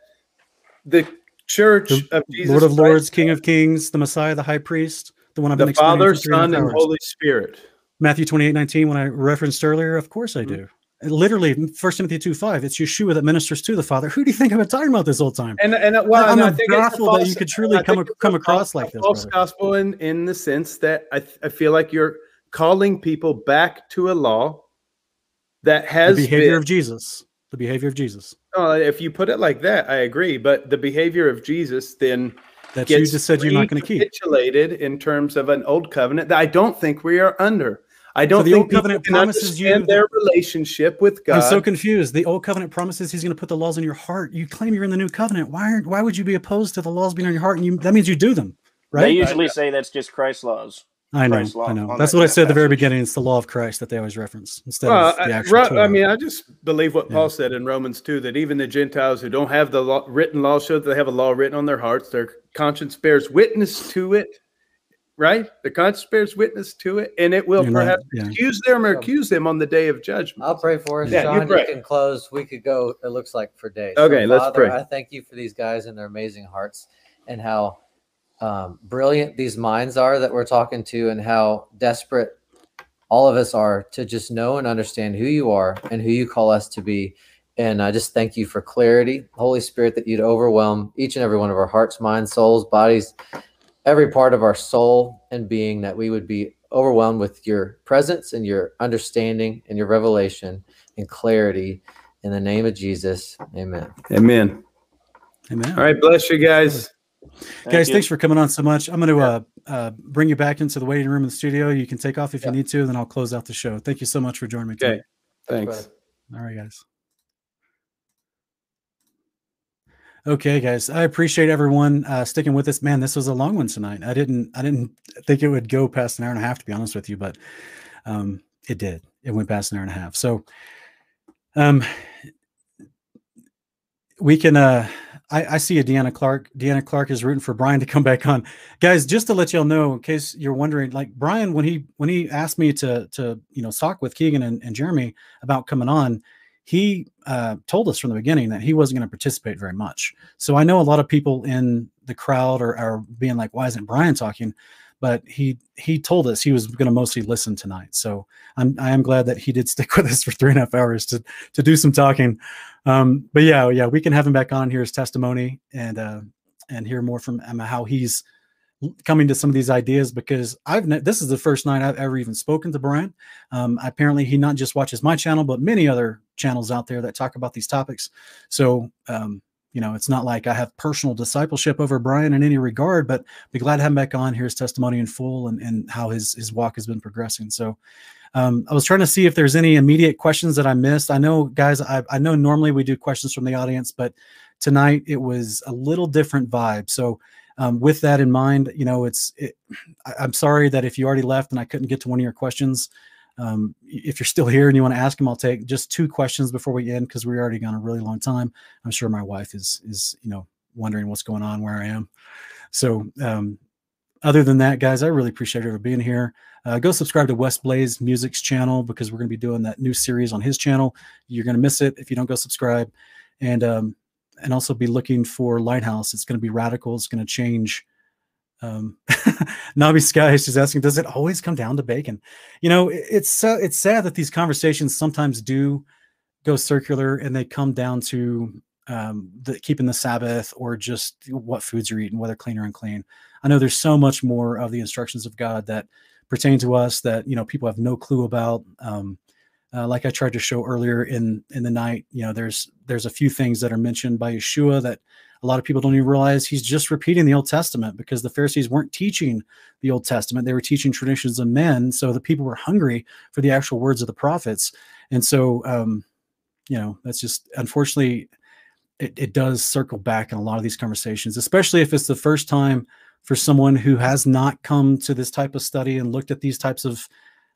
the Church The of Jesus Lord of Christ Lords, King of Kings, the Messiah, the High Priest, the one I've been the explaining Father, Son, and. Holy Spirit. Matthew 28, 19, when I referenced earlier, of course I Mm-hmm. do. Literally, 1 Timothy 2, 5, it's Yeshua that ministers to the Father. Who do you think I've been talking about this whole time? And and uh, well, I'm and I think it's a that you could truly come think ac- it's a come across false- like this, False brother. gospel in in the sense that I th- I feel like you're calling people back to a law that has The behavior been, of Jesus. The behavior of Jesus. Oh, if you put it like that, I agree. But the behavior of Jesus then That you just said you're not going to keep. recapitulated in terms of an old covenant that I don't think we are under. I don't the think old covenant can promises you understand their relationship with God. I'm so confused. The old covenant promises he's going to put the laws in your heart. You claim you're in the new covenant. Why aren't, why would you be opposed to the laws being in your heart? And you, that means you do them, right? They right? usually say that's just Christ's laws. I know. Christ's law I know. That's that- what I said at the very beginning. It's the law of Christ that they always reference instead well, of the I, actual. Ro- I Torah. mean, I just believe what Yeah. Paul said in Romans 2 that even the Gentiles who don't have the law, written law show that they have a law written on their hearts. Their conscience bears witness to it, right? The conscience bears witness to it, and it will You're not- perhaps yeah. accuse them or accuse them on the day of judgment. I'll pray for us, Yeah, you Sean. You, pray. can close. We could go. It looks like for days. Okay, let's Father, pray. I thank you for these guys and their amazing hearts, and how um, brilliant these minds are that we're talking to, and how desperate all of us are to just know and understand who you are and who you call us to be. And I just thank you for clarity, Holy Spirit, that you'd overwhelm each and every one of our hearts, minds, souls, bodies, every part of our soul and being, that we would be overwhelmed with your presence and your understanding and your revelation and clarity. In the name of Jesus, amen. Amen. Amen. All right, bless you guys. Thank Guys, you. thanks for coming on so much. I'm going to uh, uh, bring you back into the waiting room in the studio. You can take off if Yeah. you need to, then I'll close out the show. Thank you so much for joining me. Okay. Tonight. Thanks. All right, guys. Okay, guys. I appreciate everyone uh, sticking with us. Man, this was a long one tonight. I didn't, I didn't think it would go past an hour and a half, to be honest with you, but um, it did. It went past an hour and a half. So, um, we can. Uh, I, I see a Deanna Clark. Deanna Clark is rooting for Brian to come back on, guys. Just to let y'all know, in case you're wondering, like Brian, when he when he asked me to to you know talk with Keegan and, and Jeremy about coming on, he uh, told us from the beginning that he wasn't going to participate very much. So I know a lot of people in the crowd are, are being like, "Why isn't Brian talking?" But he he told us he was going to mostly listen tonight. So I'm I am glad that he did stick with us for three and a half hours to to do some talking. Um, but yeah, yeah, we can have him back on here his testimony and uh, and hear more from Emma how he's coming to some of these ideas because I've ne- this is the first night I've ever even spoken to Brian. Um, apparently, he not just watches my channel, but many other channels out there that talk about these topics. So, um, you know, it's not like I have personal discipleship over Brian in any regard, but be glad to have him back on. hear his testimony in full and, and how his his walk has been progressing. So, um, I was trying to see if there's any immediate questions that I missed. I know, guys, I, I know normally we do questions from the audience, but tonight it was a little different vibe. So, um, with that in mind, you know, it's, it, I, am sorry that if you already left and I couldn't get to one of your questions. Um, if you're still here and you want to ask them, I'll take just two questions before we end because we're already gone a really long time. I'm sure my wife is, is, you know, wondering what's going on, where I am. So, um, other than that, guys, I really appreciate you for being here. Uh, go subscribe to West Blaze Music's channel because we're going to be doing that new series on his channel. You're going to miss it if you don't go subscribe, and um, and also be looking for Lighthouse. It's going to be radical. It's going to change. Um, Nabi Sky is just asking, does it always come down to bacon? You know, it, it's uh, it's sad that these conversations sometimes do go circular and they come down to um, the, keeping the Sabbath or just what foods you're eating, whether clean or unclean. I know there's so much more of the instructions of God that pertain to us that you know people have no clue about. Um, uh, like I tried to show earlier in in the night, you know, there's there's a few things that are mentioned by Yeshua that a lot of people don't even realize he's just repeating the Old Testament because the Pharisees weren't teaching the Old Testament; they were teaching traditions of men. So the people were hungry for the actual words of the prophets, and so um, you know that's just unfortunately it, it does circle back in a lot of these conversations, especially if it's the first time for someone who has not come to this type of study and looked at these types of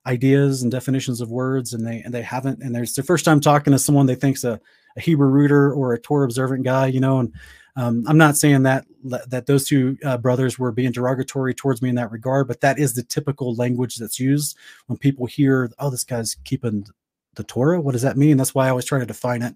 ideas and definitions of words and they and they haven't and there's their first time talking to someone they think's a, a Hebrew rooter or a Torah observant guy, you know, and um, I'm not saying that that those two uh, brothers were being derogatory towards me in that regard, but that is the typical language that's used when people hear, "Oh, this guy's keeping the Torah." What does that mean? That's why I always try to define it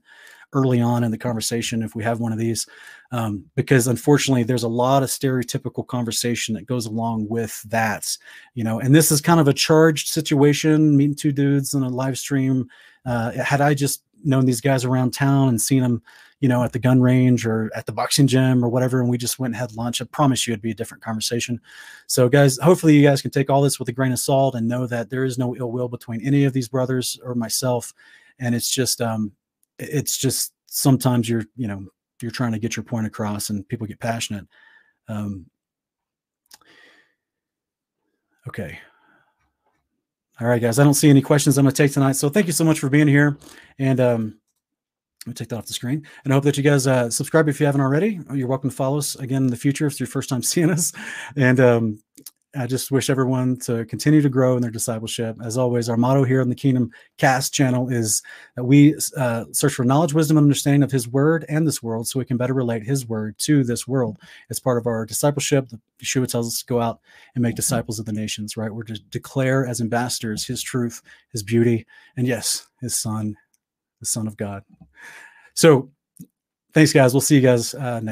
early on in the conversation if we have one of these um, because unfortunately there's a lot of stereotypical conversation that goes along with that you know and this is kind of a charged situation meeting two dudes on a live stream uh, had i just known these guys around town and seen them you know at the gun range or at the boxing gym or whatever and we just went and had lunch. I promise you it'd be a different conversation. So guys hopefully you guys can take all this with a grain of salt and know that there is no ill will between any of these brothers or myself. And it's just um it's just sometimes you're you know you're trying to get your point across and people get passionate. Um, okay. All right guys i don't see any questions i'm going to take tonight. So thank you so much for being here. And um, let me take that off the screen and I hope that you guys uh, subscribe if you haven't already. You're welcome to follow us again in the future if it's your first time seeing us. And um, I just wish everyone to continue to grow in their discipleship. As always, our motto here on the Kingdom Cast channel is that we uh, search for knowledge, wisdom, and understanding of His Word and this world, so we can better relate His Word to this world. As part of our discipleship, Yeshua tells us to go out and make disciples of the nations. Right? We're to declare as ambassadors His truth, His beauty, and yes, His Son, Son of God. So, thanks, guys. We'll see you guys uh, next.